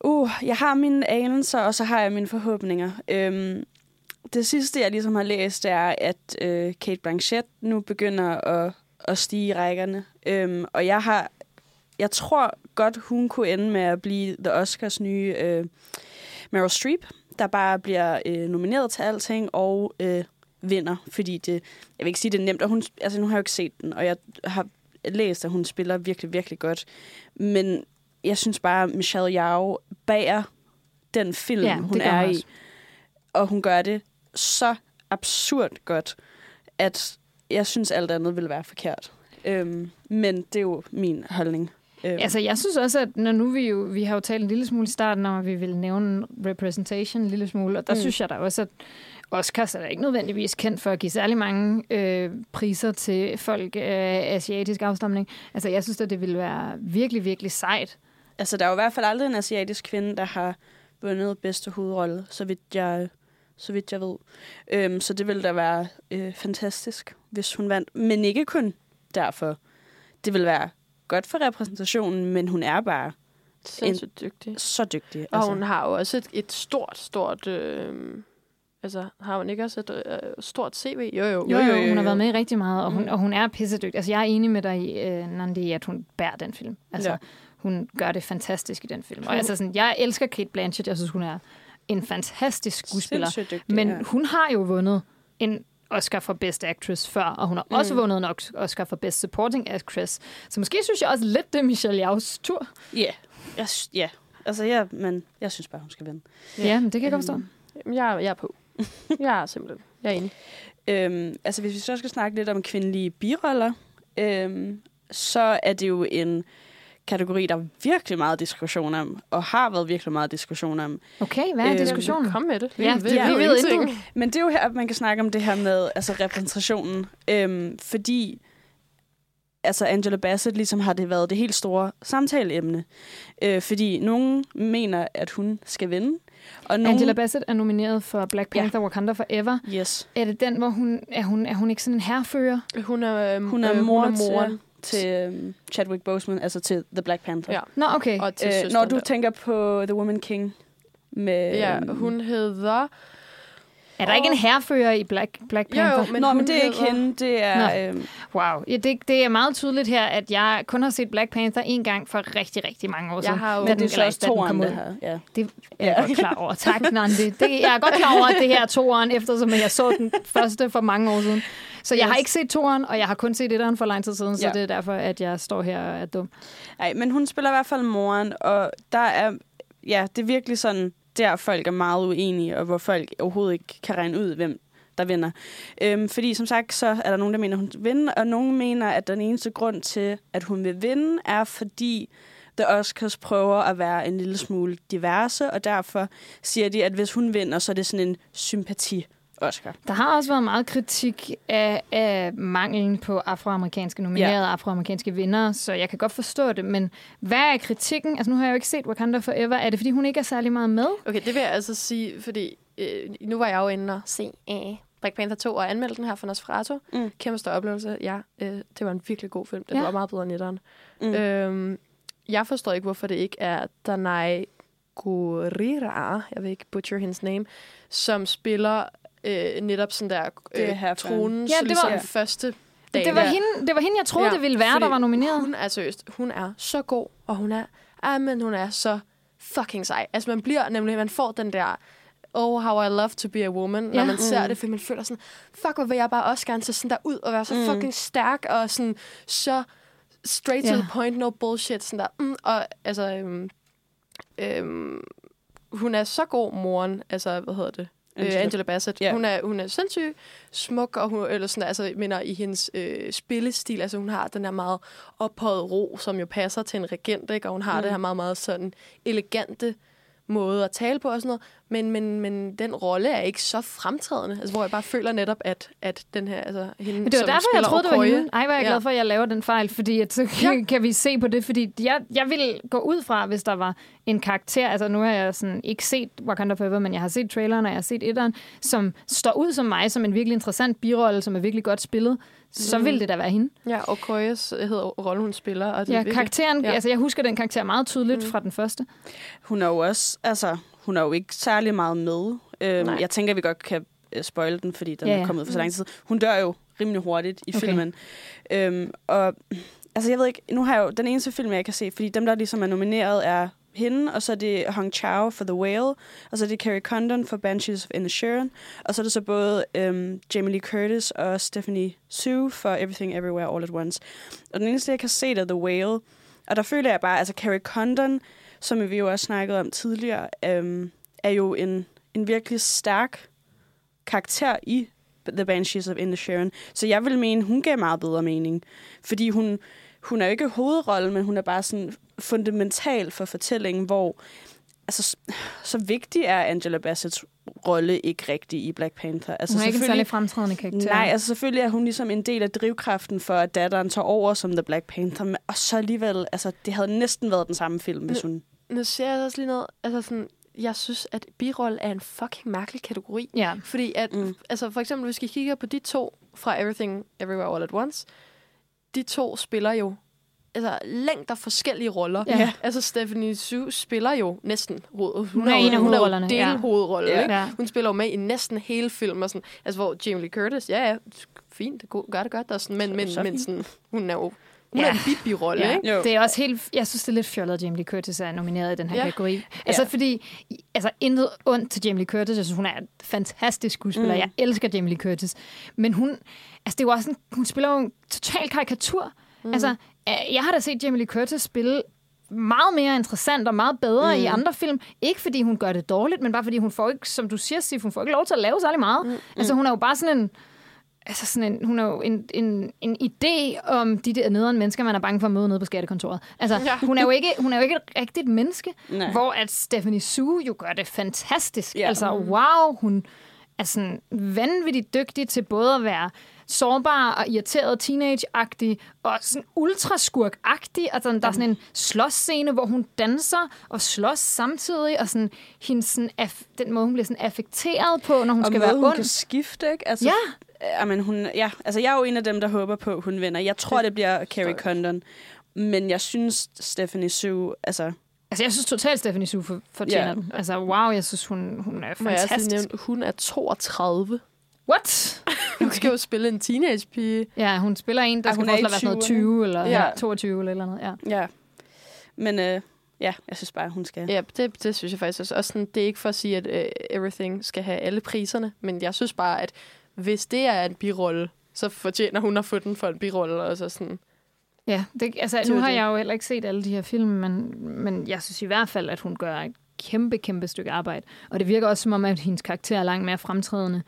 uh, jeg har mine anelser, og så har jeg mine forhåbninger. Øh, det sidste, jeg ligesom har læst, er, at øh, Kate Blanchett nu begynder at, at stige i rækkerne. Øh, og jeg har... Jeg tror godt, hun kunne ende med at blive The Oscars nye øh, Meryl Streep, der bare bliver øh, nomineret til alting og øh, vinder, fordi det, jeg vil ikke sige, det er nemt, og hun, altså nu har jeg jo ikke set den, og jeg har læst, at hun spiller virkelig, virkelig godt, men jeg synes bare, Michelle Yeoh bærer den film, Ja, hun er hun i, også. og hun gør det så absurd godt, at jeg synes, alt andet vil være forkert. Øhm, men det er jo min holdning. Øhm, Altså, jeg synes også, at når nu vi jo, vi har jo talt en lille smule i starten om, at vi vil nævne representation en lille smule, og der mm. Mm. synes jeg da også, at Oscars er da ikke nødvendigvis kendt for at give særlig mange øh, priser til folk af øh, asiatisk afstamning. Altså, jeg synes, at det ville være virkelig, virkelig sejt. Altså, der er jo i hvert fald aldrig en asiatisk kvinde, der har vundet bedste hovedrolle, så vidt jeg, så vidt jeg ved. Øhm, så det ville da være øh, fantastisk, hvis hun vandt. Men ikke kun derfor. Det ville være godt for repræsentationen, men hun er bare Sindssygt dygtig. så dygtig. Og altså. hun har jo også et, et stort, stort... Øh, altså, har hun ikke også et øh, stort CV? Jo, jo. Jo, jo, hun har været med i rigtig meget, og hun, Mm. og hun er pissedygtig. Altså, jeg er enig med dig, øh, Nandi, at hun bærer den film. Altså, Ja. hun gør det fantastisk i den film. Og altså, sådan, jeg elsker Kate Blanchett. Jeg synes, hun er en fantastisk skuespiller. Dygtig, Men ja. hun har jo vundet en Oscar for Best Actress før, og hun har mm. også vundet en Oscar for Best Supporting Actress. Så måske synes jeg også lidt, det er Michelle Yaos tur. Ja, jeg, sy- ja. Altså, ja, men jeg synes bare, hun skal vinde. Ja, ja men det kan jeg godt forstå. Jamen, Jeg, jeg er på. Jeg er simpelthen. Jeg er enig. Øhm, altså, hvis vi så skal snakke lidt om kvindelige biroller, øhm, så er det jo en kategori, der er virkelig meget diskussion om, og har været virkelig meget diskussion om. Okay, hvad er Øhm, diskussionen? Kom med det. Ja, ved, det- jo vi ved ingenting. intet. Men det er jo her, at man kan snakke om det her med altså, repræsentationen, øhm, fordi altså Angela Bassett ligesom har det været det helt store samtaleemne, øh, fordi nogen mener, at hun skal vinde, og nogen... Angela Bassett er nomineret for Black Panther ja. Wakanda Forever. Yes. Er det den, hvor hun er, hun, er hun ikke sådan en herfører? Hun er, øhm, Hun er øh, mor hun er moren. til, til øhm, Chadwick Boseman, altså til The Black Panther. Ja. Nå, okay. Og til Øh, når du der. tænker på The Woman King med... Ja, øhm, hun hedder... Er der ikke en herfører i Black, Black Jo, jo, Panther? men Nå, men det er ikke hedder- hende, det er... Øhm, Wow. Ja, det, det er meget tydeligt her, at jeg kun har set Black Panther en gang for rigtig, rigtig mange år Jeg siden. har jo- men den- det er så også toeren, det her. Ja. Det er jeg godt klar over. Tak, Nandi. Det, jeg er godt klar over, at det her er toeren, eftersom jeg så den første for mange år siden. Så jeg har ikke set toeren, og jeg har kun set etteren for lang tid siden, så Ja. det er derfor, at jeg står her og er dum. Ej, men hun spiller i hvert fald moren, og der er... Ja, det er virkelig sådan, der folk er meget uenige, og hvor folk overhovedet ikke kan regne ud, hvem der vinder. Øhm, fordi som sagt, så er der nogen, der mener, hun vil vinde, og nogen mener, at den eneste grund til, at hun vil vinde, er fordi The Oscars prøver at være en lille smule diverse, og derfor siger de, at hvis hun vinder, så er det sådan en sympati Oscar. Der har også været meget kritik af, af manglen på afroamerikanske nominerede Ja. afroamerikanske vinder, så jeg kan godt forstå det. Men hvad er kritikken? Altså nu har jeg jo ikke set Wakanda Forever. Er det, fordi hun ikke er særlig meget med? Okay, det vil jeg altså sige, fordi øh, nu var jeg jo inde og se øh, Black Panther 2 og anmeldte den her for Nosferatu. Mm. Kæmpe stor oplevelse. Ja, øh, det var en virkelig god film. Den Ja. var meget bedre end etteren. Mm. Øhm, jeg forstår ikke, hvorfor det ikke er Danai Gurira, jeg vil ikke butcher hendes name, som spiller øh, netop sådan der er øh, tronens Ja, det ligesom var- første dag. Det var, der. hende, det var hende, jeg troede, Ja, det ville være, der var nomineret. Hun er seriøst, hun er så god, og hun er, ah, men hun er så fucking sej. Altså man bliver nemlig, man får den der, oh, how I love to be a woman, når Ja. man ser Mm. det, for man føler sådan, fuck, hvor vil jeg bare også gerne se sådan der ud, og være så Mm. fucking stærk, og sådan så straight to Ja. the point, no bullshit, sådan der, mm, og altså, øhm, øhm, hun er så god, moren, altså, hvad hedder det? Angela, Angela. øh, Angela Bassett. Yeah. Hun, er, hun er sindssygt smuk, og hun, eller sådan, altså, mener, i hendes øh, spillestil, altså hun har den der meget ophøjet ro, som jo passer til en regent, ikke? og hun har mm. det her meget, meget sådan elegante måde at tale på og sådan noget, men, men, men den rolle er ikke så fremtrædende, altså, hvor jeg bare føler netop, at, at den her, altså hende, Men det var derfor, jeg spiller troede, det var hende. Ej, er jeg glad Ja. for, at jeg laver den fejl, fordi at, så Ja. ja. kan vi se på det, fordi jeg, jeg ville gå ud fra, hvis der var en karakter, altså nu har jeg sådan ikke set Wakanda Forever, men jeg har set traileren, og jeg har set etteren, som står ud som mig, som en virkelig interessant birolle, som er virkelig godt spillet, så Mm. ville det da være hende. Ja, Okoyes hedder rollen, hun spiller. Og det Ja, karakteren, Ja. altså jeg husker den karakter meget tydeligt mm. fra den første. Hun er jo også, altså, hun er jo ikke særlig meget med. Øhm, Nej. jeg tænker, at vi godt kan øh, spoile den, fordi den Ja, ja, ja. er kommet ud for så lang tid. Hun dør jo rimelig hurtigt i Okay. filmen. Øhm, og altså, jeg ved ikke, nu har jeg jo den eneste film, jeg kan se, fordi dem, der ligesom er nomineret, er hende, og så er det Hong Chao for The Whale, og så er det Carrie Condon for Banshees of Inisherin, og så er det så både øhm, Jamie Lee Curtis og Stephanie Sue for Everything Everywhere All at Once. Og den eneste, jeg kan se, det er The Whale, og der føler jeg bare, altså Carrie Condon, som vi jo også snakkede om tidligere, øhm, er jo en, en virkelig stærk karakter i The Banshees of Inisherin. Så jeg vil mene, hun gav meget bedre mening. Fordi hun, hun er jo ikke hovedrollen, men hun er bare sådan fundamental for fortællingen, hvor altså, så vigtig er Angela Bassett's rolle ikke rigtig i Black Panther. Altså, Hun er ikke en særlig fremtrædende karakter. Nej, altså selvfølgelig er hun ligesom en del af drivkraften for, at datteren tager over som The Black Panther, men- og så alligevel, altså det havde næsten været den samme film, hvis hun... Nu ser jeg også lige noget, altså sådan, jeg synes, at birolle er en fucking mærkelig kategori. Ja. Fordi at, Mm. altså for eksempel, hvis vi kigger på de to fra Everything Everywhere All at Once, de to spiller jo altså, længder forskellige roller. Ja. Altså, Stephanie Su spiller jo næsten hoved. Hun er jo- en af hun hovedrollerne, er jo hovedrolle, Ja. ikke? Ja. Hun spiller jo med i næsten hele film, og sådan, altså, hvor Jamie Lee Curtis, ja, ja, fint, det går- gør det godt, og sådan, men, men, så men sådan, hun er jo hun Ja. er en bibi-rolle, Ja. ikke? Jo. Det er også helt, jeg synes, det er lidt fjollet, at Jamie Lee Curtis er nomineret i den her Ja. kategori. Altså Ja. fordi, altså intet ondt til Jamie Lee Curtis. Jeg synes, hun er en fantastisk skuespiller. Mm. Mm. Jeg elsker Jamie Lee Curtis. Men hun, altså det er jo også en, hun spiller jo en total karikatur. Mm. Altså, øh, jeg har da set Jamie Lee Curtis spille meget mere interessant og meget bedre mm. i andre film. Ikke fordi hun gør det dårligt, men bare fordi hun får ikke, som du siger, Sif, hun får ikke lov til at lave særlig meget. Mm. Altså hun er jo bare sådan en, altså sådan en, hun er jo en, en, en idé om de der nederen mennesker, man er bange for at møde nede på skattekontoret. Altså, Ja. hun, er jo ikke, hun er jo ikke et rigtigt menneske, Nej. Hvor at Stephanie Su jo gør det fantastisk. Ja. Altså, wow, hun er sådan vanvittigt dygtig til både at være sårbar og irriteret teenage-agtig, og sådan ultraskurk-agtig. Altså, der er sådan en slåsscene, hvor hun danser og slås samtidig, og sådan, hendes, sådan, den måde, hun bliver sådan affekteret på, når hun og skal måde, være hun ond. kan skifte, ikke? Altså, Ja. Jamen, hun, ja, altså, jeg er jo en af dem, der håber på, at hun vinder. Jeg tror, det bliver Carrie Condon. Men jeg synes, Stephanie Su, altså... Altså, jeg synes totalt, Stephanie Su for, fortjener Ja. den. Altså, wow, jeg synes, hun, hun er Må jeg fantastisk. nævne, hun er 32. What? Hun skal jo spille en teenage-pige. Ja, hun spiller en, der Ej, skal forestille at være sådan noget 20'erne. 20 eller Ja. ja. 22 eller eller andet. Ja. Ja. Men øh, ja, jeg synes bare, hun skal. Ja, det, det synes jeg faktisk også. også sådan, det er ikke for at sige, at uh, Everything skal have alle priserne, men jeg synes bare, at hvis det er en birolle, så fortjener hun at få den for en birolle. Og så sådan. Ja, det, altså, nu har jeg jo heller ikke set alle de her film, men, men jeg synes i hvert fald, at hun gør et kæmpe, kæmpe stykke arbejde. Og det virker også som om, at hendes karakter er langt mere fremtrædende,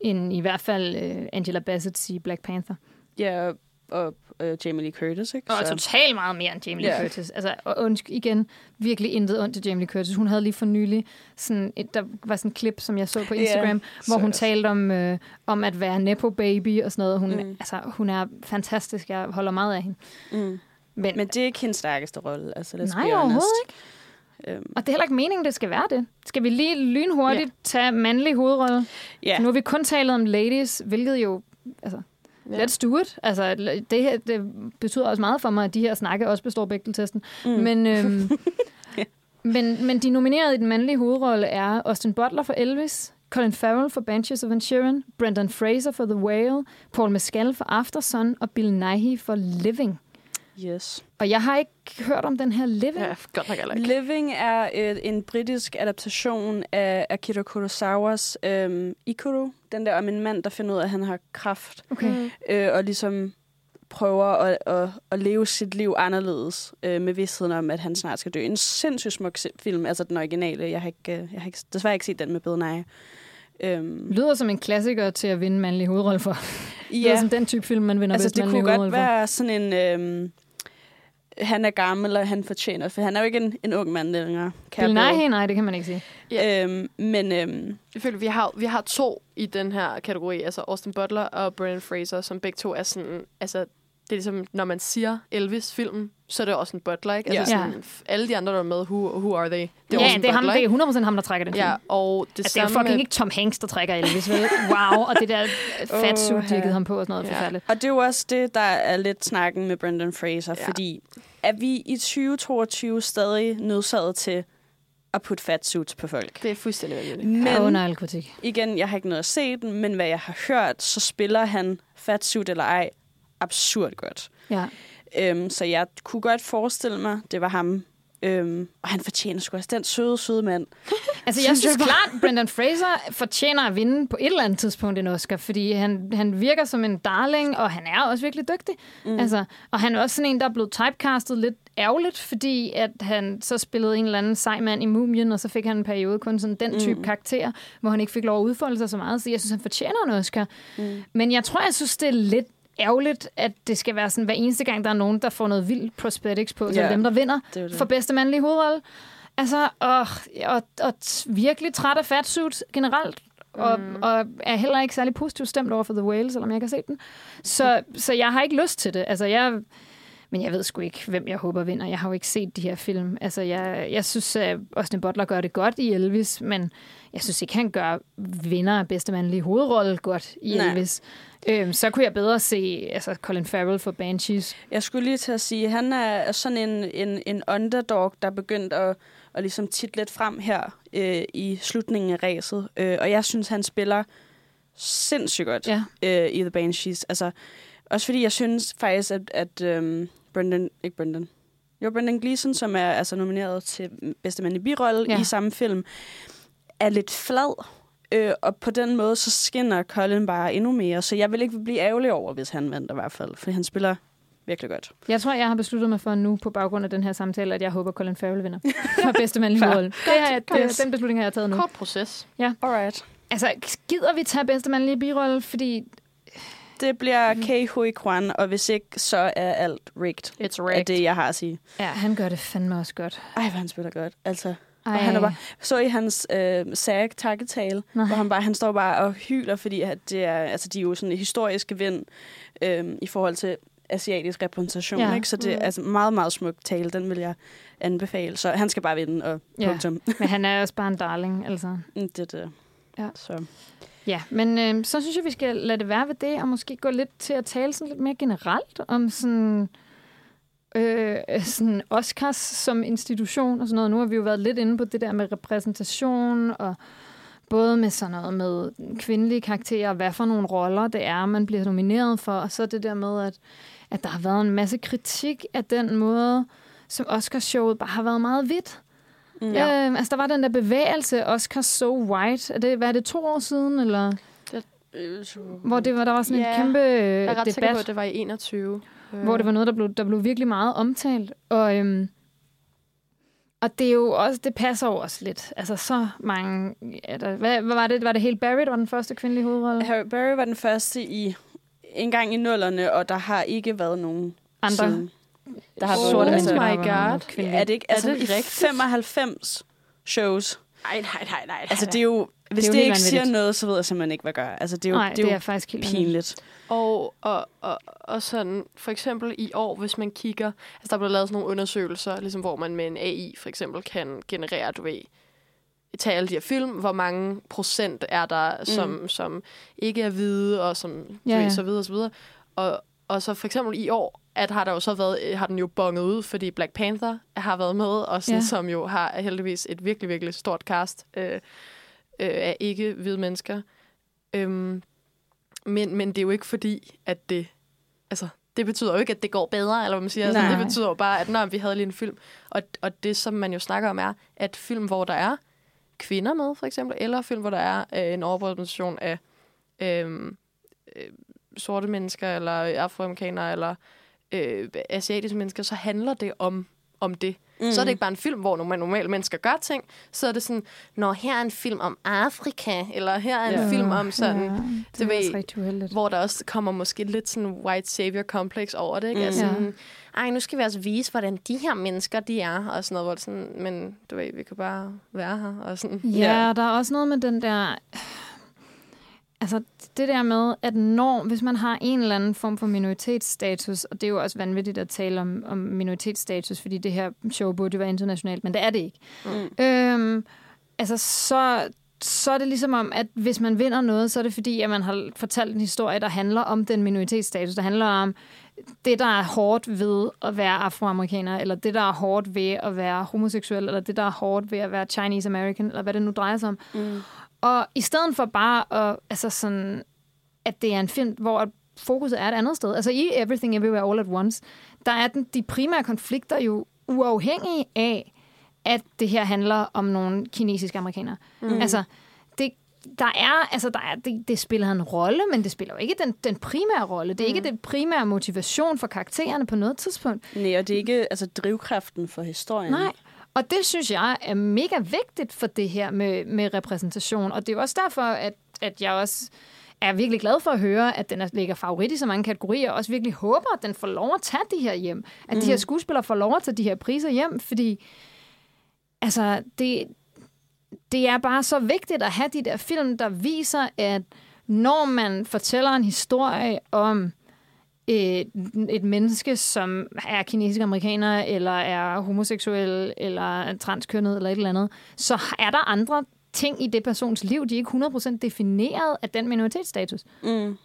end i hvert fald uh, Angela Bassett i Black Panther. Ja, og øh, Jamie Lee Curtis, ikke? Og totalt meget mere end Jamie Lee Ja. Curtis. Altså, og undskyld igen, virkelig intet ondt til Jamie Lee Curtis. Hun havde lige for nylig sådan et, der var sådan et klip, som jeg så på Instagram, hvor hun så- talte om, øh, om at være nepo baby og sådan noget. Hun, Mm. altså, hun er fantastisk. Jeg holder meget af hende. Mm. Men, Men det er ikke hendes stærkeste rolle. Altså, nej, overhovedet honest. ikke. Øhm, Og det er heller ikke meningen, det skal være det. Skal vi lige lynhurtigt ja. tage mandlig hovedrolle? ja, Nu har vi kun talt om ladies, hvilket jo... Altså, Ja. Let's do it. Altså, det, her, det betyder også meget for mig, at de her snakke også består Bechdel-testen. Mm. Men, øhm, men, men de nominerede i den mandlige hovedrolle er Austin Butler for Elvis, Colin Farrell for Banshees of Inisherin, Brendan Fraser for The Whale, Paul Mescal for Aftersun og Bill Nighy for Living. Yes. Og jeg har ikke hørt om den her Living. Ja, godt nok heller ikke. Living er øh, en britisk adaptation af Akira Kurosawas øhm, Ikuro. Den der om en mand, der finder ud af, at han har kraft. Okay. Øh, og ligesom prøver at, at, at leve sit liv anderledes øh, med vidstheden om, at han snart skal dø. En sindssygt smuk film, altså den originale. Jeg har, ikke, øh, jeg har ikke, desværre ikke set den med Bill. Øhm, Lyder som en klassiker til at vinde mandlig hovedrolle for. Ja. Lyder som den type film, man vinder altså bedst det mandlig kunne godt hovedrolle være sådan en... Øhm, han er gammel, og han fortjener, for han er jo ikke en, en ung mand længere. Bill. Nighy, nej, det kan man ikke sige. Ja. Øhm, men øhm, Jeg føler, vi har, vi har to i den her kategori, altså Austin Butler og Brendan Fraser, som begge to er sådan, altså det er ligesom, når man siger Elvis-film, så er det også en Butler, ikke? Altså Ja. sådan, alle de andre, der er med, who, who are they? Det er ja, det er, ham, Butler, det er 100% ham, der trækker den film. Ja, og det Altså, det er fucking med, ikke Tom Hanks, der trækker Elvis, vel? Wow, og det der fat suit, de har Åha. givet ham på og sådan noget Ja. forfærdeligt. Og det er jo også det, der er lidt snakken med Brendan Fraser, ja. fordi er vi i 2022 stadig nødsaget til at putte fat suits på folk? det er fuldstændig vanvittigt. Men Ja, under al kritik. igen, jeg har ikke noget at se den, men hvad jeg har hørt, så spiller han fat suit eller ej absurd godt. Ja. Øhm, så jeg kunne godt forestille mig, det var ham. Øhm, og han fortjener sgu også den søde, søde mand. Altså, jeg Synes klart, Brendan Fraser fortjener at vinde på et eller andet tidspunkt en Oscar, fordi han, han virker som en darling, og han er også virkelig dygtig. Mm. Altså, og han er også sådan en, der er blevet typecastet lidt ærgerligt, fordi at han så spillede en eller anden sej mand i Mumien, og så fik han en periode kun sådan den type mm. karakter, hvor han ikke fik lov at udfolde sig så meget. Så jeg synes, han fortjener en Oscar. Mm. Men jeg tror, jeg synes, det er lidt ærgerligt, at det skal være sådan, hver eneste gang, der er nogen, der får noget vildt prosthetics på, så Ja. er dem, der vinder Det det. for bedste mandlige hovedrolle. Altså, og, og, og virkelig træt af fatsuit generelt, og, mm. og er heller ikke særlig positivt stemt over for The Whale, selvom jeg ikke har set den. Så, så jeg har ikke lyst til det. Altså, jeg... Men jeg ved sgu ikke, hvem jeg håber vinder. Jeg har jo ikke set de her film. Altså, jeg, jeg synes, at Austin Butler gør det godt i Elvis, men jeg synes ikke, han gør vinder af bedste mandlige hovedrolle godt i Nej. Elvis. Øhm, så kunne jeg bedre se altså Colin Farrell for Banshees. Jeg skulle lige til at sige, han er sådan en, en, en underdog, der er begyndt at, at ligesom tit lidt frem her øh, i slutningen af ræset. Øh, og jeg synes, han spiller sindssygt godt Ja. øh, i The Banshees. Altså, også fordi jeg synes faktisk, at, at øhm, Brendan, ikke Brendan, jo, Brendan Gleeson, som er altså nomineret til bedste mand i birolle Ja. ja. i samme film, er lidt flad. Øh, og på den måde, så skinner Colin bare endnu mere. Så jeg vil ikke blive ærgerlig over, hvis han vandt i hvert fald. For han spiller virkelig godt. Jeg tror, jeg har besluttet mig for nu, på baggrund af den her samtale, at jeg håber, Colin Farrell vinder for bedste mandlige hovedrolle. Det Godt. det, den beslutning har jeg taget nu. Kort proces. Alright. Altså, gider vi tage bedste mandlige birolle? Fordi Det bliver Kei Hui Kwan, og hvis ikke, så er alt rigged. It's Er det, jeg har at sige. ja, han gør det fandme også godt. Ej, hvor han spiller godt. Altså, Ej. Og han er bare, så i hans øh, sag takketale, Nej. hvor han bare, han står bare og hyler, fordi at det er, altså, de er jo sådan en historiske vind øh, i forhold til asiatisk repræsentation. Ja. Ikke? Så det er Mm. altså meget, meget smuk tale. Den vil jeg anbefale. Så han skal bare vinde, og Ja. punktum. Men han er også bare en darling, altså. Mm, det er det. Ja. Så. Ja, men øh, så synes jeg, vi skal lade det være ved det, og måske gå lidt til at tale sådan lidt mere generelt om sådan, øh, sådan Oscars som institution og sådan noget. Nu har vi jo været lidt inde på det der med repræsentation, og både med sådan noget med kvindelige karakterer, og hvad for nogle roller det er, man bliver nomineret for, og så det der med, at, at der har været en masse kritik af den måde, som Oscarshowet bare har været meget vidt. Mm. Ja. Øh, altså, der var den der bevægelse, Oscar So White. Er det, hvad er det, to år siden? Eller? Øh, så- Hvor det var, der var sådan Ja, en kæmpe Jeg er ret debat, sikker på, at det var i 21. hvor det var noget, der blev, der blev virkelig meget omtalt. Og, øhm, og det er jo også, det passer jo også lidt. Altså så mange... Er der, hvad, hvad var det? Var det helt Barry, der var den første kvindelige hovedrolle? Harry Berry var den første i en gang i nullerne, og der har ikke været nogen Andre siden. Der har Oh sorte my mennesker, var God. Er det ikke? Er Altså, det i rigtigt? 95 shows. Nej, nej, nej, nej. Altså, det er jo... Hvis jo det, det helt ikke siger noget, så ved jeg simpelthen ikke, hvad gør. Altså, det er jo, Nej, det er jo det er faktisk helt pinligt. Og, og, og, og sådan, for eksempel i år, hvis man kigger, altså der blev lavet sådan nogle undersøgelser, ligesom hvor man med en AI for eksempel kan generere, du ved, tage alle de her film, hvor mange procent er der, som, mm. som ikke er hvide, og som du Ja, ja. ved, så videre, så videre. Og, og så for eksempel i år, at har der jo så været, har den jo bonget ud, fordi Black Panther har været med, og sådan, Ja. som jo har heldigvis et virkelig, virkelig stort cast øh, øh, af ikke-hvide mennesker. Øhm, men, men det er jo ikke fordi, at det... Altså, det betyder jo ikke, at det går bedre, eller hvad man siger. Altså, Nej. det betyder jo bare, at når vi havde lige en film. Og, og det, som man jo snakker om, er, at film, hvor der er kvinder med, for eksempel, eller film, hvor der er øh, en overrepræsentation af øh, øh, sorte mennesker, eller afroamerikanere, eller øh, asiatiske mennesker, så handler det om, om det. Mm. Så er det ikke bare en film, hvor nogle normale mennesker gør ting. Så er det sådan, når her er en film om Afrika, eller her er en Ja. film om sådan, Ja, det ved- er hvor der også kommer måske lidt sådan white savior complex over det. Ikke? Mm. Mm. Altså, Ja. sådan, ej, nu skal vi også vise, hvordan de her mennesker, de er, og sådan noget, hvor det sådan, men du ved, vi kan bare være her, og sådan. Ja, Ja. der er også noget med den der... Altså, det der med, at når, hvis man har en eller anden form for minoritetsstatus, og det er jo også vanvittigt at tale om, om minoritetsstatus, fordi det her show burde jo være internationalt, men det er det ikke. Mm. Øhm, altså, så, så er det ligesom om, at hvis man vinder noget, så er det fordi, at man har fortalt en historie, der handler om den minoritetsstatus. Der handler om det, der er hårdt ved at være afroamerikaner, eller det, der er hårdt ved at være homoseksuel, eller det, der er hårdt ved at være Chinese American, eller hvad det nu drejer sig om. Mm. Og i stedet for bare at, altså sådan, at det er en film, hvor fokuset er et andet sted. Altså i Everything Everywhere All at Once, der er den, de primære konflikter jo uafhængige af, at det her handler om nogle kinesiske amerikanere. Mm. Altså, det, der er, altså, der er, det, det spiller en rolle, men det spiller jo ikke den, den primære rolle. Det er mm. ikke den primære motivation for karaktererne på noget tidspunkt. Nej, og det er ikke altså, drivkraften for historien. Nej. Og det synes jeg er mega vigtigt for det her med, med repræsentation. Og det er jo også derfor, at, at jeg også er virkelig glad for at høre, at den er, ligger favorit i så mange kategorier, og også virkelig håber, at den får lov at tage de her hjem. At mm. de her skuespillere får lov at tage de her priser hjem, fordi altså, det, det er bare så vigtigt at have de der film, der viser, at når man fortæller en historie om et, et menneske, som er kinesisk amerikaner, eller er homoseksuel, eller er transkønnet, eller et eller andet, så er der andre ting i det persons liv, de er ikke 100% defineret af den minoritetsstatus. Mm.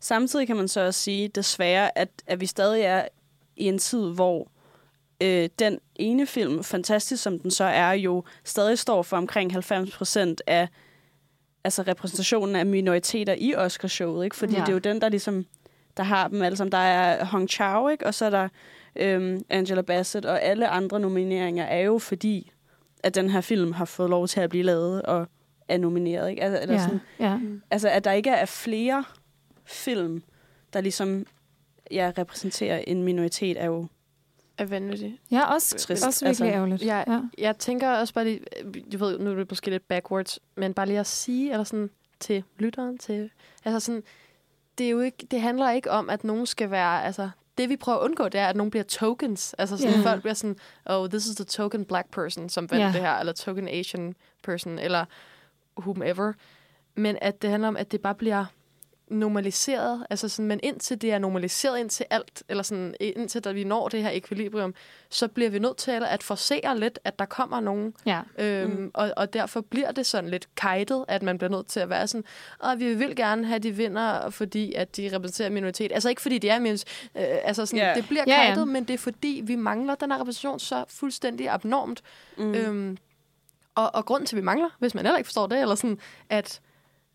Samtidig kan man så også sige, desværre, at, at vi stadig er i en tid, hvor øh, den ene film, fantastisk som den så er, jo stadig står for omkring 90 procent af altså repræsentationen af minoriteter i Oscarshowet, ikke? Fordi ja. det er jo den, der ligesom, der har dem alle sammen. Der er Hong Chau, ikke? Og så er der øhm, Angela Bassett, og alle andre nomineringer er jo fordi, at den her film har fået lov til at blive lavet og er nomineret, ikke? Altså, eller Ja, sådan, ja. altså, at der ikke er flere film, der ligesom ja, repræsenterer en minoritet, er jo er vanvittigt. ja også, Trist, også virkelig altså. ærgerligt. Jeg, Ja. jeg tænker også bare lige, du ved, nu er det måske lidt backwards, men bare lige at sige, eller sådan til lytteren, til, altså sådan, det, er jo ikke, det handler ikke om, at nogen skal være, altså, det vi prøver at undgå, det er, at nogen bliver tokens. Altså sådan, Ja. folk bliver sådan, oh, this is the token black person, som vandt Ja. det her, eller token Asian person, eller whomever. Men at det handler om, at det bare bliver normaliseret, altså sådan, men indtil det er normaliseret indtil alt, eller sådan, indtil da vi når det her ekvilibrium, så bliver vi nødt til at forsere lidt, at der kommer nogen, ja. Øhm, Mm. og, og derfor bliver det sådan lidt kajtet, at man bliver nødt til at være sådan, og vi vil gerne have, de vinder, fordi at de repræsenterer minoritet. Altså ikke fordi de er minoritet, øh, altså sådan, yeah. det bliver ja. kajtet, men det er fordi, vi mangler den her repræsentation så fuldstændig abnormt. Mm. Øhm, og, og grunden til, at vi mangler, hvis man heller ikke forstår det, eller sådan, at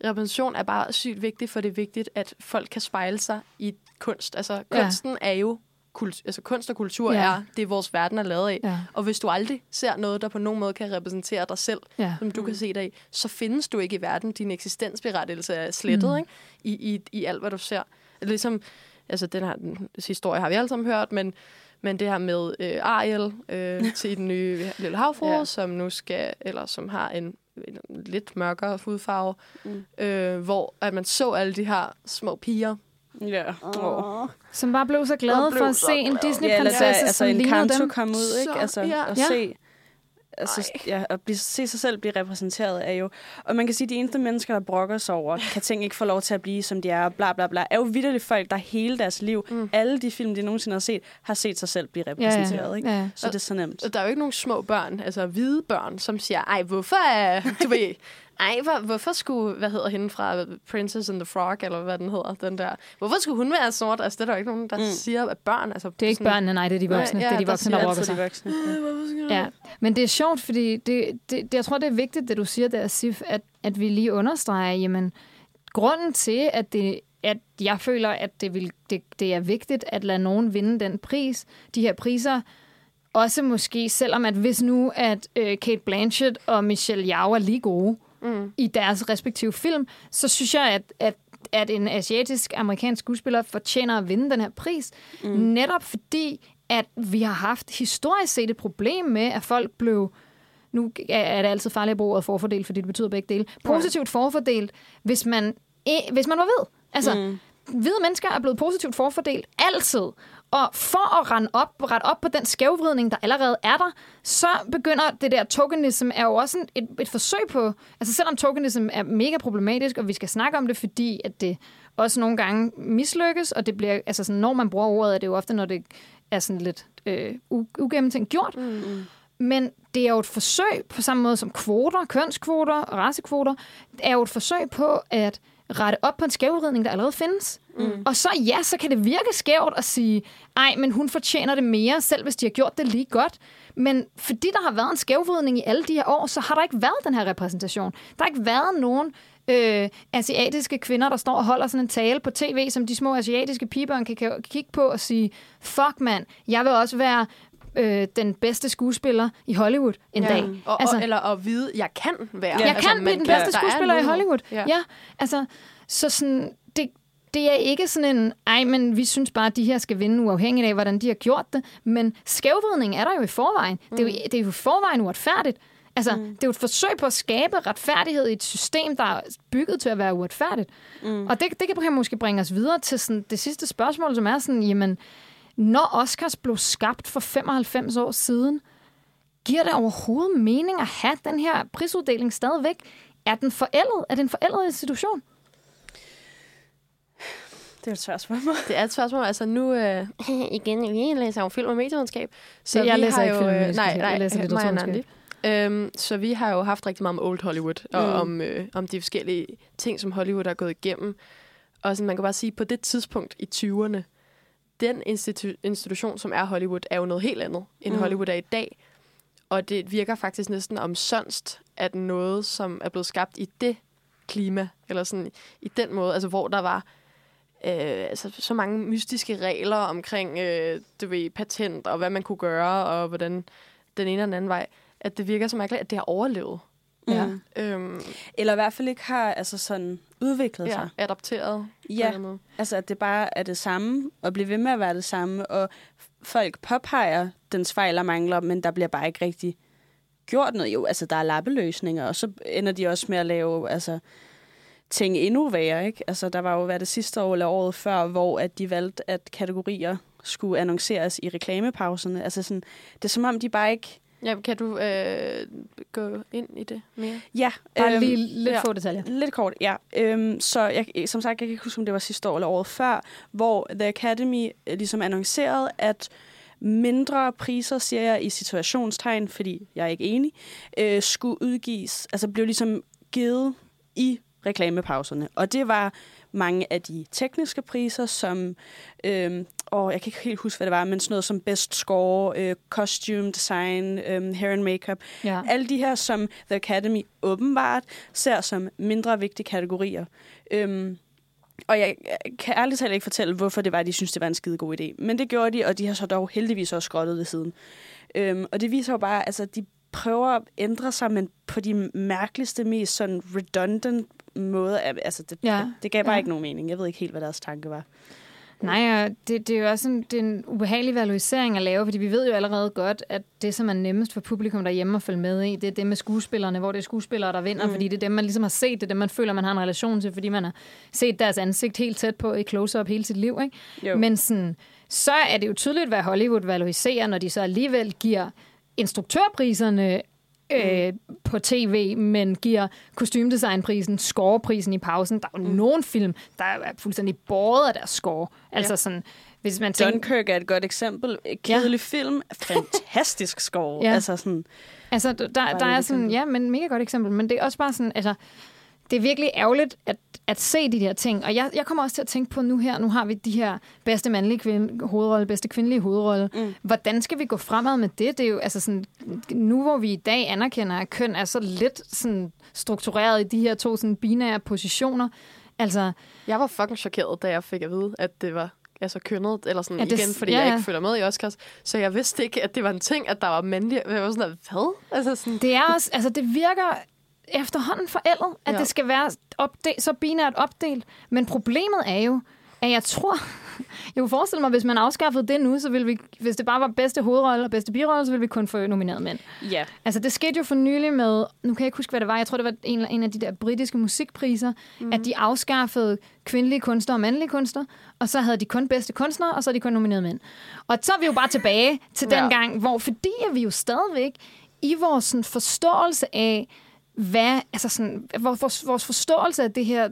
repræsentation er bare sygt vigtig, for det er vigtigt, at folk kan spejle sig i kunst. Altså, Ja. kunsten er jo kult, altså kunst og kultur Ja. ja. er det, vores verden er lavet af. Ja. Og hvis du aldrig ser noget, der på nogen måde kan repræsentere dig selv, Ja. som du kan se dig i, så findes du ikke i verden. Din eksistensberettigelse er slettet Mm. mm. ikke? I, i, i alt, hvad du ser. Ligesom, altså den her den historie har vi alle sammen hørt, men, men det her med øh, Ariel øh, til den nye Lille Havfrue, Ja. ja. som nu skal, eller som har en lidt mørkere hudfarve, Mm. øh, hvor at man så alle de her små piger. Ja. Oh. Som bare blev så glade blev for at se en glade. Ja, Disney-prinsesse, da, altså som en lignede dem. kom ud, ikke? Så- Altså, ja. at Ja. se, altså, ja, at blive, se sig selv blive repræsenteret er jo... Og man kan sige, at de eneste mennesker, der brokker sig over, kan ting ikke få lov til at blive, som de er, bla bla bla, er jo vidderligt folk, der hele deres liv, mm. Alle de film, de nogensinde har set, har set sig selv blive repræsenteret, ikke? Ja. Så det er så nemt. Og Der er jo ikke nogen små børn, altså hvide børn, som siger, ej, hvorfor er, du ved, ej, hvor, hvorfor skulle, hvad hedder hende fra Princess and the Frog, eller hvad den hedder, den der, hvorfor skulle hun være sort? Altså, det er der jo ikke nogen, der Mm. siger, at børn, altså... Det er ikke børnene, nej, det er de voksne. Nej, ja, det er de der voksne, der altid brokker sig. de voksne. Ja, men det er sjovt, fordi det, det, det, jeg tror, det er vigtigt, det du siger der, Sif, at, at vi lige understreger, jamen, grunden til, at, det, at jeg føler, at det, vil, det, det er vigtigt at lade nogen vinde den pris, de her priser, også måske, selvom at hvis nu, at øh, Kate Blanchett og Michelle Yeoh er lige gode Mm. I deres respektive film, så synes jeg, at, at at en asiatisk-amerikansk skuespiller fortjener at vinde den her pris. Mm. Netop fordi, at vi har haft historisk set et problem med, at folk blev nu er det altid farligt at bruge ordet forfordelt, fordi det betyder begge dele. Positivt forfordelt, hvis man, eh, hvis man var ved. Altså, mm. hvide mennesker er blevet positivt forfordelt altid. Og for at rende op, rette op på den skævvridning, der allerede er der, så begynder det der tokenism er jo også et, et forsøg på, altså selvom tokenism er mega problematisk, og vi skal snakke om det, fordi at det også nogle gange mislykkes, og det bliver, altså sådan, når man bruger ordet, er det jo ofte, når det er sådan lidt øh, ugennemtænkt gjort. Mm. Men det er jo et forsøg, på samme måde som kvoter, kønskvoter og racekvoter, er jo et forsøg på at rette op på en skævvridning, der allerede findes. Mm. Og så ja, så kan det virke skævt at sige, ej, men hun fortjener det mere, selv hvis de har gjort det lige godt. Men fordi der har været en skævvridning i alle de her år, så har der ikke været den her repræsentation. Der har ikke været nogen øh, asiatiske kvinder, der står og holder sådan en tale på tv, som de små asiatiske pigebørn kan, kan kigge på og sige, fuck mand, jeg vil også være øh, den bedste skuespiller i Hollywood en dag. Og, altså, og, eller at vide, jeg kan være. Jeg altså, kan blive den bedste er skuespiller i. Hollywood. Ja. Ja. ja, altså, så sådan, det, det er ikke sådan en, ej, men vi synes bare, at de her skal vinde uafhængigt af, hvordan de har gjort det. Men skævvridning er der jo i forvejen. Mm. Det, er jo, det er jo i forvejen uretfærdigt. Altså, mm. det er jo et forsøg på at skabe retfærdighed i et system, der er bygget til at være uretfærdigt. Mm. Og det, det kan måske bringe os videre til sådan, det sidste spørgsmål, som er sådan, jamen, når Oscars blev skabt for 95 år siden, giver det overhovedet mening at have den her prisuddeling stadigvæk? Er den forældet? Er det en forældet institution? Det er et svært spørgsmål. Det er et spørgsmål. Altså nu, øh, igen, vi læser jo film og medievidenskab. Så jeg vi læser har ikke jo, film og øh. Nej, nej, Jeg læser litteraturvidenskab. Øhm, så vi har jo haft rigtig meget om Old Hollywood, og Mm. om, øh, om de forskellige ting, som Hollywood har gået igennem. Og sådan, man kan bare sige, på det tidspunkt i 20'erne, den institu- institution, som er Hollywood, er jo noget helt andet, end Mm. Hollywood er i dag. Og det virker faktisk næsten omsonst, at noget, som er blevet skabt i det klima, eller sådan i den måde, altså hvor der var øh, altså, så mange mystiske regler omkring øh, du ved, patent, og hvad man kunne gøre, og hvordan den ene og den anden vej, at det virker så mærkeligt, at det har overlevet. Ja. Mm. Øhm, Eller i hvert fald ikke har altså sådan udviklet ja, sig. en Ja, måde. altså at det bare er det samme, og bliver ved med at være det samme, og folk påpeger dens fejl og mangler, men der bliver bare ikke rigtig gjort noget. Jo, altså der er lappeløsninger, og så ender de også med at lave altså, ting endnu værre, ikke? Altså der var jo været det sidste år eller året før, hvor at de valgte, at kategorier skulle annonceres i reklamepauserne. Altså sådan, det er som om, de bare ikke... Ja, kan du øh, gå ind i det mere? Ja, Bare øhm, lige lidt ja. få detaljer. Lidt kort, ja. Øhm, så jeg, som sagt, jeg kan ikke huske, om det var sidste år eller året før, hvor The Academy øh, ligesom annoncerede, at mindre priser, siger jeg i situationstegn, fordi jeg er ikke enig, øh, skulle udgives, altså blev ligesom givet i reklamepauserne. Og det var mange af de tekniske priser, som, øh, åh, jeg kan ikke helt huske, hvad det var, men sådan noget som Best Score, øh, Costume Design, øh, Hair and Makeup, Ja. alle de her, som The Academy åbenbart ser som mindre vigtige kategorier. Øhm, og jeg kan ærligt talt ikke fortælle, hvorfor det var, at de synes det var en skide god idé. Men det gjorde de, og de har så dog heldigvis også skrottet det siden. Øhm, og det viser jo bare, altså, de prøver at ændre sig, men på de mærkeligste, mest sådan redundant måder. Altså, det, Ja. det, det gav bare Ja. ikke nogen mening. Jeg ved ikke helt, hvad deres tanke var. Nej, og det, det er jo også en, det er en ubehagelig valorisering at lave, fordi vi ved jo allerede godt, at det, som er nemmest for publikum derhjemme at følge med i, det er det med skuespillerne, hvor det er skuespillere, der vinder, Mm. fordi det er dem, man ligesom har set, det er dem, man føler, man har en relation til, fordi man har set deres ansigt helt tæt på i close-up hele sit liv. Ikke? Jo. Men sådan, så er det jo tydeligt, hvad Hollywood valoriserer, når de så alligevel giver instruktørpriserne øh, på tv, men giver kostymdesignprisen, scoreprisen i pausen. Der er jo mm. nogle film, der er fuldstændig båret af deres score. Altså Ja. sådan, hvis man tænker, Dunkirk er et godt eksempel. Kedelig film. Fantastisk score. Ja. Altså sådan, Altså, der, der er sådan, ja, men mega godt eksempel, men det er også bare sådan, altså, det er virkelig ærgerligt at, at se de her ting. Og jeg, jeg kommer også til at tænke på nu her, nu har vi de her bedste mandlige kvinde, hovedrolle, bedste kvindelige hovedrolle. Mm. Hvordan skal vi gå fremad med det? Det er jo altså sådan, nu hvor vi i dag anerkender, at køn er så lidt sådan struktureret i de her to sådan binære positioner. Altså, Jeg var fucking chokeret, da jeg fik at vide, at det var altså kønnet, eller sådan Ja, det- igen, fordi ja, ja, jeg ikke følger med i Oscars. Så jeg vidste ikke, at det var en ting, at der var mandlige. Jeg var sådan, hvad? Altså sådan, Det er også, altså det virker efterhånden forældet, at ja. Det skal være opdel, så binært opdelt. Men problemet er jo, at jeg tror, jeg kunne forestille mig, hvis man afskaffede det nu, så ville vi, hvis det bare var bedste hovedrolle og bedste birolle, så ville vi kun få nomineret mænd. ja. Altså det skete jo for nylig med, nu kan jeg ikke huske, hvad det var, jeg tror, det var en, en af de der britiske musikpriser, mm. at de afskaffede kvindelige kunstnere og mandlige kunstnere, og så havde de kun bedste kunstnere, og så havde de kun nomineret mænd. Og så er vi jo bare tilbage til den Ja. gang, hvor fordi vi jo stadigvæk i vores sådan, forståelse af, hvad, altså sådan, vores, vores forståelse af det her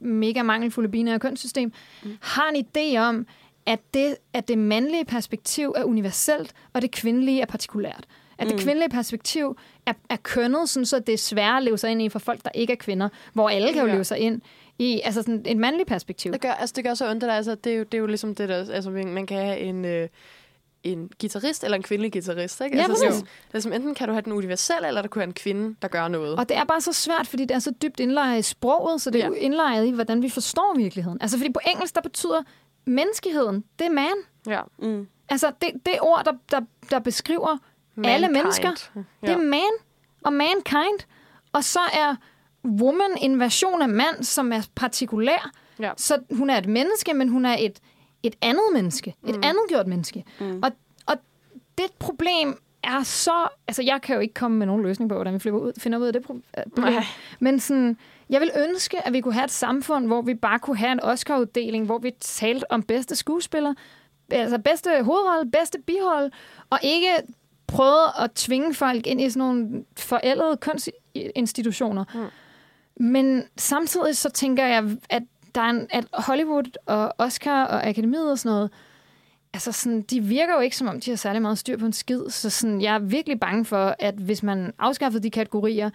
mega mangelfulde binære kønssystem, mm. har en idé om, at det, at det mandlige perspektiv er universelt, og det kvindelige er partikulært. At det Mm. kvindelige perspektiv er, er kønnet, sådan, så det er sværere at leve sig ind i for folk, der ikke er kvinder, hvor alle kan jo Ja. leve sig ind i altså sådan et mandligt perspektiv. det gør, altså, det gør så ondt, altså, det, er jo, det er jo ligesom det der, altså, man man kan have en, øh, en guitarist eller en kvindelig guitarist. Ikke? Ja, altså, sådan, det er som, enten kan du have den universelle, eller der kunne have en kvinde, der gør noget. Og det er bare så svært, fordi det er så dybt indlejret i sproget, så det er Ja. jo indlejret i, hvordan vi forstår virkeligheden. Altså fordi på engelsk, der betyder menneskeheden, det er man. ja. Mm. Altså det, det ord, der, der, der beskriver alle Mankind. mennesker, det er man og mankind. Og så er woman en version af mand, som er partikulær. Ja. Så hun er et menneske, men hun er et, et andet menneske. Et mm. andet gjort menneske. Mm. Og, og det problem er så... Altså, jeg kan jo ikke komme med nogen løsning på, hvordan vi flipper ud, finder ud af det øh, problem. Nej. Men sådan, jeg vil ønske, at vi kunne have et samfund, hvor vi bare kunne have en Oscar-uddeling, hvor vi talte om bedste skuespiller, altså bedste hovedrolle, bedste bihold, og ikke prøvede at tvinge folk ind i sådan nogle forældede kønsinstitutioner. Mm. Men samtidig så tænker jeg, at der er en, at Hollywood og Oscar og Akademiet og sådan noget, altså sådan, de virker jo ikke, som om de har særlig meget styr på en skid. Så sådan, jeg er virkelig bange for, at hvis man afskaffede de kategorier,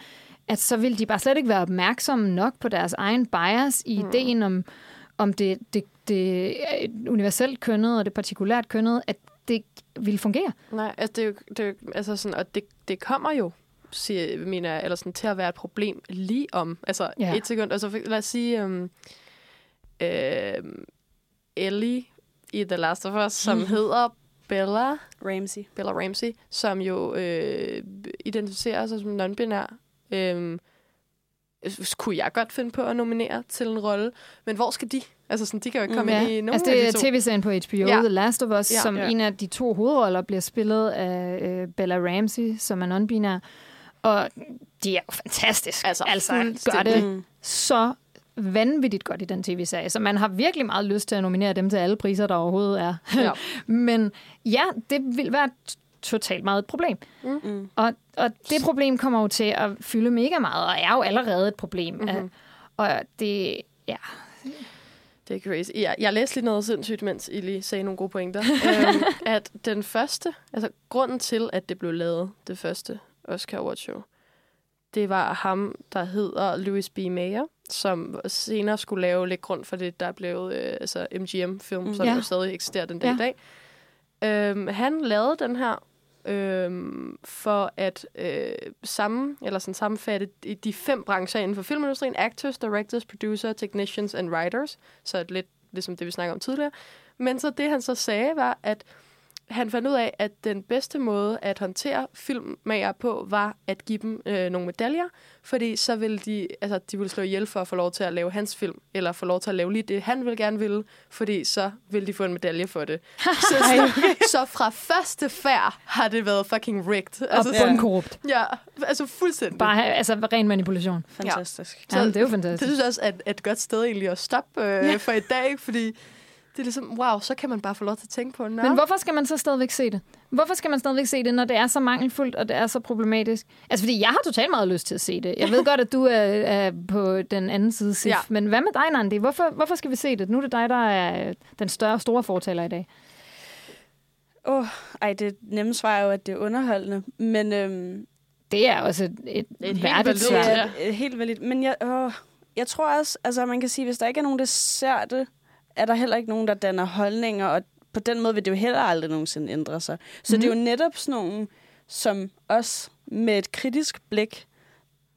at så vil de bare slet ikke være opmærksomme nok på deres egen bias i mm. ideen om, om det, det, det universelt kønnet og det partikulært kønnet, at det vil fungere. Nej, altså det er jo, det er jo altså sådan, og det, det kommer jo siger, mener eller sådan, til at være et problem lige om, altså Ja. et sekund. Altså lad os sige, um, øh, Ellie i The Last of Us, som hedder Bella, Ramsey. Bella Ramsey, som jo øh, identificerer sig som non-binær. Øhm, kunne jeg godt finde på at nominere til en rolle, men hvor skal de? Altså, sådan, de kan jo ikke komme Ja, ind i nogen altså det er de tv-serien på HBO, Ja. The Last of Us, Ja. som Ja. en af de to hovedroller bliver spillet af øh, Bella Ramsey, som er non-binær. Og de er jo fantastisk. Altså, altså gør det Mm. så vanvittigt godt i den tv-serie. Så man har virkelig meget lyst til at nominere dem til alle priser, der overhovedet er. Ja. Men ja, det vil være totalt meget et problem. Mm. Og, og det problem kommer jo til at fylde mega meget, og er jo allerede et problem. Mhm. Mm-hmm. Og det, ja, Det er crazy. Jeg, jeg læste lige noget sindssygt, mens I lige sagde nogle gode pointer. øhm, at den første, altså grunden til, at det blev lavet, det første Oscar Award Show, det var ham, der hedder Louis B. Mayer, som senere skulle lave lidt grund for det, der blev øh, altså MGM-film, mm. som Ja. jo stadig eksisterer den dag Ja. i dag. Øhm, han lavede den her øhm, for at øh, sammen, eller sådan sammenfatte de- fem brancher inden for filmindustrien. Actors, directors, producers, technicians and writers. Så lidt ligesom det, vi snakker om tidligere. Men så det, han så sagde, var, at han fandt ud af, at den bedste måde at håndtere filmmager på, var at give dem øh, nogle medaljer, fordi så ville de, altså, de ville slå ihjel for at få lov til at lave hans film, eller få lov til at lave lige det, han ville gerne ville, fordi så ville de få en medalje for det. så, så, så fra første færd har det været fucking rigged. altså, og sådan, korrupt. ja, altså fuldstændig. Bare altså ren manipulation. Fantastisk. Ja, det er jo det fantastisk. synes jeg også er et godt sted egentlig at stoppe øh, Ja. for i dag, fordi det er ligesom, wow, så kan man bare få lov til at tænke på, Nå, Men hvorfor skal man så stadigvæk se det? Hvorfor skal man stadigvæk se det, når det er så mangelfuldt, og det er så problematisk? Altså, fordi jeg har totalt meget lyst til at se det. Jeg ved godt, at du er, er på den anden side, Sif. Ja. Men hvad med dig, Nandi? Hvorfor, hvorfor skal vi se det? Nu er det dig, der er den større, store fortaler i dag. Åh, oh, ej, det nemme svar er jo, at det er underholdende. Men øhm, Det er også et, et, Et helt værdigt svar. det helt valgt. Men jeg, åh, jeg tror også, altså man kan sige, hvis der ikke er nogen, der ser det, er der heller ikke nogen, der danner holdninger, og på den måde vil det jo heller aldrig nogensinde ændre sig. Så mm. det er jo netop sådan nogen, som os med et kritisk blik,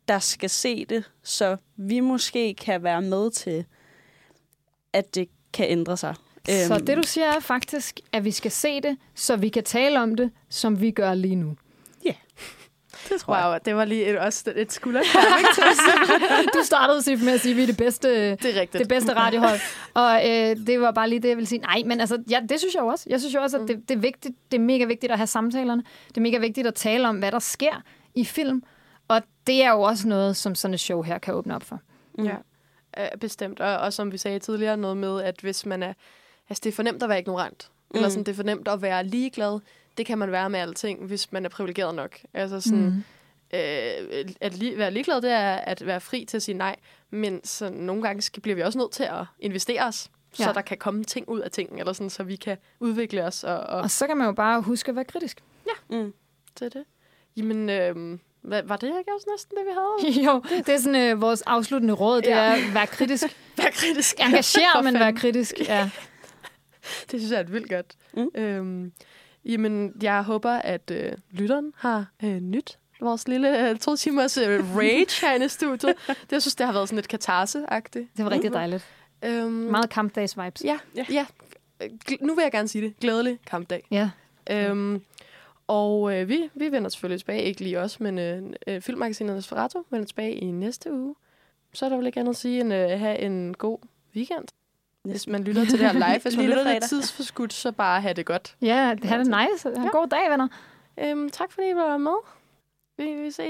der skal se det, så vi måske kan være med til, at det kan ændre sig. Så Øhm, det, du siger, er faktisk, at vi skal se det, så vi kan tale om det, som vi gør lige nu. Det tror jeg. Wow, det var lige et, også et skulderklap. Du startede, Sif, med at sige, at vi er det bedste, Det er rigtigt. det bedste radiohold. Og øh, det var bare lige det, jeg ville sige. Nej, men altså, ja, det synes jeg også. Jeg synes jo også, at det, det, er vigtigt, det er mega vigtigt at have samtalerne. Det er mega vigtigt at tale om, hvad der sker i film. Og det er jo også noget, som sådan et show her kan åbne op for. Ja, øh, bestemt. Og, og som vi sagde tidligere, noget med, at hvis man er... Altså, det er for nemt at være ignorant. Mm. Eller sådan, det er for nemt at være ligeglad. Det kan man være med alting, hvis man er privilegeret nok. Altså sådan... Mm. Øh, at li- være ligeglad, det er at være fri til at sige nej. Men så nogle gange skal, bliver vi også nødt til at investere os, ja. Ja. så der kan komme ting ud af ting, eller sådan, så vi kan udvikle os. Og, og Og så kan man jo bare huske at være kritisk. Mm. til det. Jamen, øh, hvad, var det ikke også næsten det, vi havde? jo, det er sådan øh, vores afsluttende råd, det Ja. er at være kritisk. Vær kritisk. Engagere, For men være fanden. kritisk. Ja. Det synes jeg er et vildt godt. Mm. Øhm, jamen, jeg håber, at øh, lytteren har øh, nyt vores lille øh, to timers øh, rage herinde i studiet. Det, jeg synes, det har været sådan lidt katarse-agtigt. Det var rigtig dejligt. Øhm, Meget kampdags-vibes. Ja, ja. Ja. Nu vil jeg gerne sige det. Glædelig kampdag. Ja. Øhm, og øh, vi, vi vender selvfølgelig tilbage, ikke lige os, men øh, øh, Filmmagasinet Nosferatu vender tilbage i næste uge. Så er der vel ikke andet at sige, end øh, have en god weekend. Hvis man lytter til det her live. Hvis man lytter lidt tidsforskudt, så bare have det godt. Ja, det er det nice. Ha' en god dag, venner. Øhm, tak fordi I var med. Vi, vi ses.